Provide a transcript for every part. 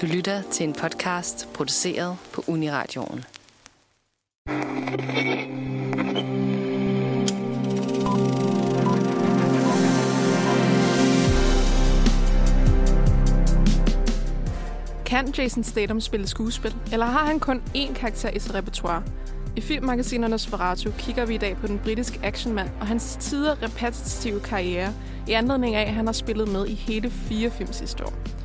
Du lytter til en podcast produceret på Uniradioen. Kan Jason Statham spille skuespil, eller har han kun én karakter i sit repertoire? I filmmagasinernes Ferrato kigger vi i dag på den britiske actionmand og hans tider repetitive karriere i anledning af, at han har spillet med i hele fire film sidste år.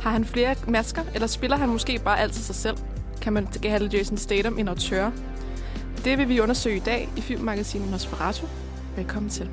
Har han flere masker, eller spiller han måske bare altid sig selv? Kan man kalde Jason Statham en auteur? Det vil vi undersøge i dag i filmmagasinet Nosferatu. Velkommen til.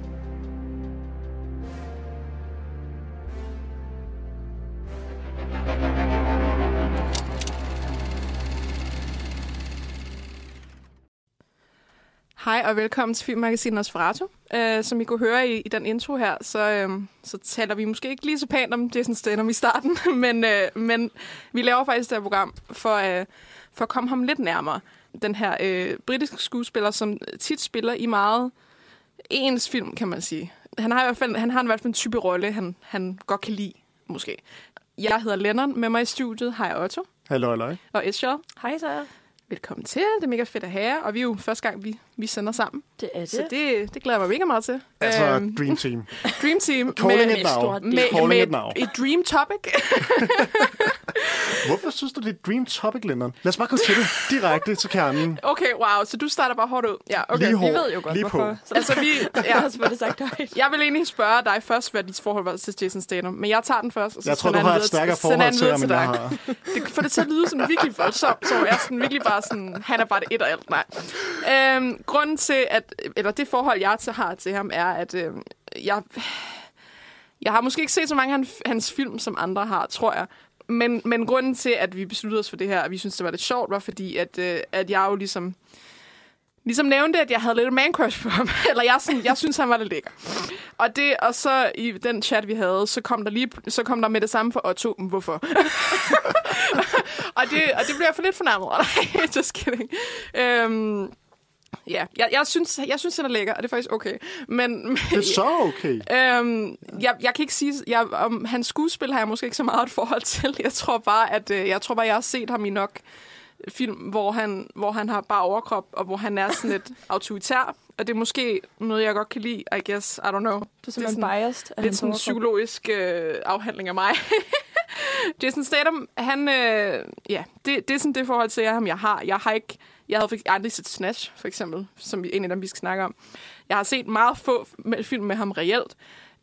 Hej og velkommen til Filmmagasinet Nosferatu. Uh, som I kunne høre i, i den intro her, så, uh, så taler vi måske ikke lige så pænt om Jason Statham i starten, men, uh, men vi laver faktisk det her program for, uh, for at komme ham lidt nærmere. Den her uh, britiske skuespiller, som tit spiller i meget ens film, kan man sige. Han har i hvert fald, han har i hvert fald en type rolle, han, han godt kan lide, måske. Jeg hedder Lennon, med mig i studiet har jeg Otto. Hallo, hallo. Og Escher. Hej så. Velkommen til. Det er mega fedt at have Og vi er jo første gang, vi, vi sender sammen. Det er det. Så det, det glæder jeg mig mega meget til. Altså, øhm, Dream Team. Dream Team. Calling med, it now. med, Calling med it now. et, et dream topic. Hvorfor synes du, det er dream topic, Lennon? Lad os bare gå til det direkte til kernen. okay, wow. Så du starter bare hårdt ud. Ja, okay. Lige Vi hård, ved jo godt, lige hvorfor. på. Så Altså, vi, ja. også få det sagt højt. jeg vil egentlig spørge dig først, hvad dit forhold var til Jason Statham. Men jeg tager den først, og så Jeg tror, du har den et stærkere forhold til ham, end jeg dig. har. Det får det til at lyde sådan virkelig voldsomt, så jeg er sådan virkelig bare sådan, han er bare det et og alt. Nej. Øhm, grunden til, at, eller det forhold, jeg til har til ham, er, at øhm, jeg, jeg har måske ikke set så mange af hans, hans film, som andre har, tror jeg. Men, men grunden til, at vi besluttede os for det her, og vi synes det var lidt sjovt, var fordi, at, øh, at jeg jo ligesom, ligesom nævnte, at jeg havde lidt man crush på ham. Eller jeg, sådan, jeg synes, han var lidt lækker. Og, det, og så i den chat, vi havde, så kom der, lige, så kom der med det samme for Otto. Hvorfor? og, det, og det blev jeg for lidt fornærmet. Nej, just kidding. Øhm, ja, jeg, jeg, synes, jeg synes, han er lækker, og det er faktisk okay. Men, men Det er så okay. Øhm, jeg, jeg kan ikke sige, jeg, om hans skuespil har jeg måske ikke så meget et forhold til. Jeg tror bare, at øh, jeg tror bare, jeg har set ham i nok film, hvor han, hvor han har bare overkrop, og hvor han er sådan lidt autoritær. Og det er måske noget, jeg godt kan lide, I guess. I don't know. Du er Det er simpelthen sådan- biased. Lidt sådan en psykologisk øh, afhandling af mig. Jason Statham, han, øh, ja, det, det er sådan det forhold til ham, jeg har. Jeg har ikke, jeg havde faktisk aldrig set Snatch, for eksempel, som en af dem, vi skal snakke om. Jeg har set meget få film med ham reelt.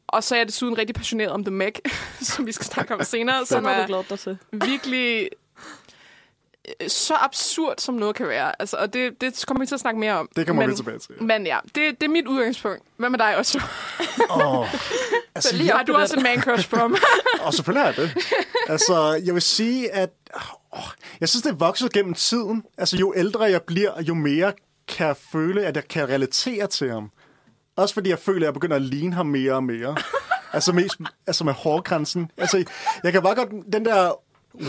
Og så er jeg desuden rigtig passioneret om The Meg, som vi skal snakke om senere, som er glædet dig til. virkelig øh, så absurd, som noget kan være. Altså, og det, det kommer vi til at snakke mere om. Det kommer men, vi tilbage til. Men ja, det, det er mit udgangspunkt. Hvad med dig også? Oh. Altså, lige Har du til også en man crush på ham? og selvfølgelig er det. Altså, jeg vil sige, at oh, jeg synes, det er vokset gennem tiden. Altså, jo ældre jeg bliver, jo mere kan jeg føle, at jeg kan relatere til ham. Også fordi jeg føler, at jeg begynder at ligne ham mere og mere. altså, mest, altså med hårgrænsen. Altså, jeg kan bare godt... Den der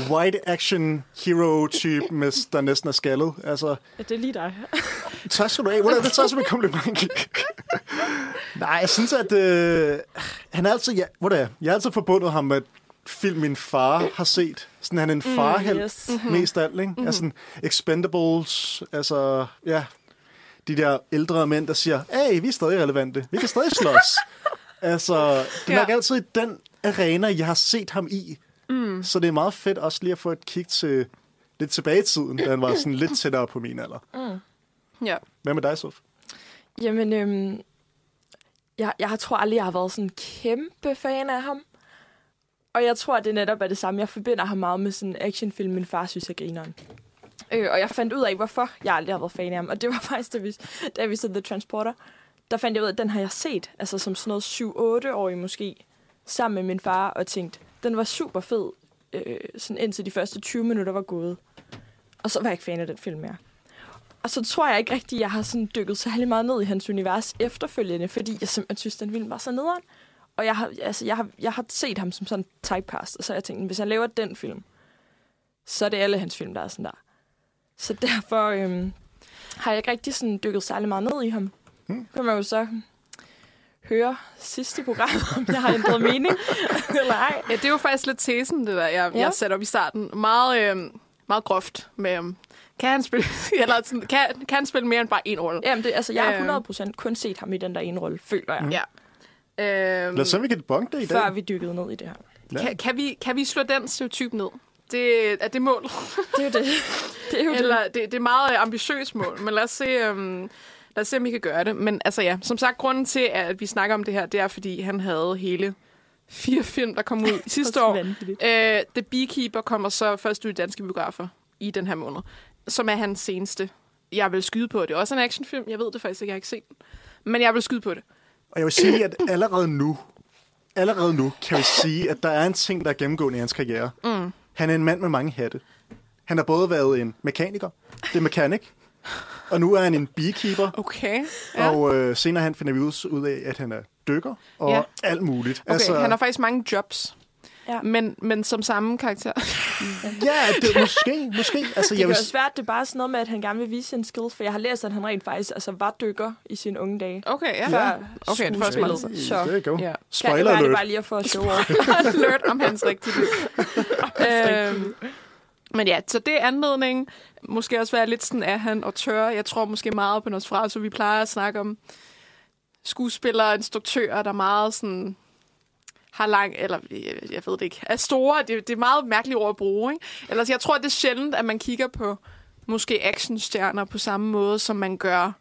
white action hero type, med, der næsten er skaldet. Altså, Ja, det er lige dig. Tak skal du have. Hvordan, det tager som en kompliment. Nej, jeg synes, at øh, han er altid... Ja, hvor det er, jeg har altid forbundet ham med film, min far har set. Sådan, han er en farhelt yes. mm, mest af alt, ikke? Mm-hmm. Altså, Expendables, altså, ja, de der ældre mænd, der siger, hey, vi er stadig relevante. Vi kan stadig slås. altså, det er Ja. nok altid den arena, jeg har set ham i. Mm. Så det er meget fedt også lige at få et kig til lidt tilbage i tiden, da han var sådan lidt tættere på min alder. ja. Hvad med dig, Sof? Jamen, øhm, jeg, jeg tror aldrig, jeg har været sådan en kæmpe fan af ham. Og jeg tror, det netop er det samme. Jeg forbinder ham meget med sådan en actionfilm, min far synes, jeg grineren. Øh, og jeg fandt ud af, hvorfor jeg aldrig har været fan af ham. Og det var faktisk, da vi, da vi så The Transporter. Der fandt jeg ud af, at den har jeg set. Altså som sådan noget 7-8-årig måske. Sammen med min far. Og tænkte, den var super fed. Øh, sådan indtil de første 20 minutter var gået. Og så var jeg ikke fan af den film mere. Og så tror jeg ikke rigtigt, at jeg har sådan dykket særlig meget ned i hans univers efterfølgende, fordi jeg simpelthen synes, den film var så nederen. Og jeg har, altså, jeg har, jeg har set ham som sådan typecast, og så har jeg tænkt, hvis han laver den film, så er det alle hans film, der er sådan der. Så derfor øhm, har jeg ikke rigtig sådan dykket særlig meget ned i ham. Hmm. Kan man jo så høre sidste program, om jeg har ændret mening eller ej. Ja, det er jo faktisk lidt tesen, det der, jeg, ja. Jeg satte op i starten. Meget, øh, meget groft med, um, kan han spille, eller sådan, kan, kan han spille mere end bare én rolle? Jamen, det, altså, jeg Øhm. har 100% kun set ham i den der ene rolle, føler jeg. Ja. Øhm, Lad os se, om vi kan debunke det i dag. Før vi dykkede ned i det her. Ja. kan, kan, vi, kan vi slå den stereotyp ned? Det, er det mål? Det er jo det. Det er jo det. Eller, det, det er meget øh, ambitiøst mål, men lad os se, um, lad os se, om vi kan gøre det. Men altså ja, som sagt, grunden til, at vi snakker om det her, det er, fordi han havde hele fire film, der kom ud sidste år. Uh, The Beekeeper kommer så først ud i danske biografer i den her måned, som er hans seneste. Jeg vil skyde på det. Det er også en actionfilm. Jeg ved det faktisk ikke, jeg har ikke set den. Men jeg vil skyde på det. Og jeg vil sige, at allerede nu, allerede nu kan vi sige, at der er en ting, der er gennemgående i hans karriere. Mm. Han er en mand med mange hatte. Han har både været en mekaniker, det er mechanic, og nu er han en beekeeper, Okay. ja. og øh, senere han finder vi ud, ud af, at han er dykker og Ja. alt muligt. Okay, altså, han har faktisk mange jobs. Ja. Men, men som samme karakter. Ja, det, måske, måske. Altså, Det jeg kan vil, være svært, det er bare sådan noget med, at han gerne vil vise sine skills, for jeg har læst, at han rent faktisk altså, var dykker i sine unge dage. Okay, ja. Før Okay, det første skuespillet. billede. Så det er go. Ja. kan det Spoiler være, det alert. bare lige at få show off. Alert om hans rigtige liv. øhm, men ja, så det er anledningen. Måske også være lidt sådan, er han og tør. Jeg tror måske meget på Nosferatu. Vi plejer at snakke om skuespillere og instruktører, der meget sådan har lang, eller jeg, ved det ikke, er store. Det, det er meget mærkeligt ord at bruge, ikke? Ellers jeg tror, det er sjældent, at man kigger på måske actionstjerner på samme måde, som man gør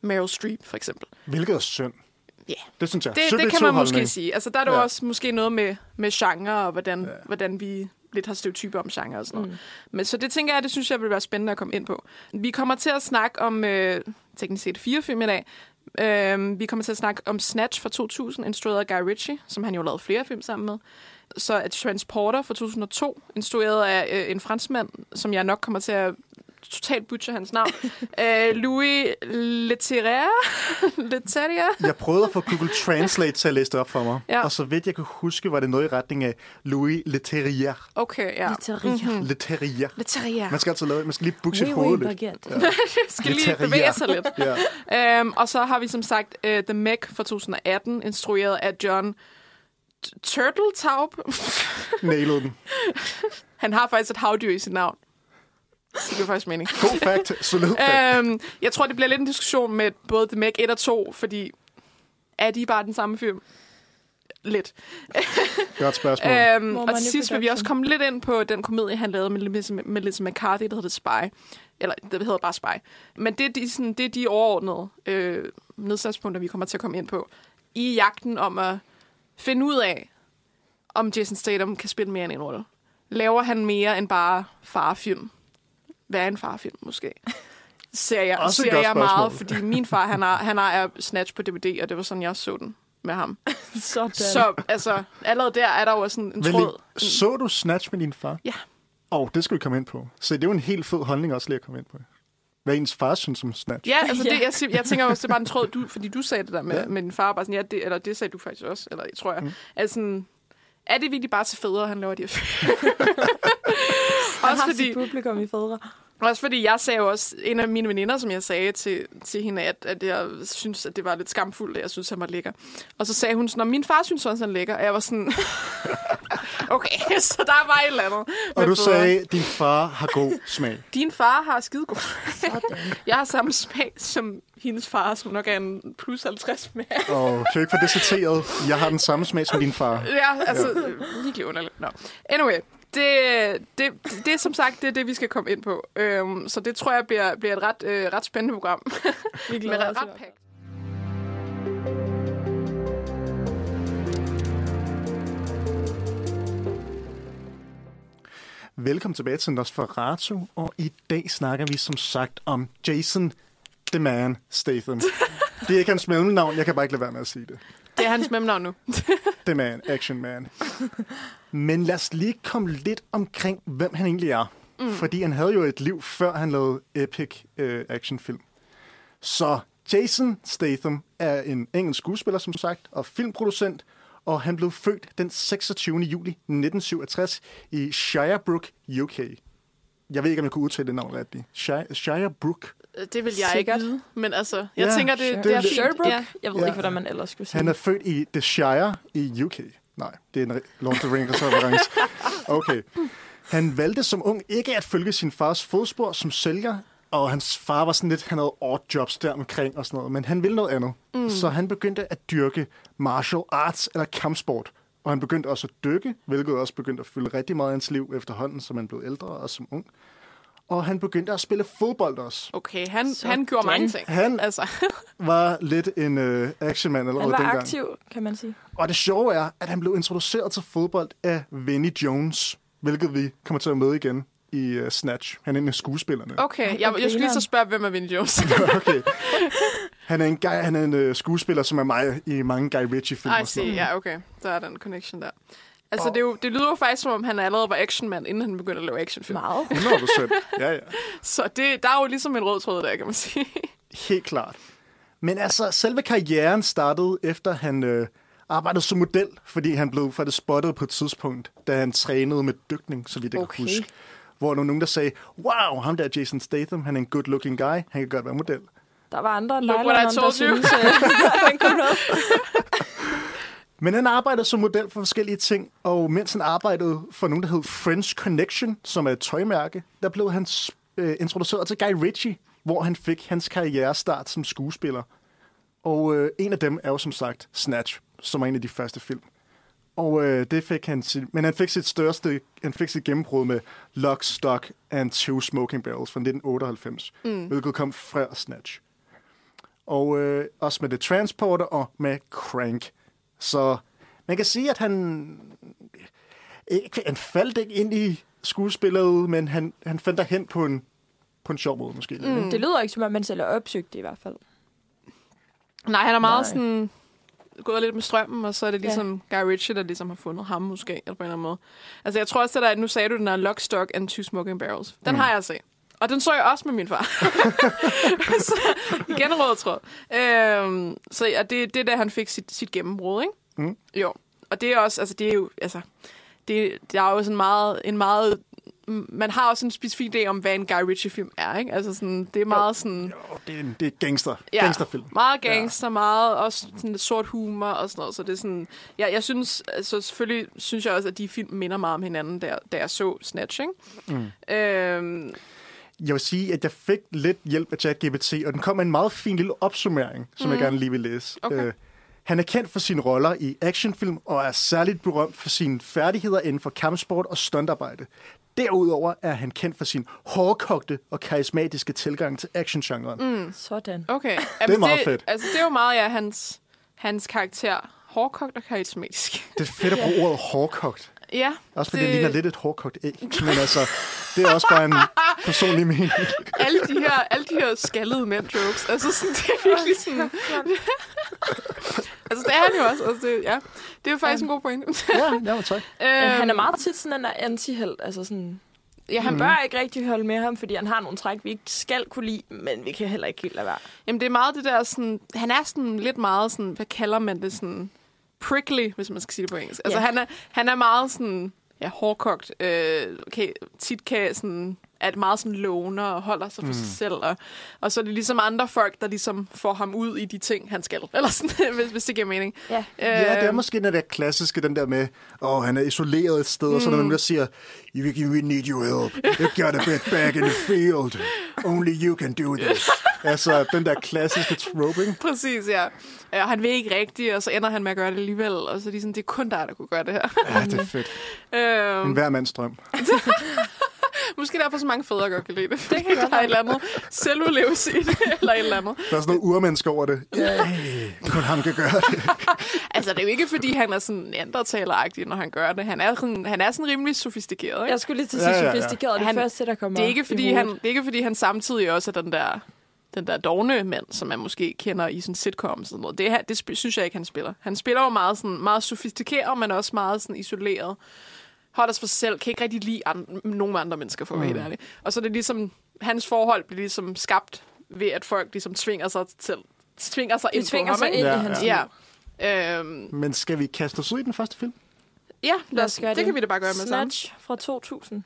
Meryl Streep, for eksempel. Hvilket er synd. Ja. Det synes jeg. Det, det kan man måske sige. Altså, der er det Ja. ja. også måske noget med, med genre, og hvordan, ja. hvordan vi lidt har stereotyper om genre og sådan noget. Mm. Men, så det tænker jeg, det synes jeg vil være spændende at komme ind på. Vi kommer til at snakke om, øh, teknisk set fire film i dag. Øh, vi kommer til at snakke om Snatch fra 2000, instrueret af Guy Ritchie, som han jo lavede flere film sammen med. Så er Transporter fra 2002, instrueret af øh, en franskmand, som jeg nok kommer til at totalt butcher hans navn. øh, Louis Leterrier. Leterrier. Jeg prøvede at få Google Translate til at læse det op for mig. Ja. Og så vidt jeg kan huske, var det noget i retning af Louis Leterrier. Okay, ja. Litteria. Leterrier. Leterrier. Man skal altid lave, man skal lige sit Oui, hoved oui, lidt. baguette. skal lige Leterrier. bevæge sig lidt. Ja. Um, og så har vi som sagt uh, The Meg fra 2018, instrueret af John T- Turtletaub. Nailede den. Han har faktisk et havdyr i sit navn. Det giver faktisk mening. God fact. Solid fact. Um, jeg tror, det bliver lidt en diskussion med både The Meg 1 og 2, fordi er de bare den samme film? Lidt. Godt spørgsmål. More og til sidst vil vi også komme lidt ind på den komedie, han lavede med Melissa, Melissa McCarthy, der hedder Spy. Eller det hedder bare Spy. Men det er de, sådan, det er de overordnede øh, nedslagspunkter, vi kommer til at komme ind på. I jagten om at finde ud af, om Jason Statham kan spille mere end en rolle. Laver han mere end bare farfilm? Hvad er en farfilm, måske? Ser jeg, Også ser jeg meget, spørgsmål. fordi min far, han har, han har Snatch på DVD, og det var sådan, jeg så den med ham. Sådan. Så altså, allerede der er der jo sådan en Vel, tråd. så du Snatch med din far? Ja. Og oh, det skal vi komme ind på. Så det er jo en helt fed holdning også lige at komme ind på. Hvad ens far synes om Snatch. Ja, altså Ja. det, jeg, jeg tænker også, det er bare en tråd, du, fordi du sagde det der med, Ja. med din far, bare sådan, ja, det, eller det sagde du faktisk også, eller tror jeg. Mm. Altså, sådan, er det virkelig bare til fædre, han laver de her også, har fordi, sit publikum i fædre. også fordi jeg sagde jo også, en af mine veninder, som jeg sagde til, til hende, at, at jeg synes, at det var lidt skamfuldt, at jeg synes, han var lækker. Og så sagde hun sådan, at min far synes også, han er lækker. Og jeg var sådan, okay, så der var et eller andet. Og du fædre. sagde, at din far har god smag. Din far har skidegod. Sådan. Jeg har samme smag som hendes far, som nok er en plus 50 med. Og kan jeg ikke få det citeret? Jeg har den samme smag som din far. Ja, altså, ja. virkelig underligt. No. Anyway, det, det, det, er som sagt det, er det, vi skal komme ind på. Øhm, så det tror jeg bliver, bliver et ret, øh, ret spændende program. Vi Med glæder ret, os. ret packed. Velkommen tilbage til Nosferatu, og i dag snakker vi som sagt om Jason The Man Statham. Det er ikke hans mellemnavn, jeg kan bare ikke lade være med at sige det. Det er hans mellemnavn nu. The Man, Action Man. Men lad os lige komme lidt omkring, hvem han egentlig er. Mm. Fordi han havde jo et liv, før han lavede epic øh, actionfilm. Så Jason Statham er en engelsk skuespiller, som sagt, og filmproducent, og han blev født den 26. juli 1967 i Shirebrook, UK. Jeg ved ikke, om jeg kunne udtale det navn rigtigt. Shire, Shirebrook. Det vil jeg Sikkert. ikke vide. Men altså, jeg Ja, tænker, det, det er fint. Sherbrooke? Ja. Jeg ved Ja. ikke, hvordan man ellers skulle sige Han er født i The Shire i UK. Nej, det er en Lord of the Rings reference. Okay. Han valgte som ung ikke at følge sin fars fodspor som sælger, og hans far var sådan lidt, han havde odd jobs der omkring og sådan noget, men han ville noget andet. Mm. Så han begyndte at dyrke martial arts eller kampsport. Og han begyndte også at dykke, hvilket også begyndte at fylde rigtig meget af hans liv efterhånden, som han blev ældre og som ung. Og han begyndte at spille fodbold også. Okay, han, Sådan. han gjorde mange ting. Han Altså, var lidt en øh, actionmand allerede Han var dengang. aktiv, kan man sige. Og det sjove er, at han blev introduceret til fodbold af Vinnie Jones, hvilket vi kommer til at møde igen i uh, Snatch. Han er en af skuespillerne. okay, Ej, jeg, jeg skulle lige så spørge, hvem er Vinnie Jones? okay. Han er en, guy, han er en uh, skuespiller, som er mig i mange Guy Ritchie-film. I og sådan see, noget. ja, okay. Der er den connection der. Altså, det, er jo, det lyder jo faktisk, som om han allerede var actionmand, inden han begyndte at lave actionfilm. Meget. 100 procent. Ja, ja. Så det, der er jo ligesom en rød tråd der, kan man sige. Helt klart. Men altså, selve karrieren startede efter han øh, arbejdede som model, fordi han blev faktisk spottet på et tidspunkt, da han trænede med dykning, så vidt jeg Okay. kan huske. Hvor der var nogen, der sagde, wow, ham der Jason Statham, han er en good looking guy, han kan godt være model. Der var andre end Look what I told you. synes, den kom. Men han arbejdede som model for forskellige ting, og mens han arbejdede for nogen, der hed French Connection, som er et tøjmærke, der blev han øh, introduceret til Guy Ritchie, hvor han fik hans karrierestart som skuespiller. Og øh, en af dem er jo som sagt Snatch, som er en af de første film. Og øh, det fik han sit, men han fik sit største, han fik sit gennembrud med Lock, Stock and Two Smoking Barrels fra 1998, mm. hvilket kom fra Snatch. Og øh, også med The Transporter og med Crank. Så man kan sige, at han, ikke, han faldt ikke ind i skuespillet, men han, han fandt derhen på en, på en sjov måde måske. Mm. Det lyder ikke, som om man selv er opsøgt det i hvert fald. Nej, han er meget Nej. sådan gået lidt med strømmen, og så er det ligesom ja. Guy Ritchie, der ligesom har fundet ham måske, eller på en eller anden måde. Altså, jeg tror også, at der, nu sagde du, den er Lock, Stock and Two Smoking Barrels. Den mm. har jeg set. Og den så jeg også med min far. så igen rød tråd. Øhm, så ja, det, det er da, han fik sit, sit gennembrud, ikke? Mm. Jo. Og det er også, altså det er jo, altså, det, det er jo sådan meget, en meget, man har også en specifik idé om, hvad en Guy Ritchie-film er, ikke? Altså sådan, det er meget sådan... Jo, det er en det er gangster, Ja, gangsterfilm. Meget gangster, ja. meget også sådan lidt sort humor og sådan noget. Så det er sådan, ja, jeg synes, altså selvfølgelig synes jeg også, at de film minder meget om hinanden, da, da jeg så Snatch, ikke? Mm. Øhm, Jeg vil sige, at jeg fik lidt hjælp af ChatGPT, og den kom med en meget fin lille opsummering, som mm. jeg gerne lige vil læse. Okay. Øh, han er kendt for sine roller i actionfilm, og er særligt berømt for sine færdigheder inden for kampsport og stuntarbejde. Derudover er han kendt for sin hårdkogte og karismatiske tilgang til actiongenren. Mm. Sådan. okay. Det er meget fedt. Altså, det er jo meget, ja, hans, hans karakter. Hårdkogt og karismatisk. Det er fedt at bruge ordet hårdkogt. Ja. Også fordi det... det ligner lidt et hårdkogt æg. Men altså, det er også bare en personlig mening. Alle de her, alle de her skaldede mænd jokes. Altså, sådan, det er virkelig sådan... altså, det er han jo også. Altså, det, ja. det er jo faktisk en god pointe. ja, ja, men tak. Øhm. Han er meget tit sådan en anti-held. Altså sådan, Ja, han han, bør ikke rigtig holde med ham, fordi han har nogle træk, vi ikke skal kunne lide, men vi kan heller ikke helt lade være. Jamen, det er meget det der sådan... Han er sådan lidt meget sådan... Hvad kalder man det? Sådan prickly, hvis man skal sige det på engelsk. Altså, Ja. han, er, han er meget sådan... Ja, hårdkogt. Øh, okay, tit kan sådan er meget sådan loner og holder sig for mm. sig selv. Og, og så er det ligesom andre folk, der ligesom får ham ud i de ting, han skal. Eller sådan, hvis, hvis det giver mening. Ja. Ja, det er måske den der klassiske, den der med, åh, han er isoleret et sted, mm. og så der nogen, der siger, you, you need your help. You gotta get back in the field. Only you can do this. altså, den der klassiske trope, ikke? Præcis, ja. Ja. og Han vil ikke rigtigt, og så ender han med at gøre det alligevel. Og så er de sådan, det er kun dig, der kunne gøre det her. Ja, det er fedt. øhm, En hver mands drøm. måske derfor så mange fædre godt kan lide det. Det kan der er et eller andet selvudlevelse i det, eller et eller andet. Der er sådan noget urmenneske over det. Yeah, kun ham kan gøre det. Altså, det er jo ikke, fordi han er sådan neandertaler når han gør det. Han er sådan, han er sådan rimelig sofistikeret, ikke? Jeg skulle lige til at Ja, sige ja, ja. sofistikeret, det Han- første, der kommer Det er ikke, fordi han, det er ikke, fordi han samtidig også er den der, den der dogne mand, som man måske kender i sådan sitcoms og sådan noget. Det, her, det synes jeg ikke, han spiller. Han spiller jo meget, sådan, meget sofistikeret, men også meget sådan isoleret. Holder sig for sig selv, kan ikke rigtig lide andre, nogen andre mennesker, for at være helt ærlig. Og så er det ligesom, hans forhold bliver ligesom skabt ved, at folk ligesom tvinger sig til, tvinger sig De ind tvinger på ham, sig ikke? ind Ja, i hans Ja. liv. Øhm, Men skal vi kaste os ud i den første film? ja, lad os, gøre det, det kan vi da bare gøre med sammen. Snatch fra 2000.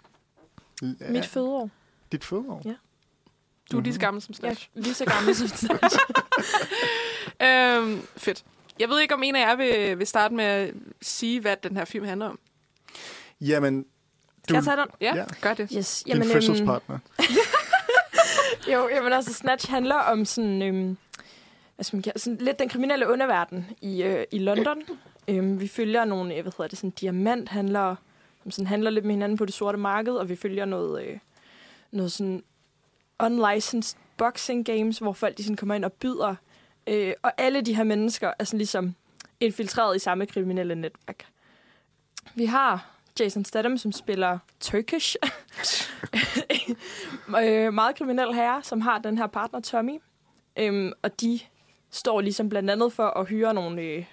Ja, Mit fødeår. dit fødeår? Ja. Du er lige så gammel som Slash. er lige så gammel som Snatch. Øhm, fedt. Jeg ved ikke, om en af jer vil, vil starte med at sige, hvad den her film handler om. Jamen, Skal jeg tage den? Ja, Ja. ja. gør det. Yes. din øhm, fødselspartner. Jo, jamen altså, Snatch handler om sådan, øhm, hvad skal man kalde, sådan lidt den kriminelle underverden i, øh, i London. Øhm, vi følger nogle, øh, hvad hedder det, sådan diamanthandlere, som sådan handler lidt med hinanden på det sorte marked, og vi følger noget, øh, noget sådan unlicensed boxing games, hvor folk de sådan kommer ind og byder. Øh, og alle de her mennesker er sådan ligesom infiltreret i samme kriminelle netværk. Vi har Jason Statham, som spiller Turkish. øh, meget kriminel herre, som har den her partner Tommy. Øhm, og de står ligesom blandt andet for at hyre nogle, øh,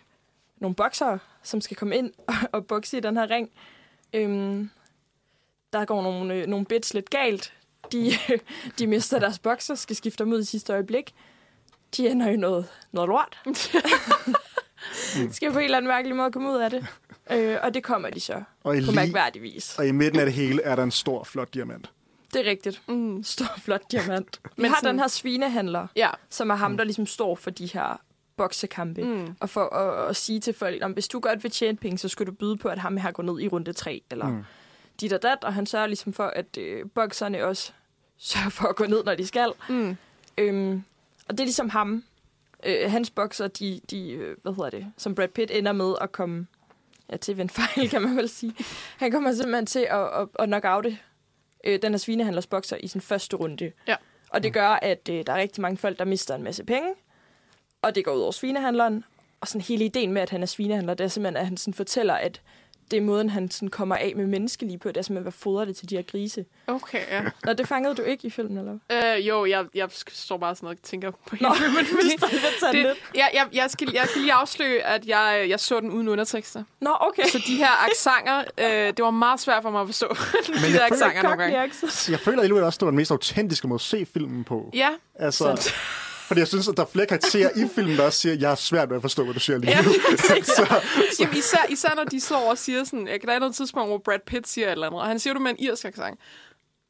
nogle boksere, som skal komme ind og, og bokse i den her ring. Øhm, der går nogle, øh, nogle bits lidt galt. De, de mister deres bokser, skal skifte dem ud i sidste øjeblik. De ender i noget, noget lort. skal på en eller anden mærkelig måde komme ud af det. Øh, og det kommer de så Og på lige, mærkværdig vis. og i midten af det hele er der en stor, flot diamant. Det er rigtigt. Mm. Stor, flot diamant. Vi Men har sådan- den her svinehandler, Ja. som er ham, der ligesom står for de her boksekampe. Mm. Og for at, at sige til folk, om hvis du godt vil tjene penge, så skal du byde på, at ham her går ned i runde 3, eller Mm. mm. dit og dat. Og han sørger ligesom for, at øh, bokserne også sørger for at gå ned, når de skal. Mm. Øhm, og det er ligesom ham. Øh, hans bokser, de, de øh, hvad hedder det, som Brad Pitt ender med at komme ja, til ved en fejl, kan man vel sige. Han kommer simpelthen til at, at, at knockoute øh, den her svinehandlers bokser i sin første runde. Ja. Og det gør, at øh, der er rigtig mange folk, der mister en masse penge. Og det går ud over svinehandleren. Og sådan hele ideen med, at han er svinehandler, det er simpelthen, at han sådan fortæller, at det er måden, han sådan kommer af med menneskeliv på. Det er simpelthen, hvad fodrer det til de her grise. Okay, ja. Nå, det fangede du ikke i filmen, eller? Øh, jo, jeg, jeg står bare sådan og tænker på Nå, hele filmen. er lidt det, lidt. jeg, jeg, jeg, skal, jeg kan lige afsløre, at jeg, jeg så den uden undertekster. Nå, okay. Så de her aksanger, øh, det var meget svært for mig at forstå. de jeg der føler aksanger nogle gange. Jeg føler alligevel også, at det var den mest autentiske måde at se filmen på. Ja, Altså. Fordi jeg synes, at der er flere karakterer i filmen, der også siger, jeg har svært ved at forstå, hvad du siger lige Ja, nu. så, Jamen, især, især når de over og siger sådan, jeg kan der er noget tidspunkt, hvor Brad Pitt siger et eller andet, og han siger det med en irsk accent.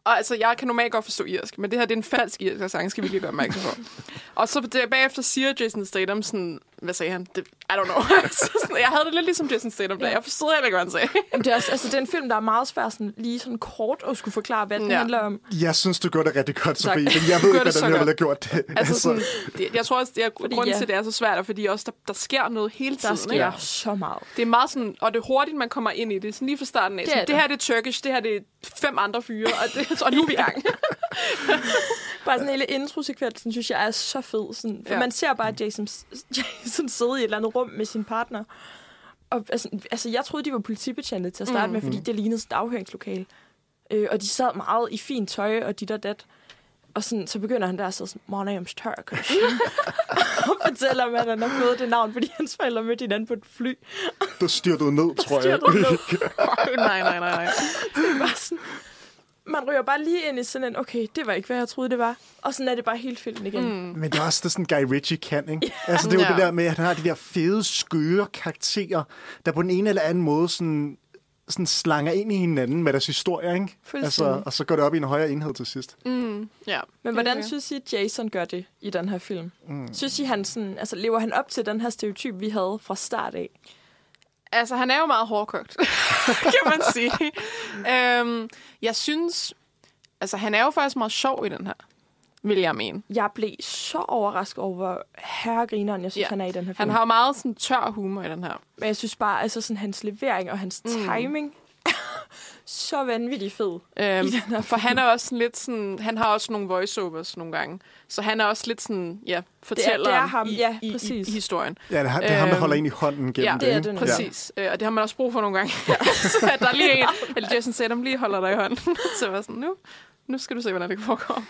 Og altså, jeg kan normalt godt forstå irsk, men det her det er en falsk irsk accent, skal vi lige gøre opmærksom på. Og så der, bagefter siger Jason Statham sådan, hvad sagde han? Det, I don't know. så sådan, jeg havde det lidt ligesom Jason Statham, der. Jeg forstod heller ikke, hvad han sagde. Jamen, det er, også, altså, det er en film, der er meget svær sådan, lige sådan kort at skulle forklare, hvad den Ja. handler om. Jeg synes, du gør det rigtig godt, Sofie, men jeg ved ikke, hvordan jeg godt. ville have gjort det. Altså, sådan, det, jeg tror også, det er Fordi, grunden ja. til, at det er så svært, er fordi også, der, der sker noget hele Der tiden. sker ikke? så meget. Det er meget sådan, og det er hurtigt, man kommer ind i det. Sådan lige fra starten af. Det er det det. her det er Turkish, det her det er fem andre fyre, og, det, og nu er vi i gang. Bare sådan hele introsekvensen, synes jeg er så fed. Sådan, for Ja. ja. man ser bare Jason, Jason sidde i et eller andet rum med sin partner. Og altså, altså jeg troede, de var politibetjente til at starte mm. med, fordi det lignede sådan et afhøringslokale. Øh, og de sad meget i fint tøj og dit og dat. Og sådan, så begynder han der at sige sådan, My name's Turkish. og fortæller, om, at han har fået det navn, fordi hans forældre mødte hinanden på et fly. Du styrtede ned, tror jeg. Ned. nej, nej, nej, nej. Bare sådan, man ryger bare lige ind i sådan en, okay, det var ikke, hvad jeg troede, det var. Og sådan er det bare hele filmen igen. Mm. Men det er også det, sådan Guy Ritchie kan, ikke? Altså, det er jo Ja. det der med, at han har de der fede, skøre karakterer, der på den ene eller anden måde sådan, sådan slanger ind i hinanden med deres historie, ikke? Altså, og så går det op i en højere enhed til sidst. Mm, ja. Men hvordan Okay. synes I, Jason gør det i den her film? Mm. Synes I, han sådan, altså, lever han op til den her stereotyp, vi havde fra start af? Altså, han er jo meget hårdkogt, kan man sige. øhm, jeg synes... Altså, han er jo faktisk meget sjov i den her, vil jeg mene. Jeg blev så overrasket over, hvor herregrineren jeg synes, Ja. han er i den her film. Han har jo meget sådan tør humor i den her. Men jeg synes bare, altså sådan hans levering og hans mm. timing så vanvittigt fed. Øhm, for han er også lidt sådan... Han har også nogle voiceovers nogle gange. Så han er også lidt sådan, ja, fortæller det er ham, i, ja, i, i, i, historien. Ja, det er, det er ham, der Øhm, holder ind i hånden gennem ja, det, det er det. Præcis. Øh, og det har man også brug for nogle gange. Ja. så at der er lige en, eller Jason Statham lige holder dig i hånden. så var sådan, nu, nu skal du se, hvordan det foregår.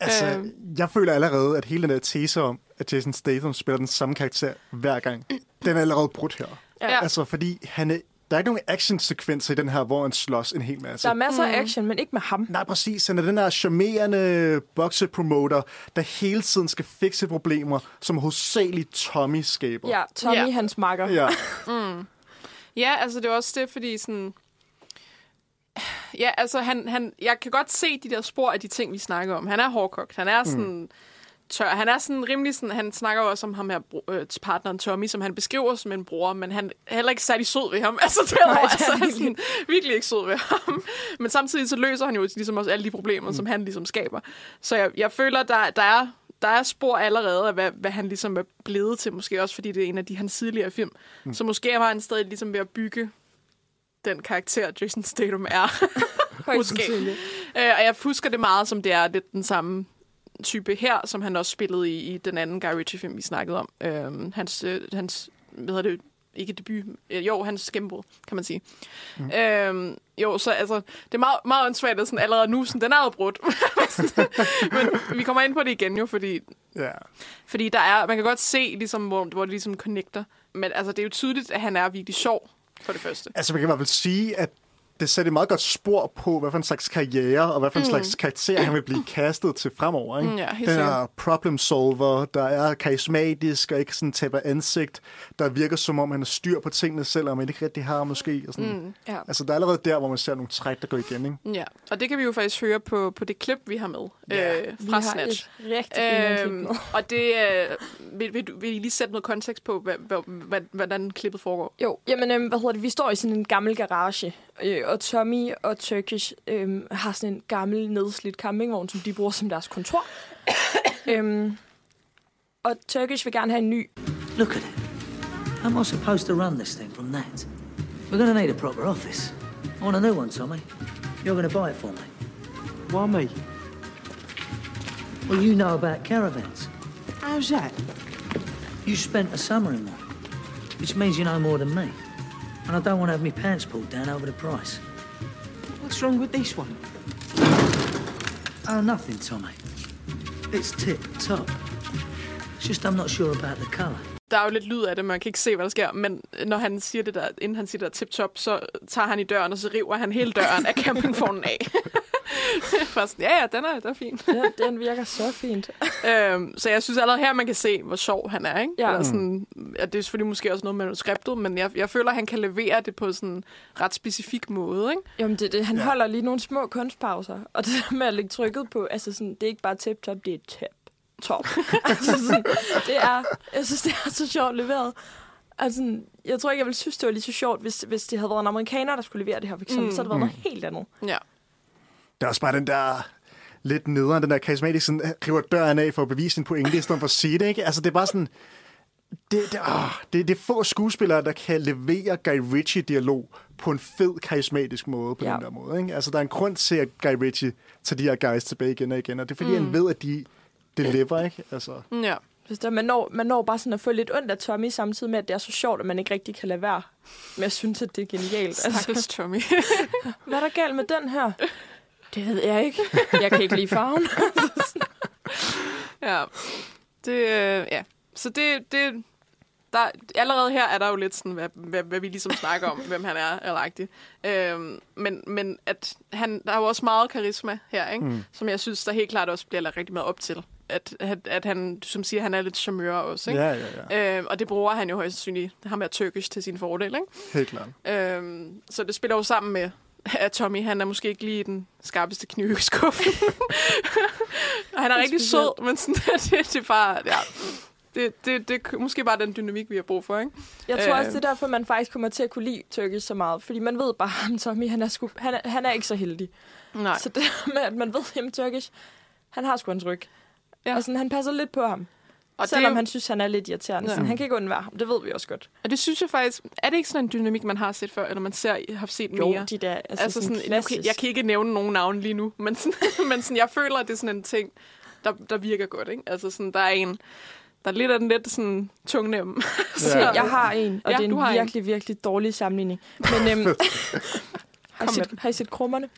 Altså, Øhm. jeg føler allerede, at hele den der tese om, at Jason Statham spiller den samme karakter hver gang, den er allerede brudt her. Ja. Ja. Altså, fordi han er, der er ikke nogen actionsekvenser i den her, hvor han slås en hel masse. Der er masser af action, men ikke med ham. Nej, præcis. Han er den der charmerende boksepromoter, der hele tiden skal fikse problemer, som hovedsageligt Tommy skaber. Ja, Tommy, Ja. hans makker. Ja. Ja, altså det er også det, fordi sådan... Ja, altså, han, han, jeg kan godt se de der spor af de ting, vi snakker om. Han er hårdkogt. Han er sådan... Mm. Tør. Han er sådan rimelig sådan, han snakker jo også om ham her øh, partneren Tommy, som han beskriver som en bror, men han er heller ikke særlig sød ved ham. Altså, det er, Nej, altså, han er virkelig. sådan, virkelig ikke sød ved ham. Men samtidig så løser han jo ligesom også alle de problemer, mm. som han ligesom skaber. Så jeg, jeg føler, der, der er der er spor allerede af, hvad, hvad han ligesom er blevet til, måske også fordi det er en af de hans tidligere film. Mm. Så måske var han stadig ligesom ved at bygge den karakter, Jason Statham er. Måske. Øh, og jeg husker det meget, som det er lidt den samme type her, som han også spillede i, i den anden Guy Ritchie-film, vi snakkede om. Øh, hans, øh, hans, hvad hedder det, ikke debut, øh, jo, hans gennembrud, kan man sige. Mm. Øh, jo, så altså, det er meget, meget åndssvagt, at sådan allerede nu, sådan, den er brudt. Men vi kommer ind på det igen jo, fordi, Ja. fordi der er, man kan godt se, ligesom, hvor, hvor det ligesom connecter. Men altså, det er jo tydeligt, at han er virkelig sjov, for det første. Altså, man kan i hvert fald sige, at det sætter et meget godt spor på, hvad for en slags karriere, og hvad for en mm. slags karakter, han vil blive kastet til fremover. Ikke? Mm, ja, Den er problem solver, der er karismatisk, og ikke sådan taber ansigt, der virker som om, han har styr på tingene, selvom han ikke rigtig har måske. Og sådan. Mm. Ja. Altså, der er allerede der, hvor man ser nogle træk, der går igen. Ikke? Ja, og det kan vi jo faktisk høre på, på det klip, vi har med Ja. øh, Vi fra har Snatch. et rigtig fint Øhm, og det øh, vil, vil, du- vil I lige sætte noget kontekst på, hvordan klippet foregår? Jo, jamen, øhm, hvad hedder det? Vi står i sådan en gammel garage, øh, og Tommy og Turkish øh, har sådan en gammel, nedslidt campingvogn, som de bruger som deres kontor. øhm, og Turkish vil gerne have en ny. Look at it. How am I supposed to run this thing from that? We're going to need a proper office. I want a new one, Tommy. You're going to buy it for me. Why me? Well, you know about caravans. How's that? You spent a summer in one, which means you know more than me. And I don't want to have my pants pulled down over the price. What's wrong with this one? Oh, nothing, Tommy. It's tip top. It's just I'm not sure about the colour. Der er jo lidt lyd af det, man kan ikke se, hvad der sker, men når han siger det der, inden han siger det der tip-top, så tager han i døren, og så river han hele døren af campingvognen af. Først, ja, ja, den er, den er fin. Den, den virker så fint. øhm, så jeg synes allerede her, man kan se, hvor sjov han er. Ikke? Ja. Eller sådan, ja, det er selvfølgelig måske også noget med manuskriptet, men jeg, jeg føler, han kan levere det på sådan en ret specifik måde. Ikke? Jo, men det, det, han Ja. ja. holder lige nogle små kunstpauser. Og det der med at lægge trykket på, altså sådan, det er ikke bare tip-top, det er tip top. altså sådan, det er, jeg synes, det er så sjovt leveret. Altså, jeg tror ikke, jeg ville synes, det var lige så sjovt, hvis, hvis det havde været en amerikaner, der skulle levere det her, for eksempel. Mm. Så havde det været noget helt andet. Ja. Der er også bare den der lidt nederen, den der karismatisk, sådan, river døren af for at bevise sin pointe, i stedet for at sige det, ikke? Altså, det er bare sådan... Det, det, åh, det, det er få skuespillere, der kan levere Guy Ritchie-dialog på en fed, karismatisk måde, på. Ja. den der måde. Ikke? Altså, der er en grund til, at Guy Ritchie tager de her guys tilbage igen og igen, og det er fordi, mm. han ved, at de deliver, ikke? Altså, ja. Hvis der, man, når, man når bare sådan at få lidt ondt af Tommy, samtidig med, at det er så sjovt, at man ikke rigtig kan lade være med at synes, at det er genialt. Stakkels Altså, Tommy. hvad er der galt med den her? Det ved jeg ikke. Jeg kan ikke lide farven. ja. Det, øh, ja. Så det, det der, allerede her er der jo lidt sådan, hvad, hvad, hvad vi ligesom snakker om, hvem han er, eller agtigt. Øhm, men, men at han, der er jo også meget karisma her, ikke? Mm. som jeg synes, der helt klart også bliver lagt rigtig meget op til. At, at, at han, som siger, han er lidt charmeur også. Ikke? ja, ja, ja. Øhm, og det bruger han jo højst sandsynligt, ham er tyrkisk til sin fordel. Ikke? Helt klart. Øhm, så det spiller jo sammen med, at Tommy, han er måske ikke lige den skarpeste kniv i skuffen. og han er rigtig sød, men sådan, det, det er bare, ja, det, det, det er måske bare den dynamik, vi har brug for, ikke? Jeg tror også, Øh. det er derfor, man faktisk kommer til at kunne lide Turkish så meget. Fordi man ved bare, at Tommy, han er, sgu, han er, han er ikke så heldig. Nej. Så det med, at man ved, at Turkish, han har sgu en tryk. Ja. Og sådan, han passer lidt på ham. Og Selvom jo- han synes, han er lidt irriterende. Ja. Sådan, han kan ikke undvære ham. Det ved vi også godt. og det synes jeg faktisk, er det ikke sådan en dynamik, man har set før, eller man ser, har set Jo, mere? de der, altså, altså sådan, sådan, kan, jeg kan ikke nævne nogen navn lige nu, men, sådan, men sådan, jeg føler, at det er sådan en ting, der, der virker godt, ikke? Altså sådan, der er en, der er lidt af den lidt sådan tungnem. Ja. jeg har en, og Ja, det er har en en. virkelig, virkelig dårlig sammenligning. Men øhm, har, I set, har I set krummerne?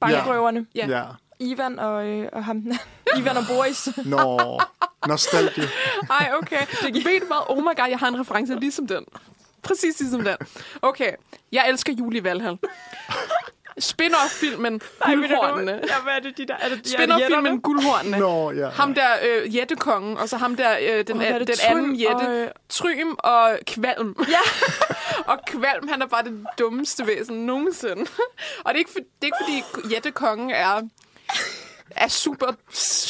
Bankrøverne? Ja. ja. Ivan og, øh, og ham. Ivan og Boris. Nå, nostalgi. Ej, okay. Ved du hvad? Oh my god, jeg har en reference ligesom den. Præcis ligesom den. Okay, jeg elsker Julie Valhall. Spin-off-filmen Guldhornene. Ja, hvad er det, de der? Er det, Spin-off-filmen Guldhornene. Nå, ja. Ham der øh, jættekongen, og så ham der, øh, den, er det? den Trym anden jætte. og, øh, Trym og Kvalm. Ja. Og Kvalm, han er bare det dummeste væsen nogensinde. Og det er ikke, for, det er ikke fordi Jette Kongen er, er super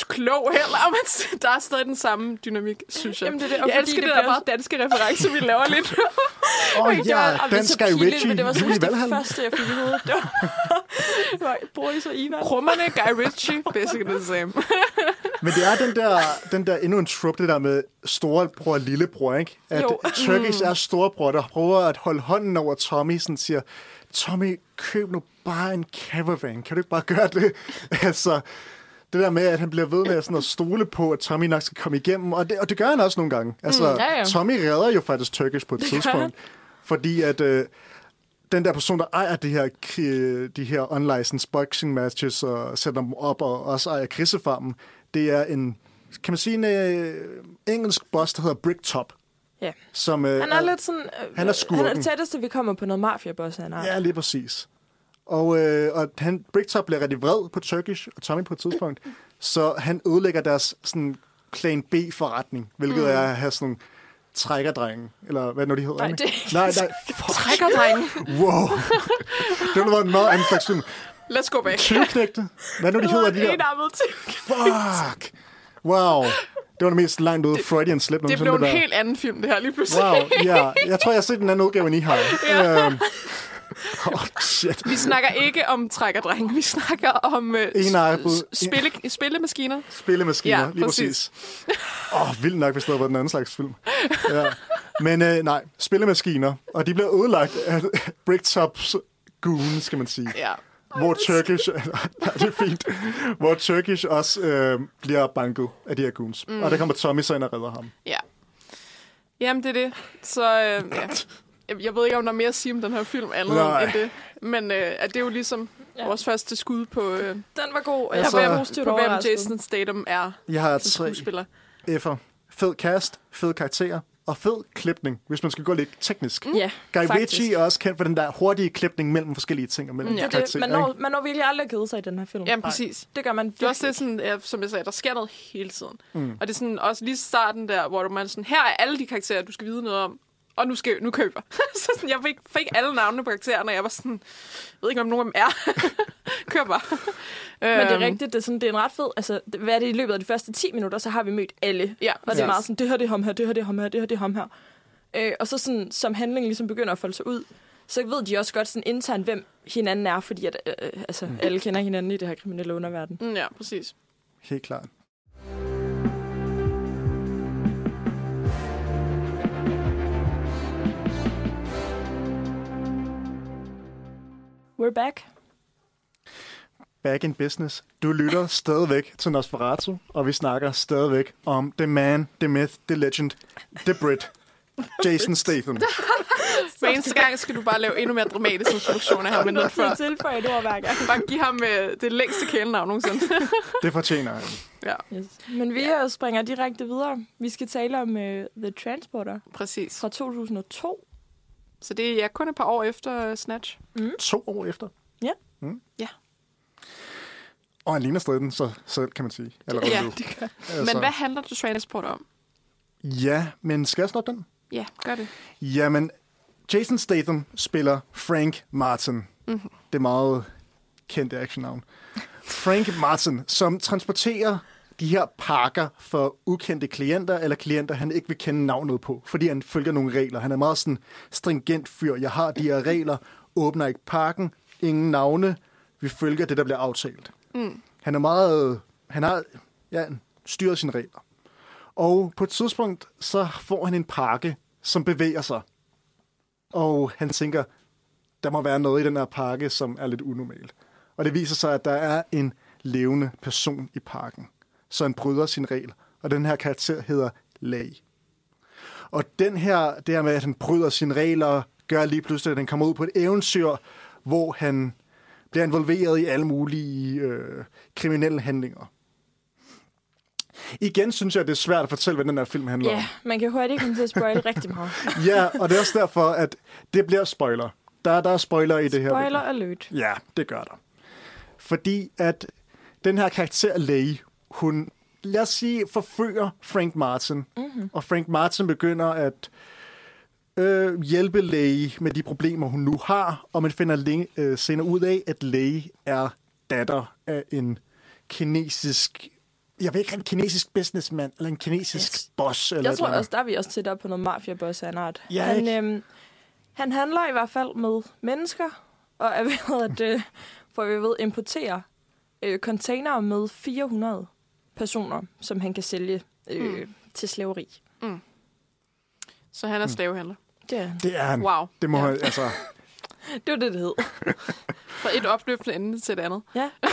klog heller, men der er stadig den samme dynamik, synes jeg. Jamen, det er det, og jeg fordi elsker det det, der meget danske reference, vi laver lidt. Åh oh, Det ja, den så Sky pinligt, Ritchie, men det var seriøst det første, jeg fik i hovedet. Det var, Boris og Ina. Krummerne, Guy Ritchie, basically the same. Men det er den der, den der endnu en trope, det der med storebror og lillebror, ikke? At Jo. Turkish er storebror, der prøver at holde hånden over Tommy, sådan siger, Tommy, køb nu bare en caravan. Kan du ikke bare gøre det? altså, det der med, at han bliver ved med sådan at stole på, at Tommy nok skal komme igennem, og det, og det gør han også nogle gange. Altså, Mm, ja, ja. Tommy redder jo faktisk Turkish på et Det tidspunkt, fordi at... Øh, den der person, der ejer de her, de her unlicensed boxing matches og sætter dem op og også ejer krisefarmen, det er en, kan man sige, en øh, engelsk boss, der hedder Bricktop. Ja. Som, øh, Han er lidt sådan... Øh, han er Han er skurken. det tætteste, vi kommer på noget mafia-boss, han er. Ja, lige præcis. Og, øh, og han, Bricktop bliver rigtig vred på Turkish og Tommy på et tidspunkt, så han ødelægger deres sådan, plan B-forretning, hvilket mm. er at have sådan trækkerdrenge, eller hvad nu de hedder. Nej, det er nej, nej, fuck, Trækkerdreng. wow. det være en meget anden slags film. Let's go back. Tyvknægte. Hvad nu de hedder, de der? enarmet. Fuck! Wow. Det var det mest langt ude Freudian slip Det blev en der. helt anden film, det her lige pludselig. Wow, ja. Jeg tror, jeg har set den anden udgave, end I har. Ja. Øhm. Oh, shit. Vi snakker ikke om trækkerdreng. Vi snakker om Enarmet- spille, spillemaskiner. Spillemaskiner, Ja, lige præcis. præcis. Åh, oh, vildt nok, hvis det havde været den anden slags film. Ja. Men øh, nej, spillemaskiner. Og de bliver ødelagt af Bricktops goon, skal man sige. Ja. Hvor Turkish, det er fint, hvor Turkish også øh, bliver banket af de her goons. Mm. Og der kommer Tommy så ind og redder ham. Ja. Jamen, det er det. Så øh, ja. Jeg- Jeg ved ikke, om der er mere at sige om den her film andet Nej. end det. Men øh, at det er jo ligesom ja. Vores første skud på, øh, Den var god, og jeg var på, positivt hvem overrasket. Jason Statham er Jeg har som tre skuespiller. F'er. Fed cast, fed karakter og fed klipning, hvis man skal gå lidt teknisk. Mm. Ja, Guy faktisk. Ritchie er også kendt for den der hurtige klipning mellem forskellige ting og mellem Ja. ja. Det det. karakterer. Man når, man når virkelig aldrig at kede sig i den her film. Jamen, præcis. Det gør man Det er også det, virkelig. sådan, ja, som jeg sagde, der sker noget hele tiden. Mm. Og det er sådan, også lige starten der, hvor man sådan, her er alle de karakterer, du skal vide noget om. Og nu, skal, nu køber. så sådan, jeg fik, fik alle navnene på karaktererne, og jeg var sådan, jeg ved ikke, om nogen af dem er. Kør bare. Men det er Øhm, rigtigt, det er, sådan, det er en ret fed... Altså, hvad er det i løbet af de første 10 minutter, så har vi mødt alle. Ja, Og det er meget sådan, det her det er ham her, det her det er ham her, det her det er ham her. Øh, og så sådan, som handlingen ligesom begynder at folde sig ud, så ved de også godt sådan internt, hvem hinanden er, fordi at, øh, øh, altså, mm. alle kender hinanden i det her kriminelle underverden. Mm, Ja, præcis. Helt klart. We're back. Back in business. Du lytter stadigvæk til Nosferatu, og vi snakker stadigvæk om The Man, The Myth, The Legend, The Brit, Jason Statham. Hver eneste gang skal du bare lave endnu mere dramatisk introduktion af ham end den før. tilføje et ord hver gang. Bare give ham øh, det længste kælenavn nogensinde. Det fortjener han. ja, Yes. Men vi ja. springer direkte videre. Vi skal tale om uh, The Transporter præcis. fra 2002. Så det er ja, kun et par år efter uh, Snatch. To år efter. Ja. Mm. Ja. Og han ligner stadig den så selv, kan man sige. Allerede Ja, nu. det gør. Altså, Men hvad handler The Transport om? Ja, men skal jeg snoppe den? Ja, gør det. Jamen, Jason Statham spiller Frank Martin. Mhm. Mm-hmm. Det er meget kendte actionnavn. Frank Martin, som transporterer de her pakker for ukendte klienter, eller klienter, han ikke vil kende navnet på, fordi han følger nogle regler. Han er meget sådan stringent fyr. Jeg har de her regler, åbner ikke pakken, ingen navne, vi følger det, der bliver aftalt. Mm. Han er meget... Han har ja, styret sine regler. Og på et tidspunkt, så får han en pakke, som bevæger sig. Og han tænker, der må være noget i den her pakke, som er lidt unormalt. Og det viser sig, at der er en levende person i parken. Så han bryder sin regel. Og den her karakter hedder Lag. Og den her, det her med, at han bryder sine regler, gør lige pludselig, at han kommer ud på et eventyr, hvor han bliver involveret i alle mulige øh, kriminelle handlinger. Igen synes jeg, det er svært at fortælle, hvad den her film handler Ja, om. yeah, man kan hurtigt komme til at spoil rigtig meget. Ja, og det er også derfor, at det bliver spoiler. Der, der er spoiler i det her. Spoiler alert. Ja, det gør der. Fordi at den her karakter Lay, hun, lad os sige, forfører Frank Martin. Mm-hmm. Og Frank Martin begynder at øh, hjælpe Lei med de problemer, hun nu har, og man finder læ- øh, senere ud af, at Lei er datter af en kinesisk, jeg ved ikke, en kinesisk businessman, eller en kinesisk Yes. boss. Eller Jeg tror eller også, der er vi også tæt op på noget mafia boss af en art. Ja, han, øhm, han handler i hvert fald med mennesker, og er ved at, øh, for vi ved, importere øh, containere med 400 personer, som han kan sælge øh, Mm. til slaveri. Så han er slavehandler. Det, Det er han. Wow. Det må ja. han, altså... det var det, det hed. Fra et opløftende ende til et andet. Ja.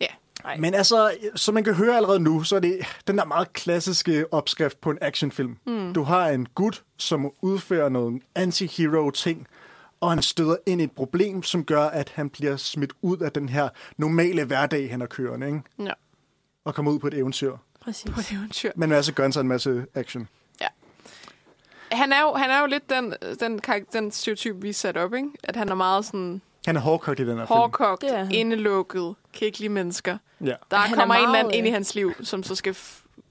Ja. Nej. Men altså, som man kan høre allerede nu, så er det den der meget klassiske opskrift på en actionfilm. Mm. Du har en gut, som udfører noget anti-hero ting, og han støder ind i et problem, som gør, at han bliver smidt ud af den her normale hverdag, han er kørende, ikke? Ja. Og kommer ud på et eventyr. Præcis. På et eventyr. Men en masse guns og en masse action. Han er jo, han er jo lidt den, den, den stereotyp, vi sat op, ikke? At han er meget sådan Han er hårdkogt i den her film. hårdkogt, er han. indelukket, kan ikke lide mennesker. Ja. Der Han er kommer en eller anden ind i øh, hans liv, som så skal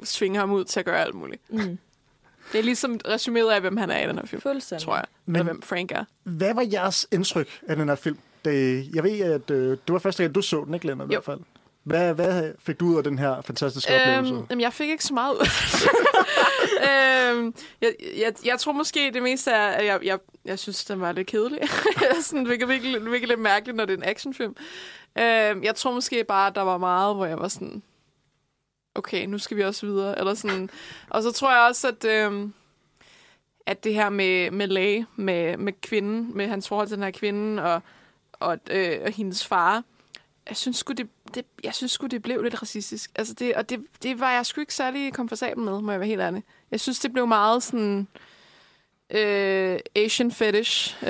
svinge ham ud til at gøre alt muligt. Mm. Det er ligesom resuméet af, hvem han er i den her film, Fuldstændig. tror jeg. Men- Eller hvem Frank er. Hvad var jeres indtryk af den her film? Det, jeg ved, at øh, det var første gang, du så den, ikke, Lennart, i hvert fald. Hvad, hvad fik du ud af den her fantastiske oplevelse? Øhm, jamen, jeg fik ikke så meget ud. øhm, jeg, jeg, jeg tror måske, det meste er, at jeg, jeg, jeg synes, den var lidt kedelig. sådan, det virkelig, virkelig, virkelig lidt mærkeligt, når det er en actionfilm. Øhm, jeg tror måske bare, at der var meget, hvor jeg var sådan, okay, nu skal vi også videre. Eller sådan. Og så tror jeg også, at, øhm, at det her med, med læge, med, med kvinden, med hans forhold til den her kvinde, og, og, øh, og hendes far, jeg synes sgu, det, det, jeg synes sgu, det blev lidt racistisk. Altså det, og det, det var jeg sgu ikke særlig komfortabel med, må jeg være helt ærlig. Jeg synes, det blev meget sådan øh, Asian fetish. Øh,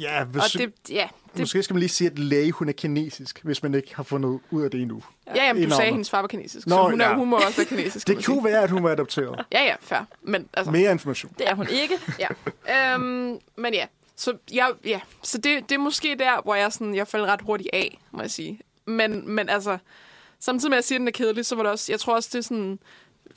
ja, hvis, og det, ja, det, Måske skal man lige sige, at læge, hun er kinesisk, hvis man ikke har fundet ud af det endnu. ja, jamen, du Indavler. sagde, at hendes far var kinesisk, Nå, så hun, er, ja. hun må også være kinesisk. Det kunne være, at hun var adopteret. Ja, ja, fair. Men altså, Mere information. Det er hun ikke. ja. øhm, men ja, så, jeg, ja. så det, det er måske der, hvor jeg, sådan, jeg faldt ret hurtigt af, må jeg sige. Men, men altså, samtidig med at jeg siger, at den er kedelig, så var det også, jeg tror også, det er sådan,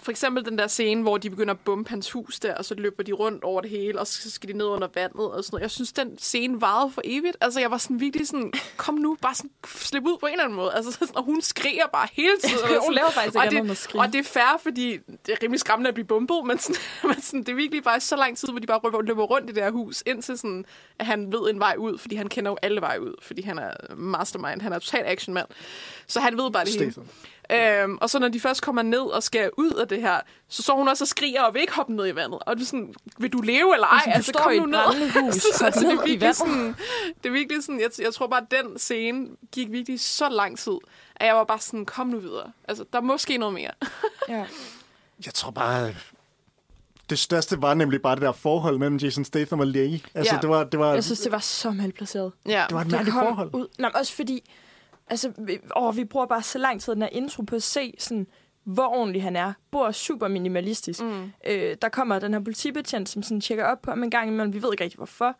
for eksempel den der scene, hvor de begynder at bombe hans hus der, og så løber de rundt over det hele, og så skal de ned under vandet og sådan noget. Jeg synes, den scene varede for evigt. Altså, jeg var sådan virkelig sådan, kom nu, bare sådan, slip ud på en eller anden måde. Altså, sådan, og hun skriger bare hele tiden. og Hun sådan- laver faktisk og ikke andet skrige. og det er fair, fordi det er rimelig skræmmende at blive bumpet, men, sådan, men sådan, det er virkelig bare så lang tid, hvor de bare løber- løber rundt i det her hus, indtil sådan, at han ved en vej ud, fordi han kender jo alle veje ud, fordi han er mastermind, han er total actionmand. Så han ved bare det hele. Øhm, og så når de først kommer ned og skal ud af det her, så står hun også og skriger og vil ikke hoppe ned i vandet. Og du er sådan, vil du leve eller ej? Altså, du står i et brændende hus, så, hop så, det, ned er virkelig sådan, det er virkelig sådan, jeg, jeg tror bare, at den scene gik virkelig så lang tid, at jeg var bare sådan, kom nu videre. Altså, der er måske noget mere. Ja. Jeg tror bare, det største var nemlig bare det der forhold mellem Jason Statham og Læge. Altså, Ja. det var, det var, Jeg synes, det var så malplaceret. Ja. det var et mærkeligt kom forhold. Ud. Nej, men også fordi, altså, vi, åh, vi bruger bare så lang tid den her intro på at se, sådan, hvor ordentlig han er. Bor super minimalistisk. Mm. Øh, der kommer den her politibetjent, som sådan tjekker op på ham en gang imellem. Vi ved ikke rigtig, hvorfor.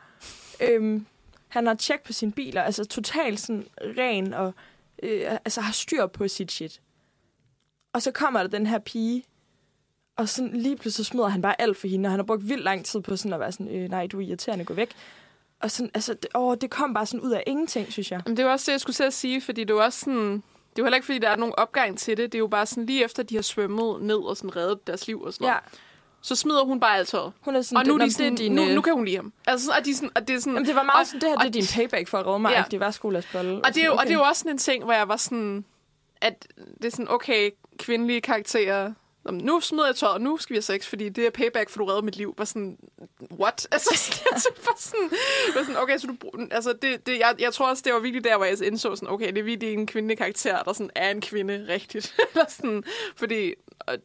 Øhm, han har tjek på sine biler, altså totalt sådan ren og øh, altså har styr på sit shit. Og så kommer der den her pige, og sådan lige pludselig smider han bare alt for hende, og han har brugt vildt lang tid på sådan at være sådan, øh, nej, du er irriterende, gå væk. Og sådan, altså, det, åh, det kom bare sådan ud af ingenting, synes jeg. Men det er jo også det, jeg skulle til at sige, fordi det er jo også sådan... Det er jo heller ikke, fordi der er nogen opgang til det. Det er jo bare sådan, lige efter de har svømmet ned og sådan reddet deres liv og sådan Ja, noget, så smider hun bare alt tøjet. hun er sådan, Og nu, "Nå, de sådan, det din, nu, øh, nu kan hun lide ham. Altså, sådan, og, de sådan, og det er sådan... Jamen, det var meget og, sådan, det her og, det er din payback for at redde mig. Ja. Det var skoleasbolle. Og det, er jo, og det er jo også sådan en ting, hvor jeg var sådan... At det er sådan, okay, kvindelige karakterer... Nu smider jeg tøjet, og nu skal vi have sex, fordi det er payback, for du reddede mit liv. Var sådan, what? Altså, sådan, var sådan, var sådan, okay, så du... Altså, det, det, jeg, jeg tror også, det var virkelig der, hvor jeg indså sådan, okay, det er virkelig en kvindekarakter, der sådan er en kvinde rigtigt. Eller sådan, fordi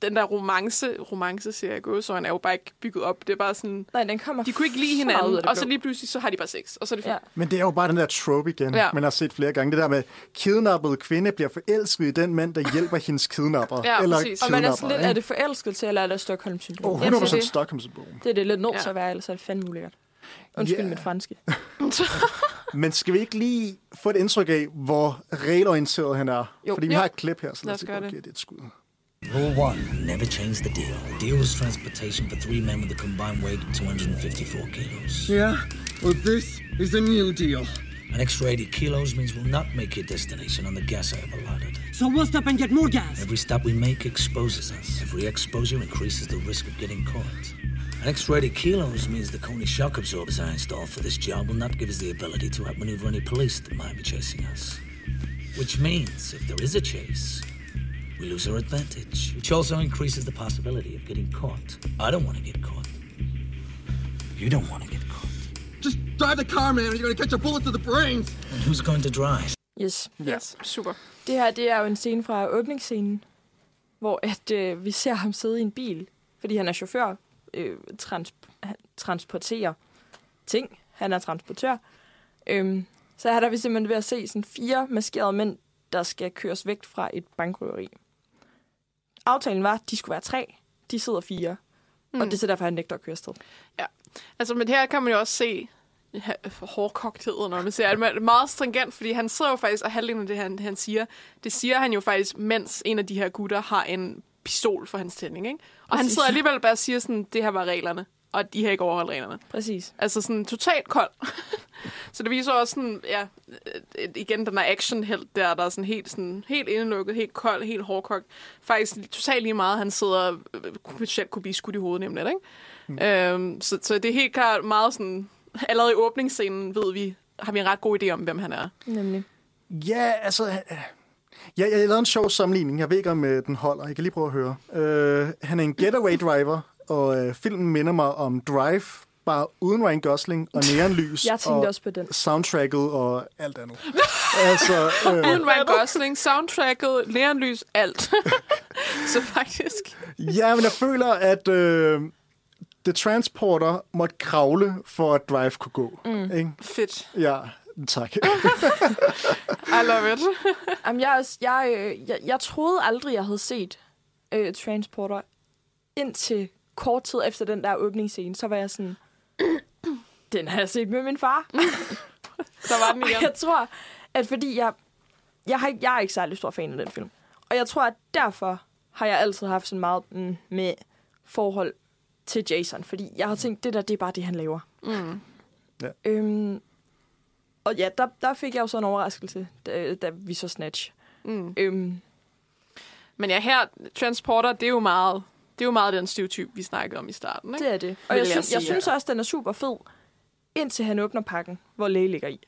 den der romance, romance siger jeg gåsøjne, er jo bare ikke bygget op. Det er bare sådan, Nej, den kommer de kunne ikke lide hinanden, af det og så lige pludselig, så har de bare sex, og så er det. Ja. Men det er jo bare den der trope igen, Ja. ja. man har set flere gange. Det der med, kidnappede kvinde bliver forelsket i den mand, der hjælper hendes kidnapper. Ja, eller præcis. Og man er sådan lidt, er det forelsket til, eller er det Stockholm-syndrom? Oh, Jamen, det er 100% det. Stockholm-syndrom. det er det lidt nødt Ja. til at være, ellers er det fandme ulækkert. Undskyld Ja. mit franske. Men skal vi ikke lige få et indtryk af, hvor regelorienteret han er? Jo. Fordi vi Jo. har et klip her, så Lad os lige gøre prøve at det. give et skud. Rule one, never change the deal. The deal was transportation for three men with a combined weight of 254 kilos. Yeah? Well, this is a new deal. An extra 80 kilos means we'll not make your destination on the gas I have allotted. So we'll stop and get more gas. Every stop we make exposes us. Every exposure increases the risk of getting caught. An extra 80 kilos means the Coney shock absorbers I installed for this job will not give us the ability to outmaneuver any police that might be chasing us. Which means, if there is a chase, we lose our advantage, which also increases the possibility of getting caught. I don't want to get caught. You don't want to get caught. Just drive the car, man, or you're gonna catch a bullet to the brains. And who's going to drive? Yes. Yes, super. Det her, det er jo en scene fra åbningsscenen, hvor at, øh, vi ser ham sidde i en bil, fordi han er chauffør, øh, trans- han transporterer ting. Han er transportør. Øhm, så her der er vi simpelthen ved at se sådan fire maskerede mænd, der skal køres væk fra et bankrøveri. Aftalen var, at de skulle være tre. De sidder fire. Mm. Og det er så derfor, han nægter at køre afsted. Altså, men her kan man jo også se ja, hårdkogtheden, når man ser det. Er meget stringent, fordi han sidder jo faktisk, og halvdelen af det, han, han siger, det siger han jo faktisk, mens en af de her gutter har en pistol for hans tænding, ikke? Og han Præcis. sidder alligevel bare og siger sådan, det her var reglerne, og de har ikke overholdt reglerne. Præcis. Altså sådan totalt kold. så det viser også sådan, ja, øh, igen den der action helt der, der er sådan helt, sådan, helt indelukket, helt kold, helt hårdkogt. Faktisk totalt lige meget, han sidder, øh, potentielt kunne blive skudt i hovedet nemlig, ikke? Mm. Øhm, så, så det er helt klart meget sådan, allerede i åbningsscenen ved vi, har vi en ret god idé om, hvem han er. Nemlig. Ja, altså... øh, Ja, jeg lavede en sjov sammenligning. Jeg ved ikke, om øh, den holder. Jeg kan lige prøve at høre. Øh, han er en getaway driver, og øh, filmen minder mig om Drive, bare uden Ryan Gosling og neonlys. Jeg tænkte og også på den. soundtracket og alt andet. altså, øh, Uden Ryan Gosling, soundtracket, neonlys, alt. så faktisk... ja, men jeg føler, at øh, The Transporter måtte kravle, for at Drive kunne gå. Mm. Ikke? Fedt. Ja, tak. I love it. Jamen, jeg, også- jeg, øh, jeg, jeg troede aldrig, jeg havde set øh, Transporter indtil kort tid efter den der åbningsscene. Så var jeg sådan, den har jeg set med min far. Der var den Og igen. jeg tror, at fordi jeg... Jeg, har, ikke- jeg er ikke særlig stor fan af den film. Og jeg tror, at derfor har jeg altid haft sådan meget mm, med forhold til Jason. Fordi jeg har tænkt, det der, det er bare det, han laver. Mm. Ja. Øhm, og ja, der, der fik jeg jo så en overraskelse, da, da vi så Snatch. Mm. Øhm, Men ja, her, Transporter, det er jo meget, det er jo meget den stereotyp, vi snakkede om i starten. Ikke? Det er det. Og jeg, jeg synes, jeg synes også, den er super fed, indtil han åbner pakken, hvor læge ligger i.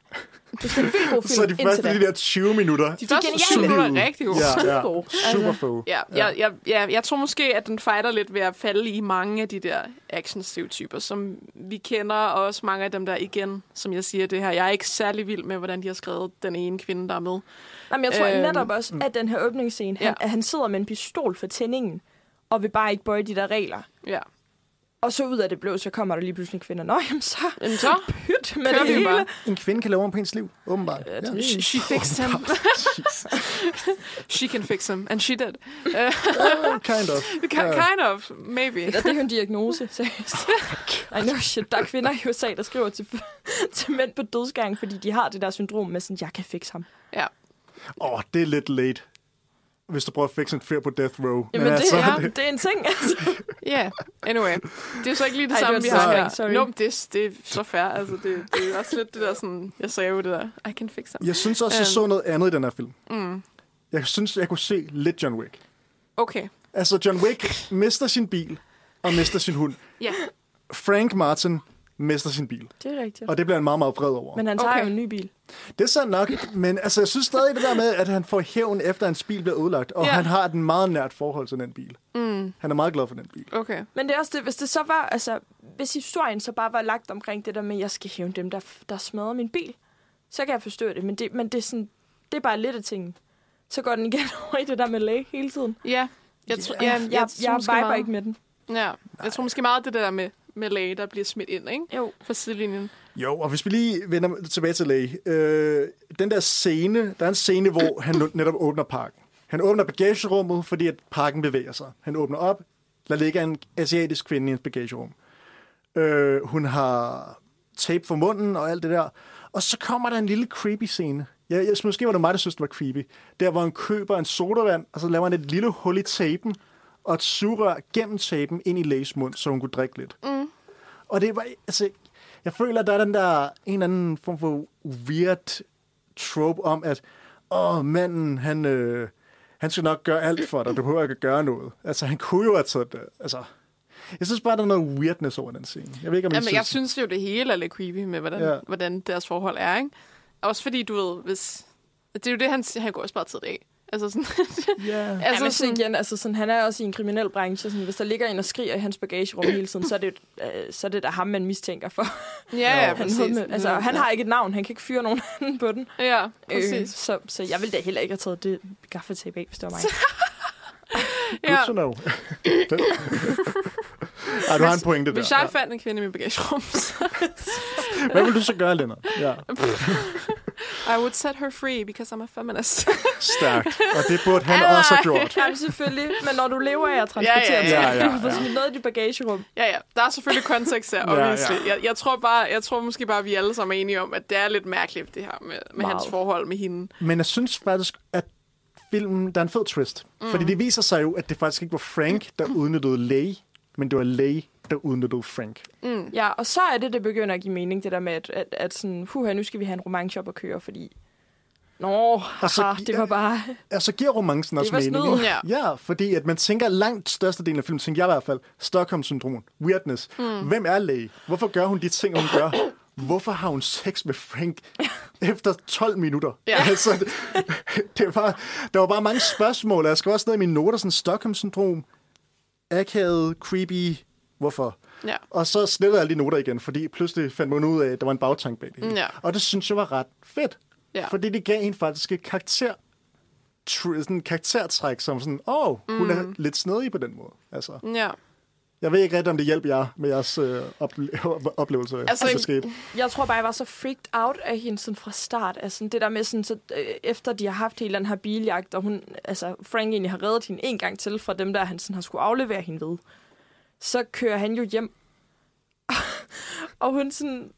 Det er en vildt god film Så de første de der 20 minutter, De første geniale. syv minutter er rigtig gode. Ja, ja. Super Altså, få. Ja, jeg, jeg, jeg, jeg tror måske, at den fighter lidt ved at falde i mange af de der action-stereotyper, som vi kender, og også mange af dem der igen, som jeg siger det her. Jeg er ikke særlig vild med, hvordan de har skrevet den ene kvinde, der er med. Jamen, jeg tror Øhm, netop også, at den her åbningsscene, han, Ja. at han sidder med en pistol for tændingen, og vil bare ikke bøje de der regler. Ja. Og så ud af det blå, så kommer der lige pludselig en kvinde. Nå, jamen så Jamen så, pyt med kører det hele. bare. En kvinde kan lave om på ens liv, åbenbart. Ja, Ja. She, she fixed him. She can fix him, and she did. Uh, Kind of. kind of, maybe. Eller det er jo en diagnose, seriøst. I know shit. Der er kvinder i USA, der skriver til, til mænd på dødsgang, fordi de har det der syndrom med sådan, jeg kan fikse ham. Ja. Åh, oh, det er lidt late. Hvis du prøver at fixe en fyr på Death Row. Jamen, det, altså, er, det er en ting. Altså. Ja, yeah. anyway. Det er så ikke lige det Ej, det samme, var vi har her. sorry. Nå, men det, det er så fair. Altså, det, det er også lidt det der sådan, jeg sagde jo det der, I can fix him. Jeg synes også, jeg Øhm. så noget andet i den her film. Mm. Jeg synes, jeg kunne se lidt John Wick. Okay, Altså, John Wick mister sin bil og mister sin hund. ja. Frank Martin mister sin bil. Det er rigtigt. Og det bliver han meget, meget vred over. Men han tager Okay. jo en ny bil. Det er sandt nok, men altså, jeg synes stadig det der med, at han får hævn efter, at hans bil bliver ødelagt. Og Ja. han har et meget nært forhold til den bil. Mm. Han er meget glad for den bil. Okay. Men det er også det, hvis det så var, altså, hvis historien så bare var lagt omkring det der med, at jeg skal hævne dem, der, der smadrer min bil, så kan jeg forstå det. Men det, men det er sådan, det er bare lidt af tingen. Så går den igen over i det der med læge hele tiden. Ja. Jeg, tror, Ja, Jeg, jeg, jeg, jeg viber meget, ikke med den. Ja, jeg tror måske meget det der med, med læge, der bliver smidt ind, ikke? Jo. Fra sidelinjen. Jo, og hvis vi lige vender tilbage til Læge. Øh, den der scene, der er en scene, hvor han netop åbner parken. Han åbner bagagerummet, fordi at parken bevæger sig. Han åbner op, der ligger en asiatisk kvinde i en bagagerum. Øh, hun har tape for munden og alt det der. Og så kommer der en lille creepy scene. Jeg, jeg, måske var det mig, der synes, det var creepy. Der, hvor han køber en sodavand, og så laver han et lille hul i tapen, og et sugerør gennem tapen ind i Lays mund, så hun kunne drikke lidt. Mm. Og det var, altså, jeg føler, at der er den der en eller anden form for weird trope om, at åh, manden, han, øh, han skal nok gøre alt for dig, du behøver ikke at gøre noget. Altså, han kunne jo have taget det. Altså, jeg synes bare, der er noget weirdness over den scene. Jeg ved ikke, om Jamen, jeg synes... synes jo, det hele er lidt creepy med, hvordan, Ja. hvordan deres forhold er, ikke? Også fordi, du ved, hvis... Det er jo det, han, han går også bare tid af. Altså sådan... Ja. altså Altså, men så sådan, igen, altså sådan, han er også i en kriminel branche. Sådan, hvis der ligger en og skriger i hans bagagerum hele tiden, så er det, øh, så er det da ham, man mistænker for. ja, ja, Han, præcis. med, altså, han har ikke et navn. Han kan ikke fyre nogen anden på den. Ja, Øh, præcis. så, så jeg ville da heller ikke have taget det gaffatape af, hvis det var mig. Good ja. to know. Ej, du har en pointe der. Hvis jeg fandt en kvinde i mit bagagerum, så Ja. Hvad vil du så gøre, Lennart? Ja, I would set her free, because I'm a feminist. stærkt. Og det burde han også have gjort. Jamen selvfølgelig, men når du lever af at transportere Ja, ja, ja, ja, du ja. smidt noget i dit bagagerum. ja, ja. Der er selvfølgelig kontekst her, Ja, obviously. ja. Jeg, jeg, tror bare, jeg tror måske bare, at vi alle sammen er enige om, at det er lidt mærkeligt, det her med, med hans forhold med hende. Men jeg synes faktisk, at filmen, der er en fed twist. Mm. Fordi det viser sig jo, at det faktisk ikke var Frank, der udnyttede Lay, men det var Lay, udnyttede Frank. Ja, og så er det, det begynder at give mening, det der med, at, at, at sådan, huha, nu skal vi have en romance op at køre, fordi... Nå, så haha, det var bare... Og så giver romancen også mening. ikke? Ja. ja, fordi at man tænker langt størstedelen af filmen, tænker jeg i hvert fald, Stockholm-syndrom, weirdness. Mm. Hvem er Lay? Hvorfor gør hun de ting, hun gør? Hvorfor har hun sex med Frank efter 12 minutter? Ja. Altså, det, det var, der var bare mange spørgsmål. Jeg skrev også ned i mine noter, sådan Stockholm-syndrom, akavet, creepy, hvorfor? Ja. Og så slettede jeg de noter igen, fordi pludselig fandt man ud af, at der var en bagtank bag det hele. Ja. Og det synes jeg var ret fedt. Ja. Fordi det gav en faktisk et karakter, sådan karaktertræk, som sådan, åh, oh, hun Mm. er lidt snedig på den måde. Altså, Ja. jeg ved ikke rigtig, om det hjælper jer med jeres øh, ople- oplevelse, Altså, altså, det skete. Jeg tror bare, jeg var så freaked out af hende sådan fra start. Altså, det der med sådan, så, øh, efter de har haft hele den her biljagt, og hun, altså, Frank egentlig har reddet hende en gang til fra dem, der han sådan har skulle aflevere hende ved. Så kører han jo hjem. og hun sådan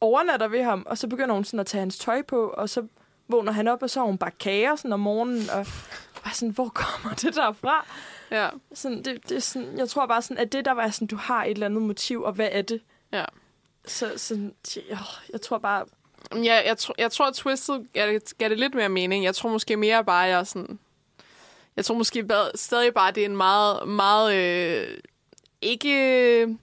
overnatter ved ham, og så begynder hun sådan at tage hans tøj på, og så vågner han op, og så har hun bare kager sådan om morgenen, og bare sådan, hvor kommer det der fra? Ja. Sådan, det, det er sådan, jeg tror bare sådan, at det der var sådan, du har et eller andet motiv, og hvad er det? Ja. Så sådan, jeg, jeg tror bare, Ja, jeg, tr- jeg tror, at twistet gav det, gav det lidt mere mening. Jeg tror måske mere bare, jeg er sådan... Jeg tror måske bare, stadig bare, det er en meget, meget... Øh, ikke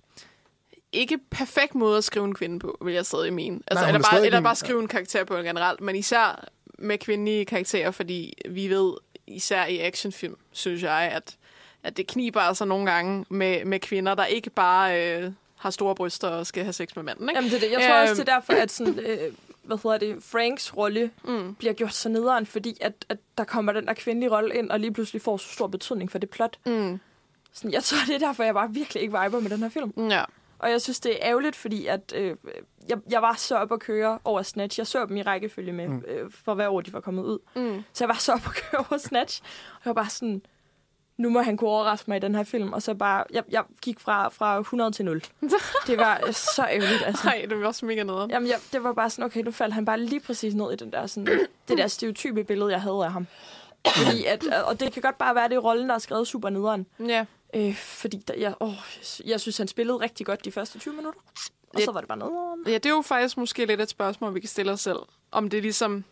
ikke perfekt måde at skrive en kvinde på, vil jeg stadig mene. Altså, Nej, eller, er bare, stadig eller en- bare skrive en karakter på generelt, men især med kvindelige karakterer, fordi vi ved, især i actionfilm, synes jeg, at, at det kniber altså nogle gange med, med kvinder, der ikke bare øh, har store bryster og skal have sex med manden. Ikke? Jamen, det er det. Jeg tror også, Øhm. det er derfor, at sådan, øh, hvad hedder det, Franks rolle mm. bliver gjort så nederen, fordi at, at der kommer den der kvindelige rolle ind, og lige pludselig får så stor betydning for det plot. Mm. Sådan, jeg tror, det er derfor, jeg bare virkelig ikke viber med den her film. Ja. Og jeg synes, det er ærgerligt, fordi at, øh, jeg, jeg var så op at køre over Snatch. Jeg så dem i rækkefølge med, mm. øh, for hver år de var kommet ud. Mm. Så jeg var så op at køre over Snatch. Og jeg var bare sådan, nu må han kunne overraske mig i den her film. Og så bare, jeg, jeg gik fra, fra 100 til 0. Det var øh, så ærgerligt, altså. Nej, det var også mega nederen. Jamen, jeg, det var bare sådan, okay, nu faldt han bare lige præcis ned i den der, sådan, det der stereotype billede, jeg havde af ham. Fordi at, og det kan godt bare være, det er rollen, der er skrevet super nederen. Ja. Øh, fordi der, jeg, åh, jeg synes, han spillede rigtig godt de første 20 minutter. Og Det- så var det bare nederen. Ja, det er jo faktisk måske lidt et spørgsmål, vi kan stille os selv. Om det er ligesom,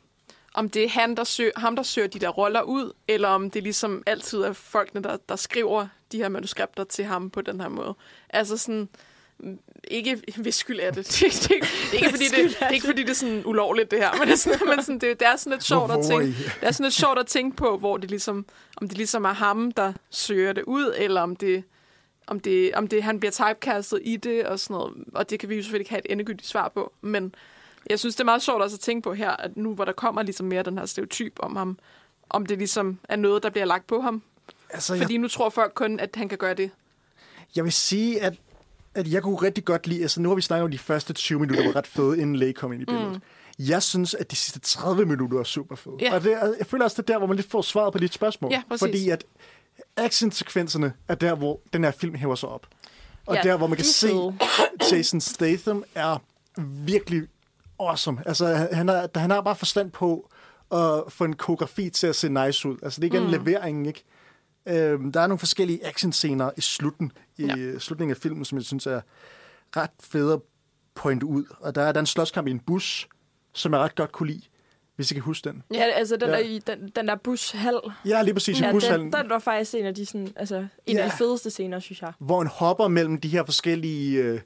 om det er han, der søger, ham, der søger de der roller ud, eller om det ligesom altid er folkene, der, der skriver de her manuskripter til ham på den her måde. Altså sådan, ikke hvis skyld er det. Det, det, det, det er ikke, fordi det, det er ikke fordi det er sådan ulovligt, det her. Men det er sådan, men sådan, det, det er sådan lidt sjovt at tænke, det er sådan lidt sjovt at tænke på, hvor det ligesom, om det ligesom er ham, der søger det ud, eller om det, om det, om det han bliver typecastet i det og sådan noget. Og det kan vi jo selvfølgelig ikke have et endegyldigt svar på. Men jeg synes, det er meget sjovt også at tænke på her, at nu hvor der kommer ligesom mere den her stereotyp om ham, om det ligesom er noget, der bliver lagt på ham. Altså, Fordi nu tror folk kun, at han kan gøre det. Jeg vil sige, at, at jeg kunne rigtig godt lide, altså nu har vi snakket om de første 20 minutter, var ret fede, inden Lay kom ind i billedet. Mm. Jeg synes, at de sidste 30 minutter er super fede. Ja. Og det, jeg føler også, det er der, hvor man lidt får svaret på dit spørgsmål. Præcis. Fordi at actionsekvenserne er der, hvor den her film hæver sig op. Og Ja, der, hvor man kan se, fede. Jason Statham er virkelig awesome. Altså, han, har, han har bare forstand på at få en koreografi til at se nice ud. Altså, det er ikke mm. en levering, ikke? Øhm, der er nogle forskellige actionscener i slutten, i ja. slutningen af filmen, som jeg synes er ret fede at pointe ud. Og der er, der er en slåskamp i en bus, som jeg ret godt kunne lide, hvis I kan huske den. Ja, altså den, Ja. Der, i- den, den der bushal. Ja, lige præcis i Ja, bushallen, den, den var faktisk en af de, sådan, altså, en Ja. af de fedeste scener, synes jeg. hvor han hopper mellem de her forskellige... Øh,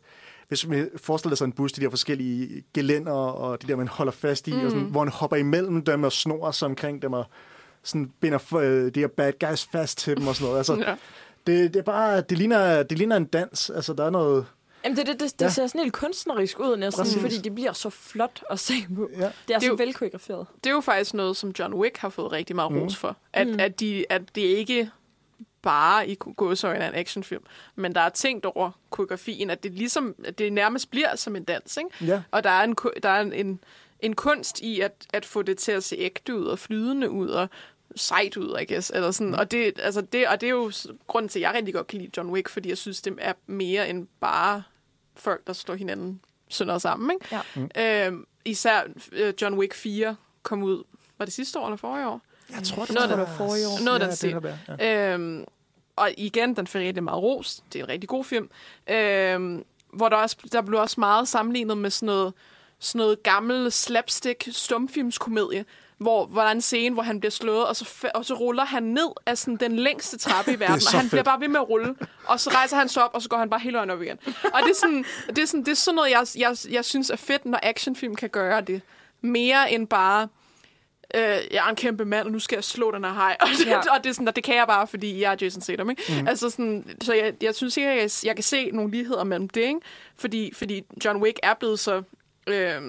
hvis man forestiller sig en bus, de der forskellige gelænder og de der, man holder fast i, mm. og sådan, hvor han hopper imellem dem og snor sig omkring dem og sådan binder øh, de her bad guys fast til dem og sådan noget. Altså, Ja. det, det, er bare, det ligner, det ligner en dans. Altså, der er noget... Jamen, det, det, det, det Ja. ser sådan helt kunstnerisk ud næsten, Præcis. fordi det bliver så flot at se på. Ja. Det er Det er så jo- velkoreograferet. Det er jo faktisk noget, som John Wick har fået rigtig meget Mm. ros for. At, mm. at, de, at det ikke bare i gåsøjne er en actionfilm, men der er tænkt over koreografien, at det ligesom, at det nærmest bliver som en dans, ikke? Ja. Og der er en, der er en, en, en kunst i at, at få det til at se ægte ud og flydende ud og sejt ud, I guess. Eller sådan. Og, det, altså det, og det er jo grunden til, at jeg rigtig godt kan lide John Wick, fordi jeg synes, det er mere end bare folk, der slår hinanden sønder sammen. Ikke? Ja. Øhm, især øh, John Wick 4 kom ud, var det sidste år eller forrige år? Jeg tror, det Noget, var der- forrige år. Noget ja, den det stil. ja. Øhm, og igen, den får rigtig meget ros. Det er en rigtig god film. Øhm, hvor der, også, der blev også meget sammenlignet med sådan noget, sådan noget gammel slapstick stumfilmskomedie, hvor, hvor der er en scene, hvor han bliver slået, og så, og så ruller han ned af sådan den længste trappe i verden, og han bliver fedt. bare ved med at rulle, og så rejser han sig op, og så går han bare hele vejen op igen. Og det er sådan, det er sådan, det er sådan noget, jeg, jeg, jeg synes er fedt, når actionfilm kan gøre det. Mere end bare, øh, jeg er en kæmpe mand, og nu skal jeg slå den her hej. Og det, Ja. og det er sådan, og det kan jeg bare, fordi jeg er Jason Statham, ikke? Mm. Altså sådan, så jeg, jeg synes ikke, at jeg, jeg kan se nogle ligheder mellem det, ikke? Fordi, fordi John Wick er blevet så øh,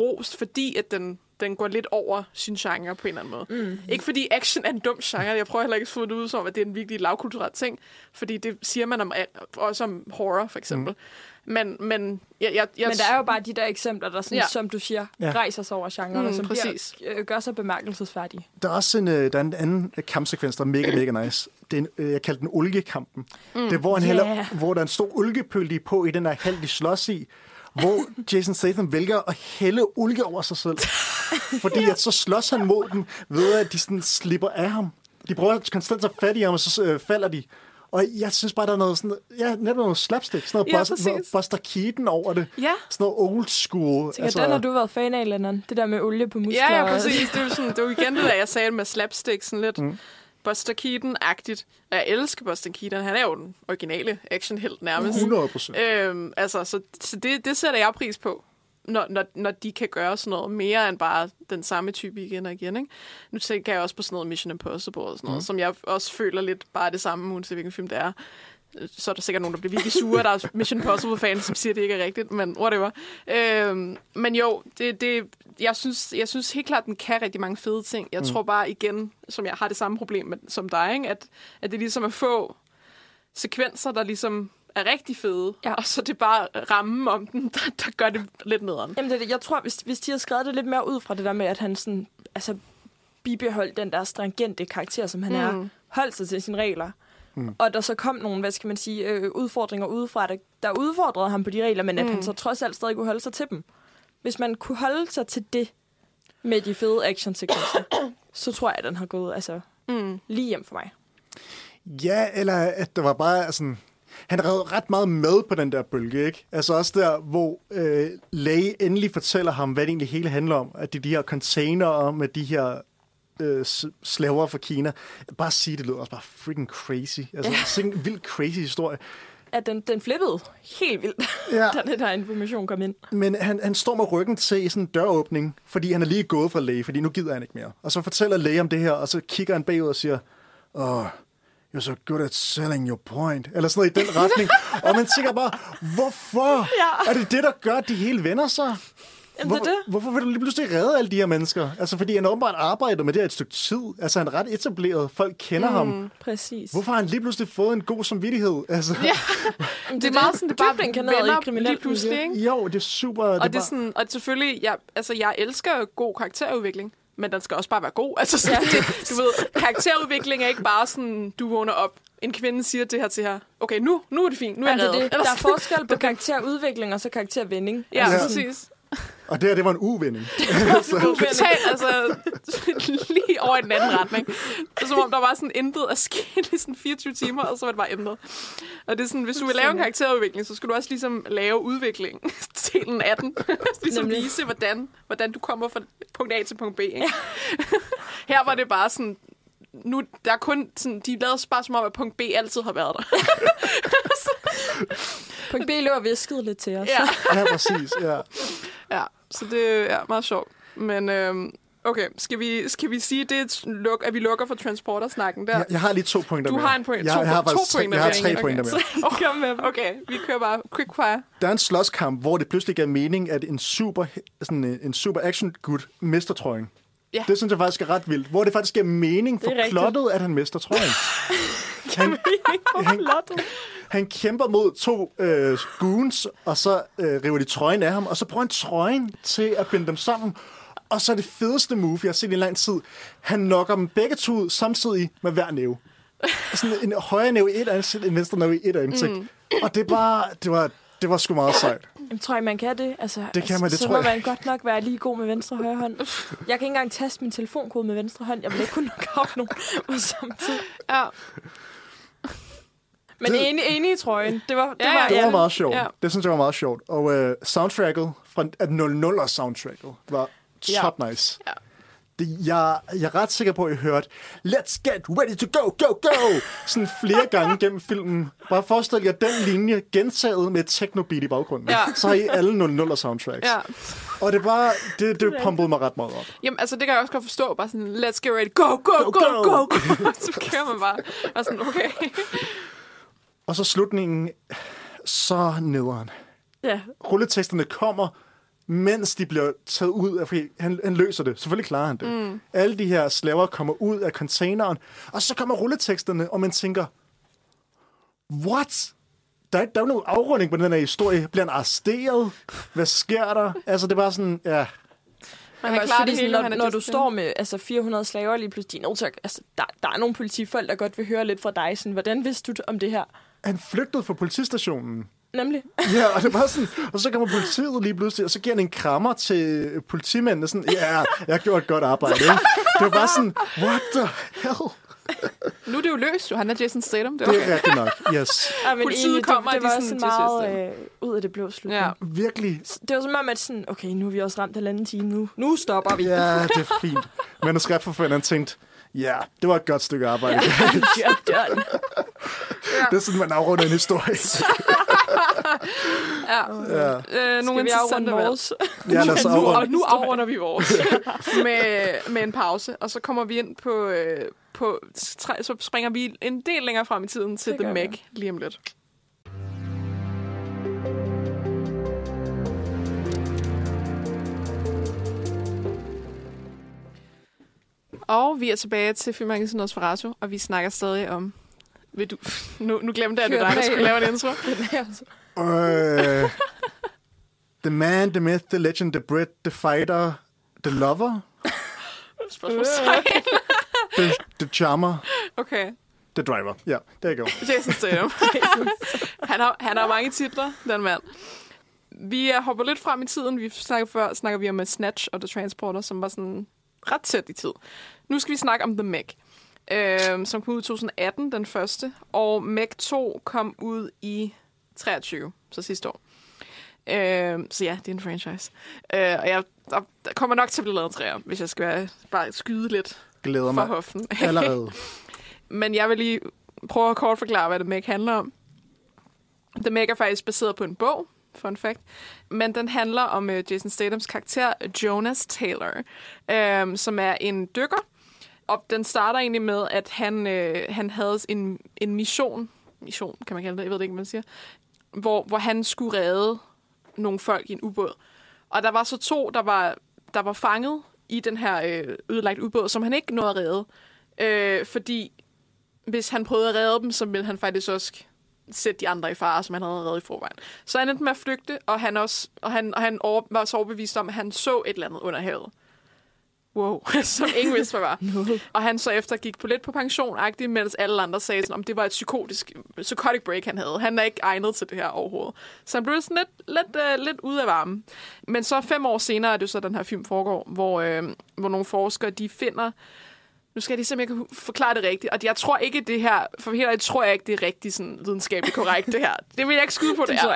rost, fordi at den, den går lidt over sin genre på en eller anden måde. Mm. Ikke fordi action er en dum genre. Jeg prøver heller ikke at få det ud som, at det er en virkelig lavkulturel ting. Fordi det siger man om, også om horror, for eksempel. Mm. Men, men, jeg, jeg, jeg, Men der er jo bare de der eksempler, der sådan, Ja. som du siger, Ja. rejser sig over genren, Mm, og som præcis. bliver, øh, gør sig bemærkelsesværdige. Der er også en, øh, der er en anden kampsekvens, der er mega, mega nice. Det er en, øh, jeg kalder den oliekampen. Mm. Det er, hvor, han Yeah. hælder, hvor der er en stor oliepøl, de på i den der hal, de slås i. Hvor Jason Statham vælger at hælde olie over sig selv. Fordi at så slås han mod dem, ved at de sådan slipper af ham. De prøver konstant at fat i ham, og så øh, falder de. Og jeg synes bare, der er noget sådan, ja, netop noget slapstick, sådan noget, Ja, Buster, noget. Buster Keaton over det. Ja. Sådan noget old school. Tænker, altså, den har du været fan af, Lennon. Det der med olie på muskler. Ja, ja, præcis. Det er jo, sådan, det er jo igen det der, jeg sagde med slapstick, sådan lidt mm. Buster Keaton-agtigt. Jeg elsker Buster Keaton. Han er jo den originale actionhelt nærmest. 100 procent. Øhm, altså, så, så det, det sætter jeg pris på, når, når, når de kan gøre sådan noget mere end bare den samme type igen og igen. Ikke? Nu tænker jeg også på sådan noget Mission Impossible og sådan noget, mm. som jeg også føler lidt bare det samme, uanset hvilken film det er. Så er der sikkert nogen, der bliver virkelig sure. Der er Mission Impossible-fans, som siger, at det ikke er rigtigt, men whatever. Øhm, men jo, det, det, jeg, synes, jeg synes helt klart, at den kan rigtig mange fede ting. Jeg mm. tror bare igen, som jeg har det samme problem med, som dig, ikke? At, at det ligesom er få sekvenser, der ligesom er rigtig fede, ja. Og så er det bare rammen om den, der, der gør det lidt nederen. Jamen, det. jeg tror, hvis, hvis de havde skrevet det lidt mere ud fra det der med, at han sådan, altså, bibeholdt den der stringente karakter, som han mm. er, holdt sig til sine regler, mm. og der så kom nogle, hvad skal man sige, øh, udfordringer udefra, der, der udfordrede ham på de regler, men at Mm. han så trods alt stadig kunne holde sig til dem. Hvis man kunne holde sig til det med de fede actionsekvenser, så tror jeg, at den har gået altså, Mm. lige hjem for mig. Ja, eller at der var bare sådan... Han red ret meget med på den der bølge, ikke? Altså også der, hvor øh, Læge endelig fortæller ham, hvad det egentlig hele handler om. At det er de her containere med de her øh, slaver fra Kina. Bare sige, det lyder også bare freaking crazy. Altså, Ja. en vild crazy historie. At den, den flippede helt vildt, Ja. da den der information kom ind. Men han, han står med ryggen til sådan en døråbning, fordi han er lige gået fra læge, fordi nu gider han ikke mere. Og så fortæller læge om det her, og så kigger han bagud og siger, oh, you're so good at selling your point. Eller sådan noget i den retning. og man tænker bare, hvorfor? Ja. Er det det, der gør, at de hele vender sig? Jamen, det er Hvorfor, det. hvorfor vil du lige pludselig redde alle de her mennesker? Altså, fordi han åbenbart arbejdet med det her et stykke tid. Altså, han er ret etableret. Folk kender mm. ham. Præcis. Hvorfor har han lige pludselig fået en god samvittighed? Altså, Ja, Jamen, det er meget sådan, det bare inkarneret i vender kriminelt lige pludselig, ikke? Jo, det er super. Og det, er bare- sådan, og selvfølgelig, jeg, altså, jeg elsker god karakterudvikling, men den skal også bare være god. Altså, sådan, Ja. det, du ved, karakterudvikling er ikke bare sådan, du vågner op, en kvinde siger det her til her, okay, nu, nu er det fint, nu er jeg Jamen, det, det. Der er forskel på karakterudvikling og så karaktervinding. Ja, Ja. præcis. Og det her, det var en uvinding. Totalt, altså, lige over i den anden retning. Så er som om, der var sådan intet at ske i sådan 24 timer, og så var det bare ændret. Og det er sådan, hvis du vil lave en karakterudvikling, så skal du også ligesom lave udvikling til den 18. ligesom Nemlig. vise, hvordan, hvordan du kommer fra punkt A til punkt B. Ikke? Her var det bare sådan, nu, der er kun sådan, de lavede bare som om, at punkt B altid har været der. Punkt B løber visket lidt til os. ja. Ja, præcis. Ja. ja, så det er ja, meget sjovt. Men øhm, okay, skal vi, skal vi sige, det er, et luk, at vi lukker for transportersnakken der? Jeg, jeg har lige to pointer Du mere. har en point. Jeg, to, jeg har to faktisk tre, pointer jeg har tre ikke? pointer Okay. mere. Okay, kom med. okay, vi kører bare quick fire. Der er en slåskamp, hvor det pludselig giver mening, at en super, sådan en, en super action gut mister trøjen. Ja. Det synes jeg faktisk er ret vildt. Hvor det faktisk giver mening for rigtigt. plottet, at han mister trøjen. han, han, han kæmper mod to øh, goons, og så øh, river de trøjen af ham, og så bruger han trøjen til at binde dem sammen. Og så er det fedeste move, jeg har set i lang tid. Han knocker dem begge to ud samtidig med hver næve. Sådan en højre næve i et ansigt, en venstre næve i et ansigt. Mm. Og det, er bare, det, var, det var sgu meget sejt. Jamen, tror jeg, man kan det? Altså, Det kan altså, man, det så tror må jeg. man godt nok være lige god med venstre og højre hånd. Jeg kan ikke engang taste min telefonkode med venstre hånd. Jeg vil ikke kunne nok nogen på samme tid. Ja. Men Det- enig, enig i trøjen. Det var, det Ja, ja, var, Det var Ja. meget sjovt. Ja. Det synes jeg var meget sjovt. Og øh, soundtracket, fra at 00'er soundtracket, var Ja. top nice. Ja. Jeg, jeg er ret sikker på, at I hørte Let's get ready to go, go, go! Sådan flere gange gennem filmen. Bare forestil jer den linje gentaget med et techno-beat i baggrunden. Ja. Så har I alle 00'er soundtracks. ja. Og det bare, det, det pumpede mig ret meget op. Jamen, altså, det kan jeg også godt forstå. Bare sådan, let's get ready. Go, go, go, go, go. go. go. så kører man bare. Og sådan, okay. Og så slutningen, så nederen. ja. rulleteksterne kommer, mens de bliver taget ud af, fordi han, han løser det. Selvfølgelig klarer han det. Mm. Alle de her slaver kommer ud af containeren, og så kommer rulleteksterne, og man tænker, what? Der er, der er jo nogen afrunding på den her historie. Bliver han arresteret? Hvad sker der? Altså, det var sådan, ja. Man Men kan klare det sådan, hele, når, er når du står med altså, 400 slaver lige pludselig, er til at, altså, der, der er nogle politifolk, der godt vil høre lidt fra dig. Sådan, hvordan vidste du om det her? Han flygtede fra politistationen. Nemlig. Ja, og det var sådan, og så kommer politiet lige pludselig, og så giver han en krammer til politimændene, sådan, ja, jeg har gjort et godt arbejde. Ikke? Det var bare sådan, what the hell? Nu er det jo løst, jo. Han er Jason Statham. Det var. Det er rigtigt nok, yes. Ja, men Politiet egentlig, kommer, det, det de var sådan sådan meget øh, ud af det blå slutning. Ja. Virkelig. Det var som om, at sådan, okay, nu er vi også ramt halvanden time nu. Nu stopper vi. Ja, det er fint. Manuskriptforfatteren tænkte, ja, det var et godt stykke arbejde. Ja, done. Det er sådan, man afrunder en historie. Ja. Ja, Øh, Skal nogle vi interessante afrunde vores? ja lad os nu, og nu afrunder vi vores med, med en pause, og så kommer vi ind på, øh, på tre, så springer vi en del længere frem i tiden til Det The Meg vi. lige om lidt. Og vi er tilbage til Filmmagasinet Nosferatu, og vi snakker stadig om... Vil du, nu, nu glemte jeg, at det er dig, der skulle lave en intro. Øh, the man, the myth, the legend, the Brit, the fighter, the lover, Spørgsmålstegn. the, the charmer, Okay. the driver. Ja, der er go. Jason Statham. han, har, han har mange titler, den mand. Vi er hopper lidt frem i tiden. Vi snakker før snakker vi om uh, Snatch og The Transporter, som var sådan ret tæt i tid. Nu skal vi snakke om The Meg, øh, som kom ud i 2018, den første. Og Meg 2 kom ud i 23, så sidste år. Øh, så ja, det er en franchise. Øh, og jeg, der, der kommer nok til at blive lavet træer, hvis jeg skal være, bare skyde lidt Glæder for mig hoften. allerede. Men jeg vil lige prøve at kort forklare, hvad The Meg handler om. The Meg er faktisk baseret på en bog, fun fact. Men den handler om uh, Jason Stathams karakter, Jonas Taylor, um, som er en dykker. Og den starter egentlig med, at han, øh, han havde en, en mission, mission kan man kalde det, jeg ved det ikke, hvad man siger, hvor, hvor han skulle redde nogle folk i en ubåd. Og der var så to, der var, der var fanget i den her øh, ødelagt ubåd, som han ikke nåede at redde. Øh, fordi hvis han prøvede at redde dem, så ville han faktisk også sætte de andre i fare, som han havde reddet i forvejen. Så han endte med at flygte, og han, også, og han, og han over, var så overbevist om, at han så et eller andet under havet. Wow, som ingen vidste, hvad var. Og han så efter gik på lidt på pension mens alle andre sagde, sådan, om det var et psykotisk, psychotic break, han havde. Han er ikke egnet til det her overhovedet. Så han blev sådan lidt, lidt, uh, lidt ude af varmen. Men så fem år senere er det så, den her film foregår, hvor, øh, hvor nogle forskere, de finder nu skal jeg lige se, om jeg kan forklare det rigtigt. Og jeg tror ikke, det her, for helt ærligt tror jeg ikke, det er rigtig sådan, videnskabeligt korrekt, det her. Det vil jeg ikke skyde på, det, Det er.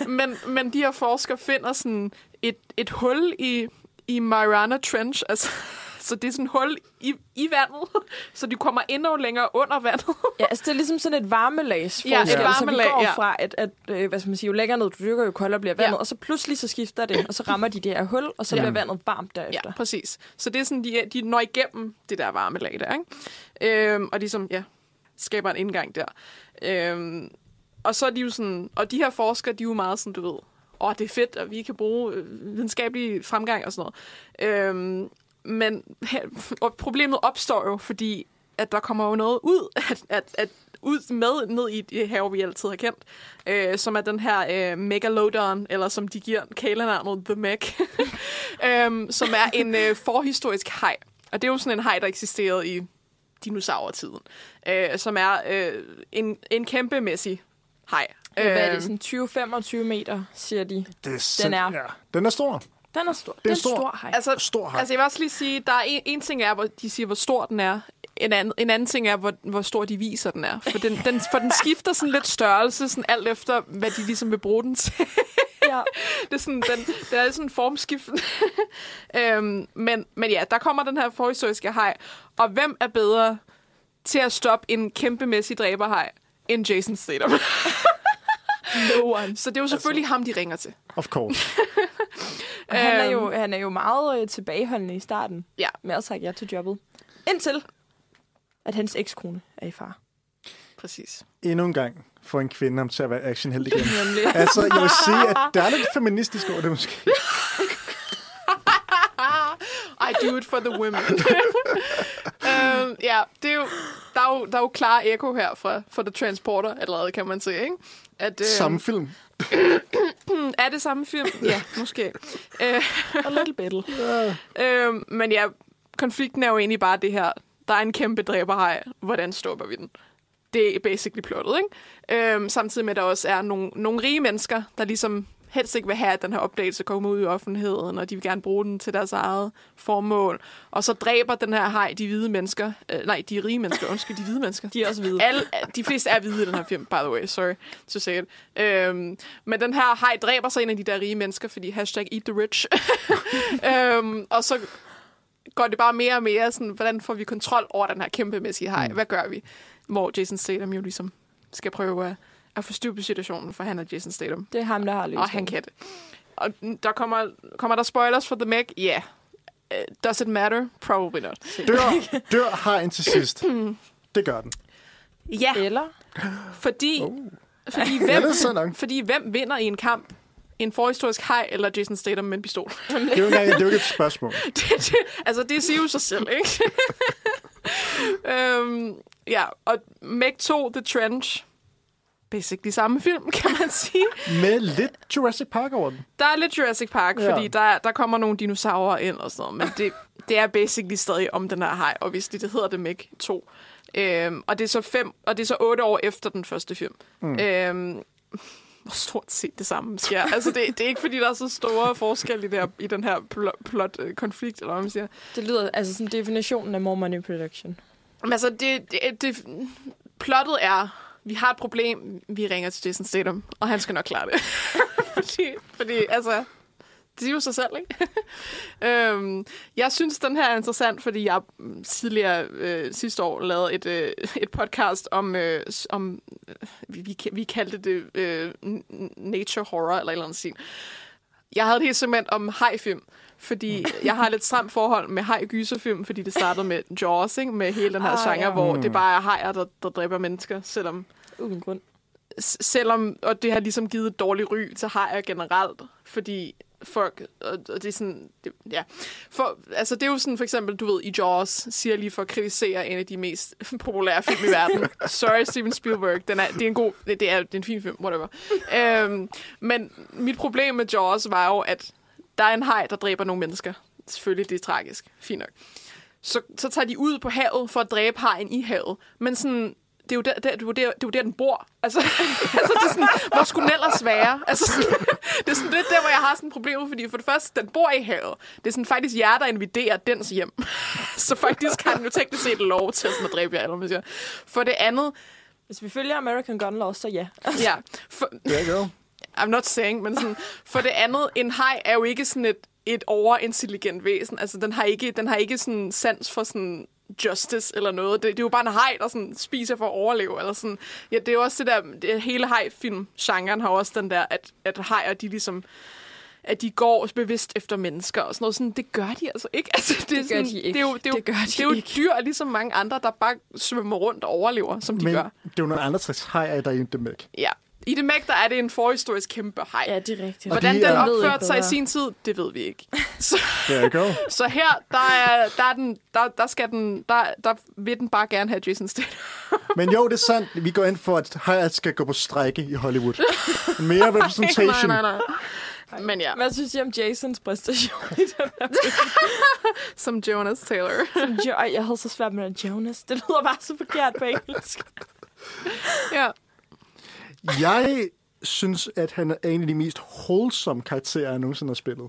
jeg men, men de her forskere finder sådan et, et hul i, i Mariana Trench, altså, så det er sådan et hul i, i vandet, så de kommer endnu længere under vandet. Ja, altså det er ligesom sådan et varmelags Ja, et forskel. varmelag, så vi går ja. fra, at, at øh, hvad skal man sige, jo længere ned du dykker, jo koldere bliver vandet, Ja. og så pludselig så skifter det, og så rammer de det her hul, og så Ja. bliver vandet varmt derefter. Ja, præcis. Så det er sådan, de, de når igennem det der varme lag der, ikke? Øhm, og ligesom, ja, skaber en indgang der. Øhm, og så er de jo sådan, og de her forskere, de er jo meget sådan, du ved, åh, det er fedt, og vi kan bruge øh, videnskabelig fremgang og sådan noget. Øhm, men og problemet opstår jo, fordi at der kommer jo noget ud, at, at, at ud med ned i det hav, vi altid har kendt, øh, som er den her øh, Megalodon, eller som de giver kælenavnet The Meg, øhm, som er en øh, forhistorisk haj. Og det er jo sådan en haj, der eksisterede i dinosaurtiden, øh, som er øh, en, en kæmpemæssig haj. Ja, Hvad er Øhm, det, sådan 20-25 meter, siger de. Det er sind- Den er- Ja. Den er stor. Den er stor. Det er en stor. stor hej. Altså, Stor haj. altså, jeg vil også lige sige, der er en, en ting er, hvor de siger, hvor stor den er. En anden, en anden ting er, hvor, hvor stor de viser, den er. For den, den, for den skifter sådan lidt størrelse, sådan alt efter, hvad de ligesom vil bruge den til. ja. det er sådan, den, den er sådan formskiften. øhm, men, men ja, der kommer den her forhistoriske haj. Og hvem er bedre til at stoppe en kæmpemæssig dræberhaj end Jason Statham? No one. Så det er jo selvfølgelig ham, de ringer til. Of course. Og han, er jo, Øhm. han er jo meget øh, tilbageholdende i starten Ja. med at sige ja til jobbet. Indtil, at hans ekskone er i far. Præcis. Endnu en gang får en kvinde ham til at være actionheld igen. Nemlig. altså, jeg vil sige, at der er lidt feministisk over det måske. I do it for the women. øhm, ja, det er jo, der, er jo, der er jo klare ekko her fra, fra The Transporter allerede, kan man se, ikke? At, øhm, Samme film. Er det samme film? Ja, måske. Øh, A little bit. øhm, men ja, konflikten er jo egentlig bare det her. Der er en kæmpe dræberhaj. Hvordan stopper vi den? Det er basically plottet, ikke? Øhm, samtidig med, at der også er nogle, nogle rige mennesker, der ligesom helst ikke vil have, at den her opdagelse kommer ud i offentligheden, og de vil gerne bruge den til deres eget formål. Og så dræber den her haj de hvide mennesker. Øh, nej, de rige mennesker. Undskyld, de hvide mennesker. De er også hvide. Alle, de fleste er hvide i den her film, by the way. Sorry to say it. Øhm, men den her haj dræber så en af de der rige mennesker, fordi hashtag eat the rich. øhm, og så går det bare mere og mere sådan, hvordan får vi kontrol over den her kæmpemæssige haj? Hvad gør vi? Hvor Jason Statham jo ligesom skal prøve at, at få styr på situationen, for han er Jason Statham. Det er ham, der har løst Og han kan det. Og der kommer, kommer der spoilers for The Meg? Ja. Yeah. Uh, does it matter? Probably not. Dør, dør hajen til sidst. Det gør den. Ja, Eller? fordi, Oh. fordi, Ja, hvem, langt. fordi hvem vinder i en kamp? En forhistorisk haj eller Jason Statham med en pistol? Det er jo ikke, det er jo ikke et spørgsmål. det, det, altså, det siger jo sig selv, ikke? øhm, ja, og Meg 2, The Trench. Basically samme film, kan man sige. Med lidt Jurassic Park over den. Der er lidt Jurassic Park, Ja. fordi der, der kommer nogle dinosaurer ind og sådan noget, men det, det er basically stadig om den her haj, og hvis det hedder det Meg 2. Øhm, og det er så fem, og det er så otte år efter den første film. Mm. Øhm, hvor stort set det samme sker. Altså, det, det er ikke, fordi der er så store forskelle i, det her, i den her plot-konflikt, eller hvad man siger. Det lyder altså sådan definitionen af more money production. Men altså, det, det, det, plottet er, vi har et problem, vi ringer til Jason Statham, og han skal nok klare det. fordi, fordi, altså, det er jo sig selv, ikke? øhm, jeg synes, den her er interessant, fordi jeg mm, tidligere øh, sidste år lavede et, øh, et podcast om, øh, om øh, vi, vi, kaldte det øh, nature horror, eller et eller andet sin. Jeg havde et helt segment om hajfilm, fordi jeg har et lidt stramt forhold med haj-gyserfilm, fordi det startede med Jaws, ikke? med hele den her Ah, genre, ja. hvor det bare er hajer, der, der dræber mennesker, selvom Uden grund. selvom, og det har ligesom givet et dårligt ry til hajer generelt, fordi folk, og, og det er sådan, det, ja. For, altså det er jo sådan, for eksempel, du ved, i Jaws, siger lige for at kritisere en af de mest populære film i verden. Sorry, Steven Spielberg, den er, det er en god, det, det, er, det er en fin film, whatever. øhm, men mit problem med Jaws var jo, at der er en haj, der dræber nogle mennesker. Selvfølgelig, det er tragisk. Fint nok. Så, så tager de ud på havet for at dræbe hajen i havet. Men sådan, det er jo der, der, det er jo der, det er jo der den bor. Altså, altså det er sådan, hvor skulle den ellers være? Altså, sådan, det er sådan lidt der, hvor jeg har sådan et problem, fordi for det første, den bor i havet. Det er sådan faktisk jer, der inviderer dens hjem. Så faktisk har den jo teknisk set lov til sådan at dræbe jer, eller hvad man siger. For det andet, Hvis vi følger American Gun Law, så ja. ja, for, There you go. I'm not saying, men sådan, for det andet, en haj er jo ikke sådan et, et overintelligent væsen. Altså, den har ikke, den har ikke sådan sans for sådan justice eller noget. Det, det er jo bare en haj, der sådan spiser for at overleve. Eller sådan. Ja, det er jo også det der, det, hele haj-film-genren har også den der, at, at hajer, de ligesom at de går bevidst efter mennesker og sådan noget. Sådan, det gør de altså ikke. Altså, det, er gør sådan, de ikke. Det er jo, det er jo, Det gør de det er jo ikke. dyr, ligesom mange andre, der bare svømmer rundt og overlever, som de Men gør. det er jo nogle andre slags hajer, der er i det mæk. Ja. I det mæk, der er det en forhistorisk kæmpe haj. Ja, det er rigtigt. Hvordan de den er- opførte sig i sin tid, det ved vi ikke. Så, There you go. så her, der, er, der, er den, der, der, skal den, der, der vil den bare gerne have Jason Statham. Men jo, det er sandt. Vi går ind for, at hajer skal gå på strække i Hollywood. Mere representation. nej, nej, nej. Men ja, Hvad synes I om Jasons præstation i den her som Jonas Taylor. jo, ej, jeg havde så svært med. Jonas. Det lyder bare så forkert på engelsk. ja. Jeg synes, at han er en af de mest wholesome karakterer, jeg nogensinde har spillet.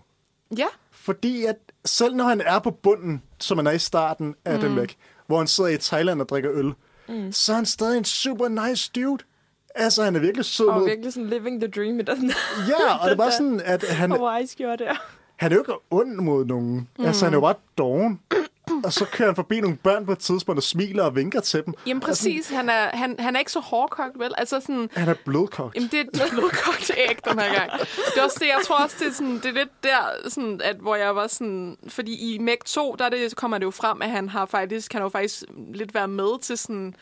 ja, Fordi at selv når han er på bunden, som han er i starten af mm. den væk, hvor han sidder i Thailand og drikker øl, mm. så er han stadig en super nice dude. Altså, han er virkelig sød Og virkelig sådan living the dream i den. Ja, og det var sådan, at han, det. han er jo ikke ond mod nogen. Mm. Altså, han er jo bare doven. og så kører han forbi nogle børn på et tidspunkt og smiler og vinker til dem. jamen præcis. Han er, han, han er ikke så hårdkogt, vel? Altså sådan, Han er blodkogt. Jamen, det er et blodkogt æg den her gang. Det er også det, jeg tror også, det er, sådan, det er lidt der, sådan, at, hvor jeg var sådan... Fordi i Meg 2, der er det, kommer det jo frem, at han har faktisk, kan jo faktisk lidt være med til sådan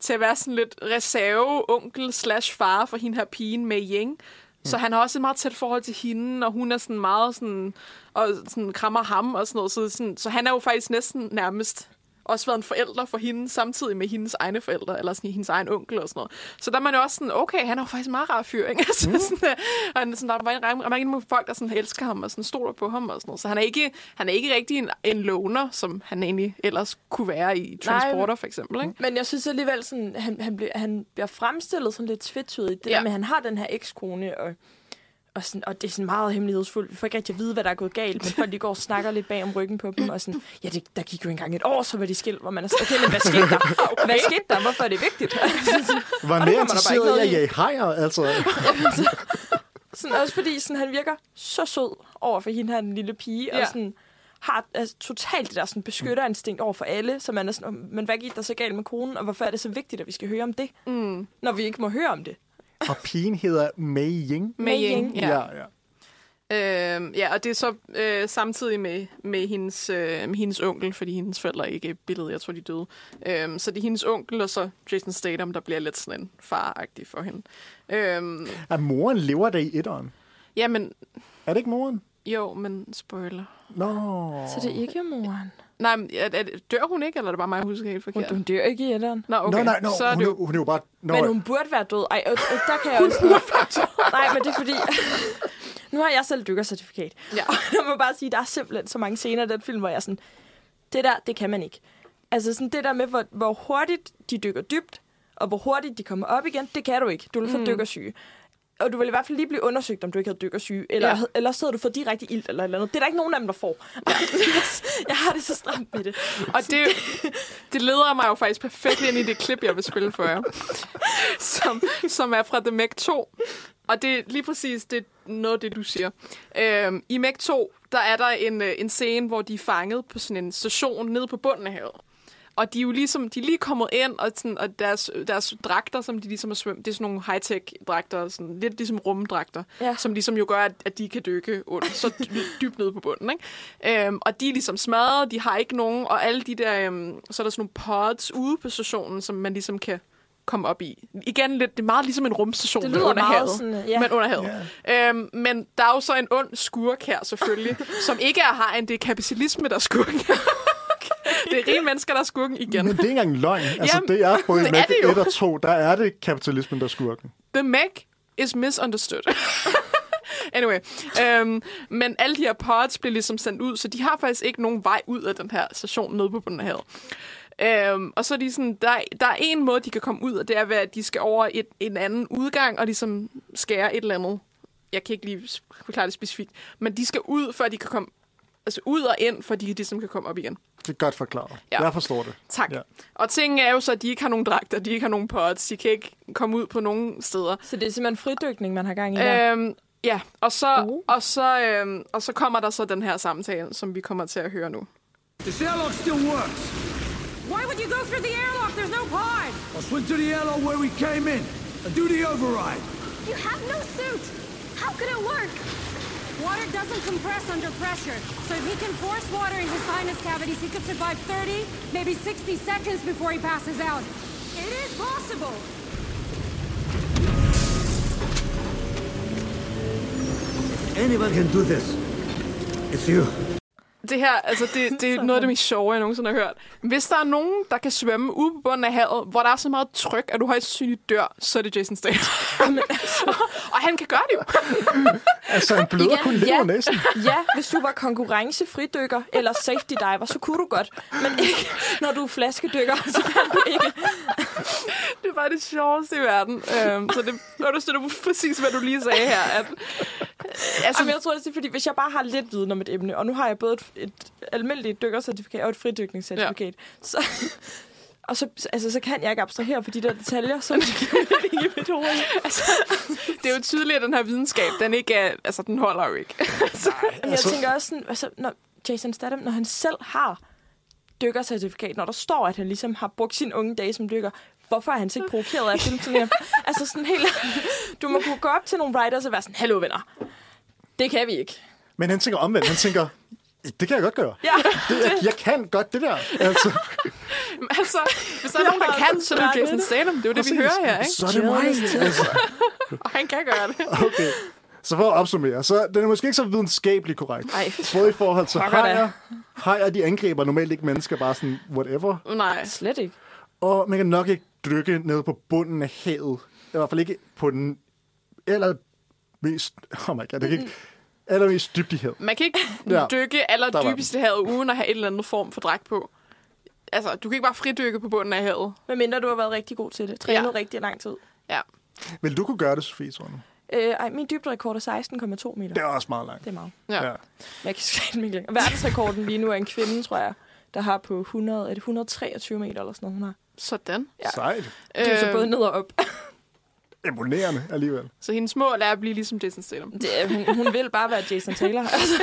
til at være sådan lidt reserve onkel slash far for hende her pigen med Ying. Så han har også et meget tæt forhold til hende, og hun er sådan meget sådan, og sådan krammer ham og sådan noget. Så, sådan, så han er jo faktisk næsten nærmest også været en forælder for hende, samtidig med hendes egne forældre, eller sådan hendes egen onkel og sådan noget. Så der er man jo også sådan, okay, han er jo faktisk en meget rar fyr, ikke? Altså, mm. sådan, øh, og han, er sådan, der er mange, mange, mange folk, der sådan elsker ham og sådan stoler på ham og sådan noget. Så han er ikke, han er ikke rigtig en, en loner, som han egentlig ellers kunne være i Transporter, for eksempel, ikke? Men jeg synes alligevel, sådan, han, han, bliver, han bliver fremstillet sådan lidt tvetydigt. Det Ja. ja. der med, at han har den her ekskone, og, og, sådan, og det er sådan meget hemmelighedsfuldt. Vi får ikke rigtig at vide, hvad der er gået galt, men folk de går og snakker lidt bag om ryggen på dem, og sådan, ja, det, der gik jo engang et år, så var de skilt, hvor man er sådan, okay, men hvad skete der? Okay. Hvad skete der? Hvorfor er det vigtigt? Var mere interesseret i at jage hajer, altså. sådan, også fordi sådan, han virker så sød over for hende her, den lille pige, Ja. og sådan, har altså, totalt det der sådan, beskytterinstinkt over for alle, så man er sådan, "Åh, men hvad gik der så galt med konen, og hvorfor er det så vigtigt, at vi skal høre om det, Mm. når vi ikke må høre om det? Og pigen hedder Mei Ying. Med Ying, ja. ja. ja. Øhm, ja, og det er så øh, samtidig med, med, hendes, øh, med hendes onkel, fordi hendes forældre ikke er billedet. Jeg tror, de døde. Øhm, så det er hendes onkel, og så Jason Statham, der bliver lidt sådan en faragtig for hende. Øhm, Er moren lever der i etteren? jamen, Er det ikke moren? jo, men spoiler. Nå. Så det er ikke moren. Nej, men er, er, dør hun ikke, eller er det bare mig, der husker helt Hun, forkert? hun dør ikke i etteren. Nå, okay. Nå, nej, nå, så er hun, det jo... hun er jo bare... Nå, Men hun burde være død. Ej, og, og der kan jeg også... Nej, men det er fordi... nu har jeg selv dykkercertifikat. Ja. Og jeg må bare sige, der er simpelthen så mange scener i den film, hvor jeg er sådan... Det der, det kan man ikke. Altså sådan det der med, hvor, hvor hurtigt de dykker dybt, og hvor hurtigt de kommer op igen, det kan du ikke. Du vil få mm. dykkersyge. Og du vil i hvert fald lige blive undersøgt, om du ikke havde dykkersyge. Eller, Ja. eller så havde du fået direkte ilt eller eller andet. Det er der ikke nogen af dem, der får. Ja. jeg har det så stramt med det. Og det, det leder mig jo faktisk perfekt ind i det klip, jeg vil spille for jer. Som, som er fra The Meg 2. Og det er lige præcis det, noget af det, du siger. Øhm, I Meg 2, der er der en, øh, en scene, hvor de er fanget på sådan en station nede på bunden af havet. Og de er jo ligesom, de er lige kommet ind, og, sådan, og deres, deres dragter, som de ligesom har svømt, det er sådan nogle high-tech dragter, sådan, lidt ligesom rumdragter, ja. Som ligesom jo gør, at, at de kan dykke under, så dy- dybt nede på bunden. Ikke? Øhm, og de er ligesom smadret, de har ikke nogen, og alle de der, øhm, så er der sådan nogle pods ude på stationen, som man ligesom kan komme op i. Igen lidt, det er meget ligesom en rumstation, Det lyder under havet. sådan, ja. Men under havet. Yeah. Øhm, men der er jo så en ond skurk her, selvfølgelig, som ikke er har det er kapitalisme, der er skurken. det er rige mennesker, der er skurken igen. Men det er ikke engang løgn. Altså, Jamen, det er både i det er Mac det jo. 1 og 2, der er det kapitalismen, der er skurken. The Meg is misunderstood. anyway, øhm, men alle de her pods bliver ligesom sendt ud, så de har faktisk ikke nogen vej ud af den her station nede på bunden af havet. Øhm, og så er de sådan, der, der er en måde, de kan komme ud, og det er ved, at de skal over et, en anden udgang, og ligesom skære et eller andet. Jeg kan ikke lige forklare det specifikt. Men de skal ud, før de kan komme altså ud og ind, for de ligesom kan komme op igen. Det er godt forklaret. Ja. Jeg forstår det. Tak. Ja. Og tingen er jo så, at de ikke har nogen dragter, de ikke har nogen pods, de kan ikke komme ud på nogen steder. Så det er simpelthen fridykning, man har gang i der. Øhm, ja, og så, Uh. og, så, øhm, og så kommer der så den her samtale, som vi kommer til at høre nu. This airlock still works. Why would you go through the airlock? There's no pod. I'll swim to the airlock where we came in and do the override. You have no suit. How could it work? Water doesn't compress under pressure. So if he can force water in his sinus cavities, he could survive 30, maybe 60 seconds before he passes out. It is possible. Anyone can do this. It's you. Det her, altså det, det er noget af det mest sjove, jeg nogensinde har hørt. Hvis der er nogen, der kan svømme ude på bunden af havet, hvor der er så meget tryk, at du højst sandsynligt dør, så er det Jason Statham. og han kan gøre det jo. Altså, han bløder Igen, kun lidt ja. næsen. Ja, hvis du var konkurrencefridykker eller safety diver, så kunne du godt. Men ikke, når du er flaskedykker, så kan du ikke. Det var det sjoveste i verden. Øhm, så det understøtter præcis, hvad du lige sagde her. At, altså, Jamen, jeg tror, det er fordi, hvis jeg bare har lidt viden om et emne, og nu har jeg både et, et almindeligt dykkercertifikat og et fridykningscertifikat, ja. så, og så, altså, så kan jeg ikke abstrahere for de der detaljer, som ligger i mit hoved. altså, det er jo tydeligt, at den her videnskab, den ikke er, altså, den holder jo ikke. altså, Men jeg tænker også sådan, altså, når Jason Statham, når han selv har dykkercertifikat, når der står, at han ligesom har brugt sin unge dage som dykker, hvorfor er han så ikke provokeret af film sådan her? altså sådan helt... Du må kunne gå op til nogle writers og være sådan, hallo venner, det kan vi ikke. Men han tænker omvendt. Han tænker, det kan jeg godt gøre. Ja, Det, jeg, jeg kan godt det der. Altså, altså, hvis der er nogen, der kan, så er det Jason Statham. Det er jo det, vi hører her, ikke? Så er det mig. Altså, Og han kan gøre det. okay. Så for at opsummere, så den er måske ikke så videnskabeligt korrekt. Ej, Både i forhold til hajer. Hajer, de angriber normalt ikke mennesker, bare sådan whatever. Nej. slet ikke. Og man kan nok ikke dykke ned på bunden af havet. I hvert fald ikke på den eller mest... Oh my god, det kan ikke... Allermest dybt i havet. Man kan ikke Ja. dykke aller Der var dybest i havet, uden at have en eller anden form for dragt på. Altså, du kan ikke bare fridykke på bunden af havet. Men mindre du har været rigtig god til det. Trænet Ja. rigtig lang tid. Ja. Vil du kunne gøre det, Sofie, tror du? Øh, ej, min dybderekord er 16,2 meter. Det er også meget langt. Det er meget. Ja. Ja. jeg kan skrive ikke længere. Verdensrekorden lige nu er en kvinde, tror jeg, der har på 100, er det 123 meter eller sådan noget, hun har. Sådan. Ja. Sejt. Det er så Øh, både ned og op. Imponerende alligevel. Så hendes mål er at blive ligesom Jason Statham. Det, hun, hun vil bare være Jason Taylor. Altså,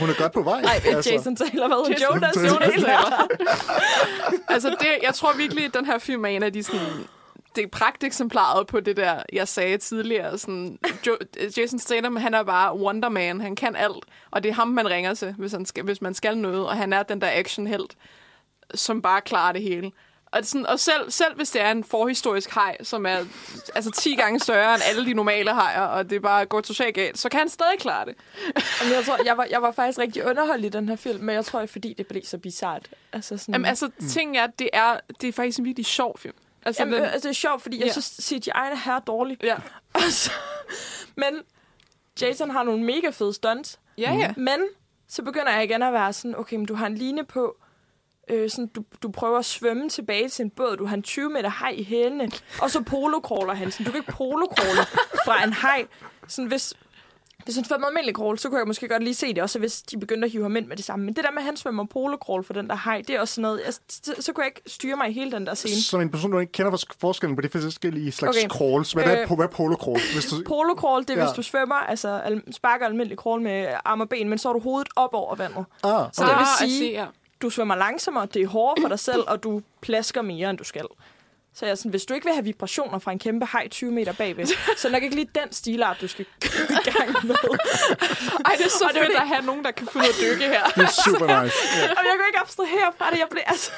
Hun er godt på vej. nej, altså. Jason Taylor, hvad hedder Jason Jonas? Taylor. Jonas Taylor. altså, det, jeg tror virkelig, at den her film er en af de sådan... Det er pragteksemplaret på det der, jeg sagde tidligere. Sådan, jo, Jason Statham, han er bare Wonder Man. Han kan alt. Og det er ham, man ringer til, hvis, han skal, hvis man skal noget. Og han er den der actionhelt, som bare klarer det hele. Og, det sådan, og selv, selv hvis det er en forhistorisk hej, som er altså 10 gange større end alle de normale hajer, og det bare går totalt galt, så kan han stadig klare det. Jamen, jeg, tror, jeg, var, jeg var faktisk rigtig underholdt i den her film, men jeg tror, fordi det blev så bizart. Altså, sådan, Jamen, altså, ting er, det er, det er faktisk en virkelig sjov film. Altså, Jamen, den, øh, altså, det er sjovt, fordi jeg Ja. synes, CGI er her dårlig. ja. Altså, men Jason har nogle mega fede stunts. ja, ja. Men så begynder jeg igen at være sådan, okay, men du har en line på, øh, sådan, du, du prøver at svømme tilbage til en båd, du har en 20 meter haj i hælene, og så polokrawler han. Sådan, du kan ikke polokrawle fra en haj. Sådan, hvis, hvis han svømmer almindelig crawl, så kunne jeg måske godt lige se det, også hvis de begyndte at hive ham ind med det samme. Men det der med, at han svømmer polokrawl for den der haj, det er også sådan noget, jeg, så, så kunne jeg ikke styre mig i hele den der scene. Som en person, du ikke kender fors- forskellen på de forskellige slags Okay. okay. crawls. Hvad, øh, er, hvad er polocrawl? Hvis du, Polocrawl, det er, ja. Hvis du svømmer, altså al- sparker almindelig crawl med arm og ben, men så har du hovedet op over vandet. ah, Så det vil Ah, sige, ja du svømmer langsommere, det er hårdere for dig selv, og du plasker mere, end du skal. Så jeg er sådan, hvis du ikke vil have vibrationer fra en kæmpe hej 20 meter bagved, så er nok ikke lige den stilart, du skal i gang med. Ej, det er så Og fedt det- at have nogen, der kan finde ud at dykke her. det er super nice. og jeg kunne ikke abstrahere fra det. Jeg blev altså...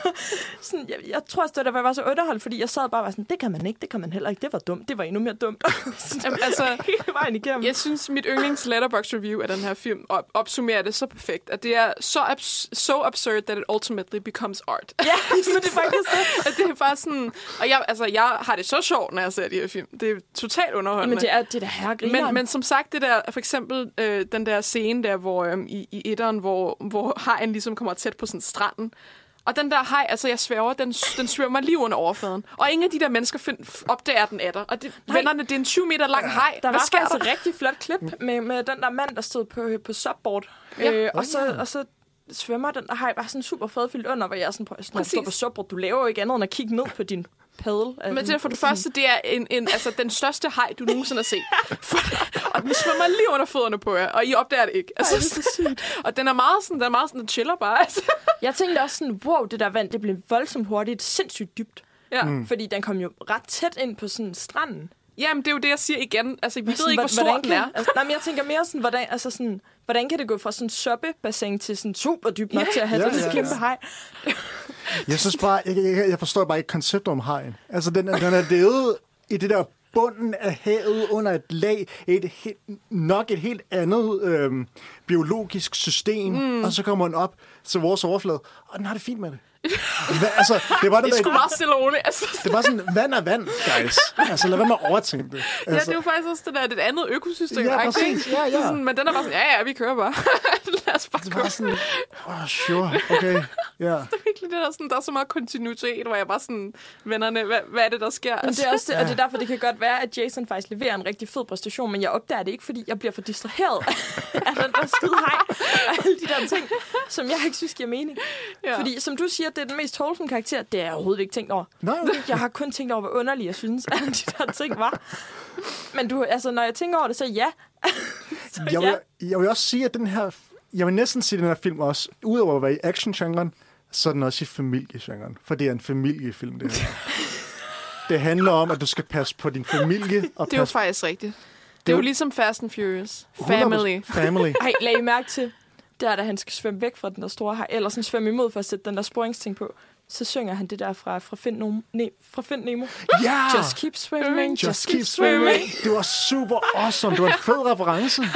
Sådan, jeg, jeg tror også, det var, var så underholdt, fordi jeg sad bare og var sådan, det kan man ikke, det kan man heller ikke. Det var dumt. Det var endnu mere dumt. Sådan, Jamen, altså, hele vejen igennem. jeg synes, mit yndlings letterbox review af den her film op- opsummerer det så perfekt, at det er så abs- so absurd, that it ultimately becomes art. Ja, så det er faktisk det. at det er bare sådan... Og jeg, altså, jeg har det så sjovt, når jeg ser de her film. Det er totalt underholdende. Men det er det er da herre Men, men som sagt, det der, for eksempel øh, den der scene der, hvor øhm, i, i etteren, hvor, hvor hajen ligesom kommer tæt på sådan stranden, Og den der hej, altså jeg sværger, den, den svømmer lige under overfladen. Og ingen af de der mennesker find, opdager den af dig. Og det, vennerne, det er en 20 meter lang hej. Der Hvad var faktisk der? et rigtig flot klip med, med den der mand, der stod på, på subboard. Ja. Øh, og, så, og så svømmer den der hej bare sådan super fredfyldt under, hvor jeg er sådan, prøv, når du står Præcis. på subboard, du laver jo ikke andet end at kigge ned på din paddle. Men det er for det første, det er en, en, altså, den største hej, du nogensinde har set. For, og den svømmer lige under fødderne på jer, og I opdager det ikke. Altså, Ej, det er så sygt. Og den er meget sådan, den er meget sådan, den chiller bare. Altså. Jeg tænkte også sådan, wow, det der vand, det blev voldsomt hurtigt, sindssygt dybt. Ja. Mm. Fordi den kom jo ret tæt ind på sådan stranden. Jamen, det er jo det, jeg siger igen. Altså, vi ved ikke, hvor stor hvordan den er. Altså, nej, men jeg tænker mere sådan, hvordan, altså sådan, hvordan kan det gå fra sådan en soppebassin til sådan super dybt nok til at have ja, den ja, ja, kæmpe hej? Jeg synes bare, jeg, jeg, jeg forstår bare ikke konceptet om hajen. Altså, den, er- den er levet i det der bunden af havet under et lag, et helt, nok et helt andet øhm, biologisk system, mm. og så kommer den op til vores overflade, og den har det fint med det. Hvad, altså, det var det, Det der, meget stille og roligt. Altså, det var sådan, vand er vand, guys. Altså, lad være med at overtænke det. ja, Altså, det er jo faktisk også det der, det et andet økosystem. Ja, præcis. Ja, ja. Sådan, men den er bare sådan, ja, ja, vi kører bare. Lad os bare det køre. var sådan, oh, sure, okay, ja. Virkelig, det der, sådan, der er så meget kontinuitet, hvor jeg bare sådan, vennerne, hvad, hvad er det, der sker? Men det er også det, og det er derfor, det kan godt være, at Jason faktisk leverer en rigtig fed præstation, men jeg opdager det ikke, fordi jeg bliver for distraheret af den der skide hej og alle de der ting, som jeg ikke synes giver mening. Ja. Ja. Fordi som du siger, det er den mest wholesome karakter, det har jeg overhovedet ikke tænkt over. Nej, okay. Jeg har kun tænkt over, hvor underlig jeg synes, at alle de der ting var. Men du, altså, når jeg tænker over det, så ja. så jeg, ja. vil, jeg vil også sige, at den her... Jeg vil næsten sige, at den her film også, udover at være i action-genren, så er den også i familiegenren. For det er en familiefilm, det her. det handler om, at du skal passe på din familie. Og Det er jo faktisk rigtigt. Det er jo ligesom Fast and Furious. Family. 100% Family. Ej, lag I mærke til, der da han skal svømme væk fra den der store hej, eller sådan svømme imod for at sætte den der sporingsting på, så synger han det der fra, fra, Find, Nemo, ne, fra Find Nemo. Ja! Just keep swimming, Just keep swimming. Det var super awesome. Det var en fed reference.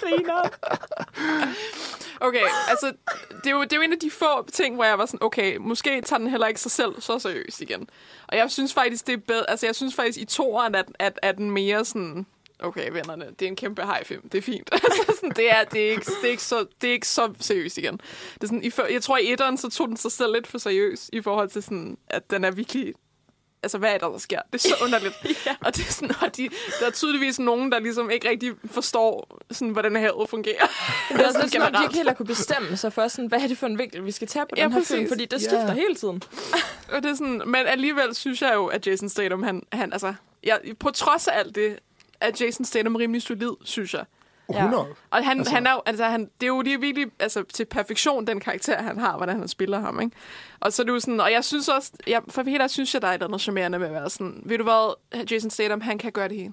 Griner. Okay, altså, det er, jo, det er jo en af de få ting, hvor jeg var sådan, okay, måske tager den heller ikke sig selv så seriøst igen. Og jeg synes faktisk, det er bedre, altså jeg synes faktisk i toeren, at, at, at den mere sådan, okay, vennerne, det er en kæmpe high film, det er fint. altså, sådan, det, er, det, er ikke, det, er ikke så, det er ikke så seriøst igen. Det er sådan, i, jeg tror, i etteren, så tog den sig selv lidt for seriøst, i forhold til sådan, at den er virkelig altså, hvad er der, der sker? Det er så underligt. ja. Og, det er sådan, og de, der er tydeligvis nogen, der ligesom ikke rigtig forstår, sådan, hvordan havet fungerer. Det er også Sådan lidt som om, de ikke heller kunne bestemme sig for, sådan, hvad er det for en vinkel, vi skal tage på Ja, den her præcis. film, fordi det skifter hele tiden. Og det er sådan, men alligevel synes jeg jo, at Jason Statham, han, han altså, jeg, på trods af alt det, er Jason Statham rimelig solid, synes jeg. 100. Og han, Altså- han er altså, han, det er jo lige virkelig altså, til perfektion, den karakter, han har, hvordan han spiller ham, ikke? Og så er det jo sådan, og jeg synes også, jeg, for helt synes jeg, der er et eller andet charmerende med at være sådan, ved du hvad, Jason Statham, han kan gøre det hele.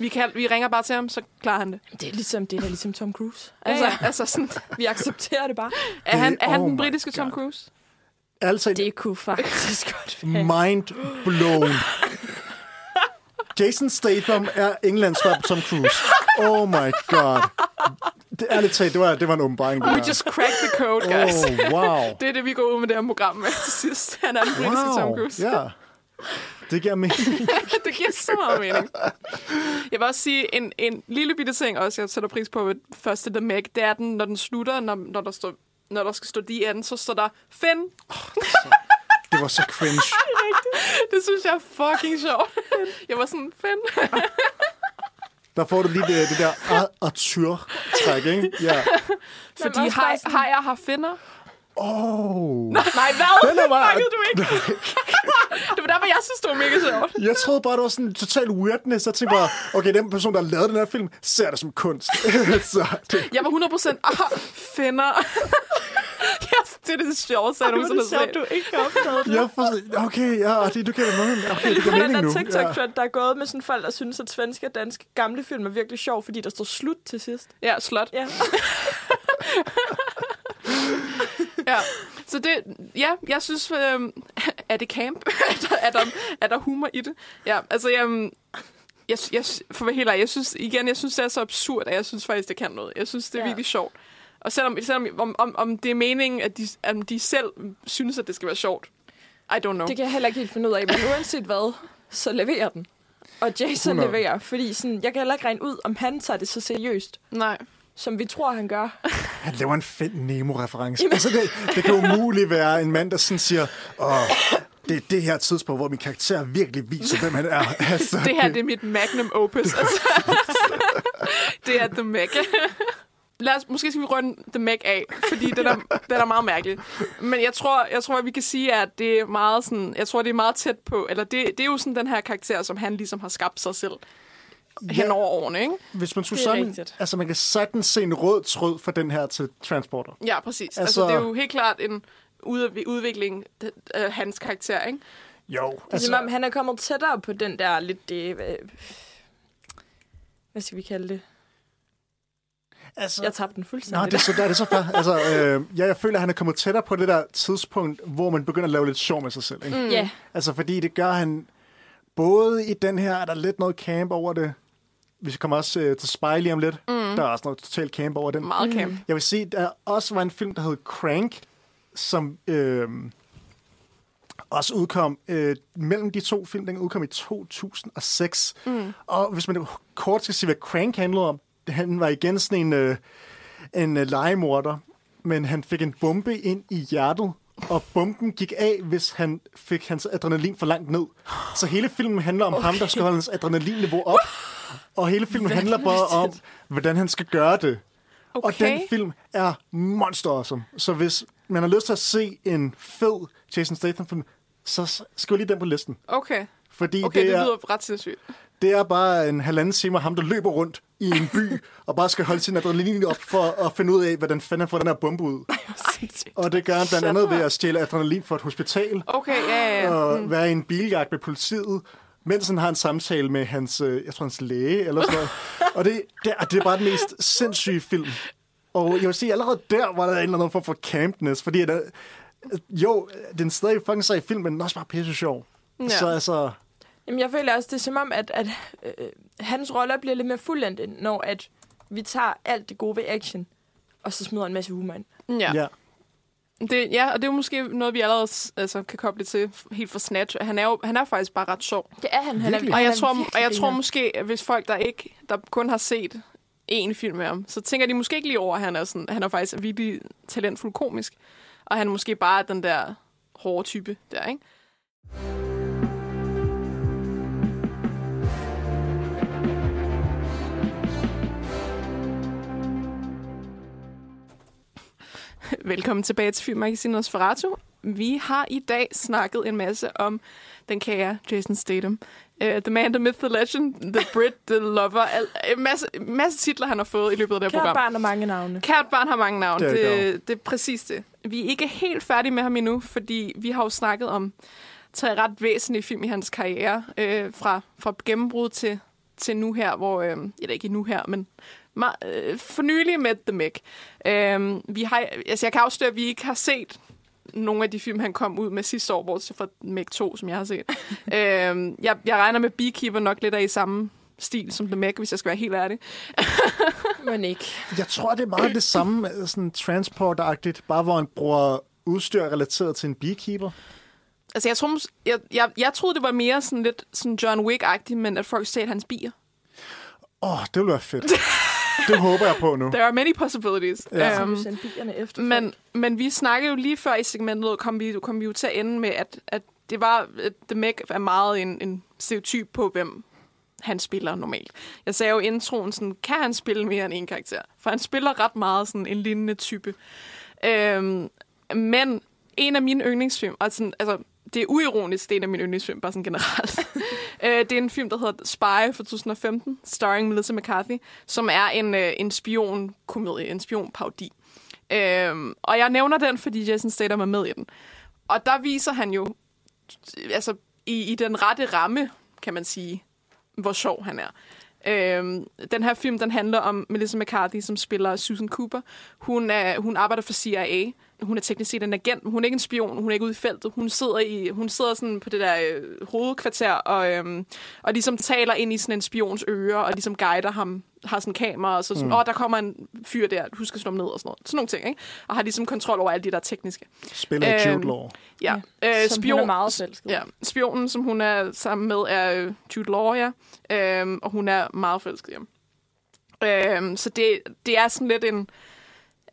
Vi, kan, vi ringer bare til ham, så klarer han det. Det er ligesom, det er ligesom Tom Cruise. Altså, Altså, ja, altså sådan, vi accepterer det bare. er han, er han oh den my britiske Tom God. Cruise? Altså, Det kunne faktisk godt være. mind blown. Jason Statham er Englands svar Tom Cruise. Oh my god. Det er lidt talt, det var, det var en åbenbaring. Det We just cracked the code, guys. Oh, wow. Det er det, vi går ud med det her program med til sidst. Han er den britiske Tom Cruise. Ja. Det giver mening. det giver så meget mening. Jeg vil også sige en, en lille bitte ting også, jeg sætter pris på ved første The Meg, det er den, når den slutter, når, når, der, står, når der skal stå de anden, så står der Finn. Det var så cringe. Det synes jeg er fucking sjovt. Jeg var sådan, Finn. Der får du lige det, det der Ar- Arthur-træk, ikke? Ja. Fordi hej, sådan- hejer har finner. Oh. Nej, hvad? Den er bare- Fangede du ikke? det var derfor, jeg synes, det var mega sjovt. Jeg troede bare, det var sådan en total weirdness. Jeg tænkte bare, okay, den person, der har lavet den her film, ser det som kunst. så det, Jeg var 100% ah, finder. yes, det er det sjoveste, jeg nogensinde har set. du ikke har opdaget det. jeg får, okay, ja, det, du giver det noget. Okay, det den mening der nu. TikTok-trend, der er gået med sådan folk, der synes, at svenske og danske gamle film er virkelig sjov, fordi der står slut til sidst. Ja, slot. Ja. Ja, så det, ja, jeg synes, øh, er det camp? er, der, er, der, er der humor i det? Ja, altså, jeg, jeg, jeg, for at være helt ærlig, jeg synes, igen, jeg synes, det er så absurd, at jeg synes faktisk, det kan noget. Jeg synes, det er Ja. ja. virkelig sjovt. Og selvom, selvom om, om, om det er meningen, at de, at de selv synes, at det skal være sjovt, I don't know. Det kan jeg heller ikke helt finde ud af, men uanset hvad, så leverer den. Og Jason 100. leverer, fordi sådan, jeg kan heller ikke regne ud, om han tager det så seriøst, Nej. Som vi tror, han gør. Han laver en Find Nemo-reference. Altså, det, det kan umuligt være en mand, der sådan siger, åh, det er det her tidspunkt, hvor min karakter virkelig viser, hvem han er. Altså, Det her, det er mit magnum opus. Altså, det er The Meg. Lad os, måske skal vi runde The Meg af, fordi den er, den er meget mærkelig. Men jeg tror, jeg tror, at vi kan sige, at det er meget sådan, jeg tror, det er meget tæt på, eller det, det er jo sådan den her karakter, som han ligesom har skabt sig selv hen over årene, ikke? Hvis man skulle Det er sådan, rigtigt. altså man kan sagtens se en rød tråd fra den her til Transporter. Ja, præcis. Altså, Altså- det er jo helt klart en ud- udvikling af hans karakter, ikke? Jo, Altså, altså, som om han er kommet tættere på den der lidt... Det, øh, hvad skal vi kalde det? altså Jeg tabte den fuldstændig. det er så, der er det så fair. Altså, øh, ja, jeg føler, at han er kommet tættere på det der tidspunkt, hvor man begynder at lave lidt sjov med sig selv. Ikke? Mm. Ja, Altså, fordi det gør han... Både i den her er der lidt noget camp over det. Vi kommer også øh, til Spy lige om lidt. Mm. Der er også noget totalt camp over den. Meget camp. Jeg vil sige, der også var en film, der hed Crank, som øh, også udkom øh, mellem de to film. Den udkom i 2006. Mm. Og hvis man kort skal sige, hvad Crank handlede om, han var igen sådan en, øh, en øh, legemorder, men han fik en bombe ind i hjertet, og bomben gik af, hvis han fik hans adrenalin for langt ned. Så hele filmen handler om okay. ham, der skal holde hans adrenalinniveau op, og hele filmen handler bare om, hvordan han skal gøre det. Og Okay. den film er monster awesome. Så hvis man har lyst til at se en fed Jason Statham-film, så skriv lige den på listen. Okay. Fordi Okay, det, det er, lyder ret sindssygt. det er bare en halvanden time ham, der løber rundt i en by, og bare skal holde sin adrenalin op for at finde ud af, hvordan fanden han får den her bombe ud. Og det gør han blandt andet ved at stjæle adrenalin fra et hospital, Okay, ja, ja, ja. og være i en biljagt med politiet, mens han har en samtale med hans, øh, jeg tror, hans læge, eller sådan noget. Og det, det, er, det er bare den mest sindssyge film. Og jeg vil sige, allerede der var der en eller anden form for campness, fordi at, øh, jo, den stadig fucking sej film, men den er også bare pisse sjov. Ja. Ja. Så altså, Jamen, jeg føler også, det er som om, at, at øh, hans roller bliver lidt mere fuldendte, når at vi tager alt det gode ved action, og så smider en masse humor ind. Ja. ja. Ja. Det, ja, og det er jo måske noget, vi allerede altså, kan koble til helt fra Snatch. Han er jo han er faktisk bare ret sjov. Det er han. han er? Og jeg tror, og jeg tror måske, at hvis folk, der ikke der kun har set én film med ham, så tænker de måske ikke lige over, at han er, sådan, han er faktisk virkelig talentfuld komisk. Og han er måske bare den der hårde type der, ikke? Velkommen tilbage til Filmmagasinet Nosferatu. Vi har i dag snakket en masse om den kære Jason Statham. Uh, the Man, The Myth, The Legend, The Brit, The Lover. Al- en masse, masse titler, han har fået i løbet af det her Kært program. barn og mange navne. Kært barn har mange navne. Det Det, er det er præcis det. Vi er ikke helt færdige med ham endnu, fordi vi har jo snakket om tre ret væsentlige film i hans karriere. Øh, fra, fra gennembrud til, til nu her, hvor... Øh, eller ikke nu her, men øh, for nylig med The Meg. Øh, vi har, altså jeg kan afsløre, at vi ikke har set nogle af de film, han kom ud med sidste år, bortset fra Meg 2, som jeg har set. øh, jeg, jeg regner med Beekeeper nok lidt af i samme stil som The Meg, hvis jeg skal være helt ærlig. Men ikke. Jeg tror, det er meget det samme, øh, sådan transporteragtigt, bare hvor han bruger udstyr relateret til en beekeeper. Altså, jeg, tror, jeg, jeg, jeg troede, det var mere sådan lidt sådan John Wick-agtigt, men at folk stjal hans bier. Åh, oh, det ville være fedt. det håber jeg på nu. There are many possibilities. Ja. Um, efter men, men vi snakkede jo lige før i segmentet, kom vi, kom vi jo til at ende med, at, at det var, at The Meg er meget en, en stereotyp på, hvem han spiller normalt. Jeg sagde jo i introen, sådan, kan han spille mere end en karakter? For han spiller ret meget sådan en lignende type. Øhm, men en af mine yndlingsfilm, og sådan, altså, det er uironisk, det er en af mine yndlingsfilm, bare sådan generelt. øh, det er en film, der hedder Spy fra 2015, starring Melissa McCarthy, som er en, øh, en spionkomedie, en spionpaudi. Øhm, og jeg nævner den, fordi Jason Statham er med i den. Og der viser han jo, altså i, i den rette ramme, kan man sige, hvor sjov han er. Øhm, den her film, den handler om Melissa McCarthy, som spiller Susan Cooper. Hun, er, hun arbejder for CIA. Hun er teknisk set en agent, men hun er ikke en spion. Hun er ikke ude i feltet. Hun sidder, i, hun sidder sådan på det der øh, hovedkvarter og, øhm, og ligesom taler ind i sådan en spions ører og ligesom guider ham har sådan kamera, og så sådan, åh, mm. oh, der kommer en fyr der, du skal slå ham ned og sådan noget. Sådan nogle ting, ikke? Og har ligesom kontrol over alle de der tekniske. Spiller Jude Øhm, Law. Ja. Ja, Øh, som hun er meget forelsket. Ja, spionen, som hun er sammen med, er øh, Jude Law, ja. Øhm, og hun er meget forelsket ham. Øhm, så det, det er sådan lidt en...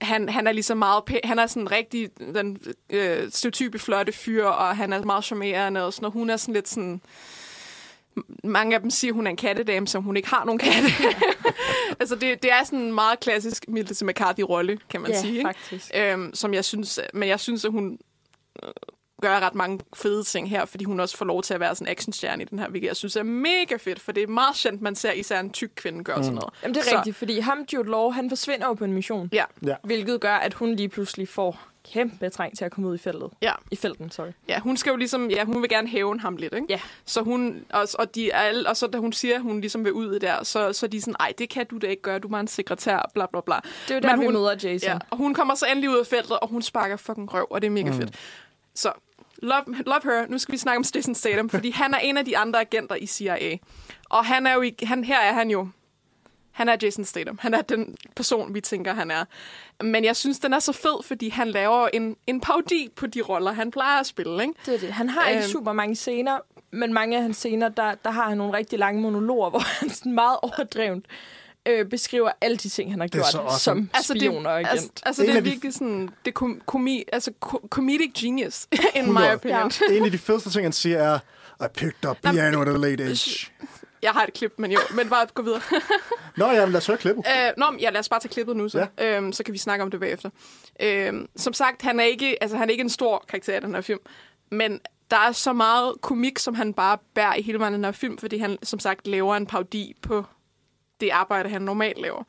Han, han er ligesom meget pæ- Han er sådan rigtig den øh, stereotype flotte fyr, og han er meget charmerende og sådan, og hun er sådan lidt sådan... Mange af dem siger, at hun er en kattedame, som hun ikke har nogen katte. altså, det, det er sådan en meget klassisk Melissa McCarthy-rolle, kan man Ja, sige. Ikke? faktisk. Øhm, som jeg synes, men jeg synes, at hun øh, gør ret mange fede ting her, fordi hun også får lov til at være sådan en actionstjerne i den her, hvilket jeg synes er mega fedt, for det er meget sjældent, man ser især en tyk kvinde gøre mm. sådan noget. Jamen, det er Så- rigtigt, fordi ham, Jude Law, han forsvinder jo på en mission. Ja, Ja. Hvilket gør, at hun lige pludselig får kæmpe træng til at komme ud i feltet. ja. I felten, sorry. Ja, hun skal jo ligesom, ja, hun vil gerne hævne ham lidt, ikke? Ja. Så hun, og, og, de er alle, og så da hun siger, at hun ligesom vil ud i der, så, så er de sådan, ej, det kan du da ikke gøre, du er bare en sekretær, bla bla bla. Det er jo der, Men vi hun- møder Jason. Ja, og hun kommer så endelig ud af feltet, og hun sparker fucking røv, og det er mega mm. fedt. Så, love, love her. Nu skal vi snakke om Jason Statham, fordi han er en af de andre agenter i CIA. Og han er jo, i- han, her er han jo, han er Jason Statham. Han er den person, vi tænker, han er. Men jeg synes, den er så fed, fordi han laver en, en parodi på de roller, han plejer at spille, ikke? Det er det. Han har ikke Øhm. super mange scener, men mange af hans scener, der, der har han nogle rigtig lange monologer, hvor han sådan meget overdrevent øh, beskriver alle de ting, han har gjort awesome. som spion og agent. Altså, altså En det er de- virkelig sådan, det er kom, komi, altså ko- comedic genius, in my 100. opinion. En af de fedeste ting, han siger, er, I picked up piano at a late age. Jeg har et klip, men jo, men bare gå videre. Nå, jamen, lad os høre klippet. Øh, nå, men ja, lad os bare tage klippet nu, så. Ja. Øhm, så kan vi snakke om det bagefter. Øhm, som sagt, han er, ikke, altså, han er ikke en stor karakter i den her film, men der er så meget komik, som han bare bærer i hele den her film, fordi han, som sagt, laver en parodi på det arbejde, han normalt laver.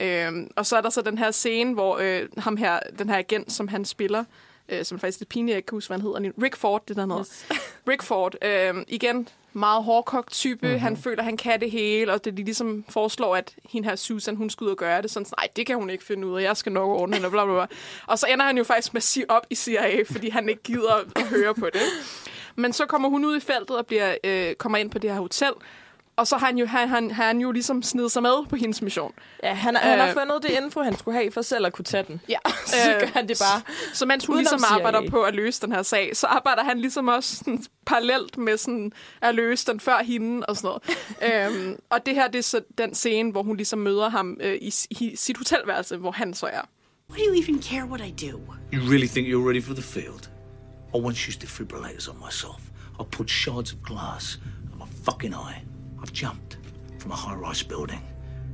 Øhm, og så er der så den her scene, hvor øh, ham her, den her agent, som han spiller, øh, som faktisk er lidt pinligt, jeg ikke kan huske, hvad han hedder. Rick Ford, det der hedder. Yes. Rick Ford, øh, igen, meget hårdkogt type. Mm-hmm. Han føler, han kan det hele, og det de ligesom foreslår, at hende her Susan, hun skal ud og gøre det. Sådan, nej, det kan hun ikke finde ud af, jeg skal nok ordne og bla, bla, bla. Og så ender han jo faktisk med at sige op i CIA, fordi han ikke gider at høre på det. Men så kommer hun ud i feltet og bliver, øh, kommer ind på det her hotel, og så har han jo, han, han, han jo ligesom snedet sig med på hendes mission. Ja, han, han har Øh. fundet det info, han skulle have for selv at kunne tage den. Ja. Så gør han det bare. Så mens hun ligesom CIA. arbejder på at løse den her sag, så arbejder han ligesom også sådan, parallelt med sådan, at løse den før hende og sådan noget. øhm, og det her, det er så den scene, hvor hun ligesom møder ham øh, i, i sit hotelværelse, hvor han så er. Why do you even care what I do? You really think you're ready for the field? I once used defibrillators on myself. I put shards of glass in my fucking eye. I've jumped from a high-rise building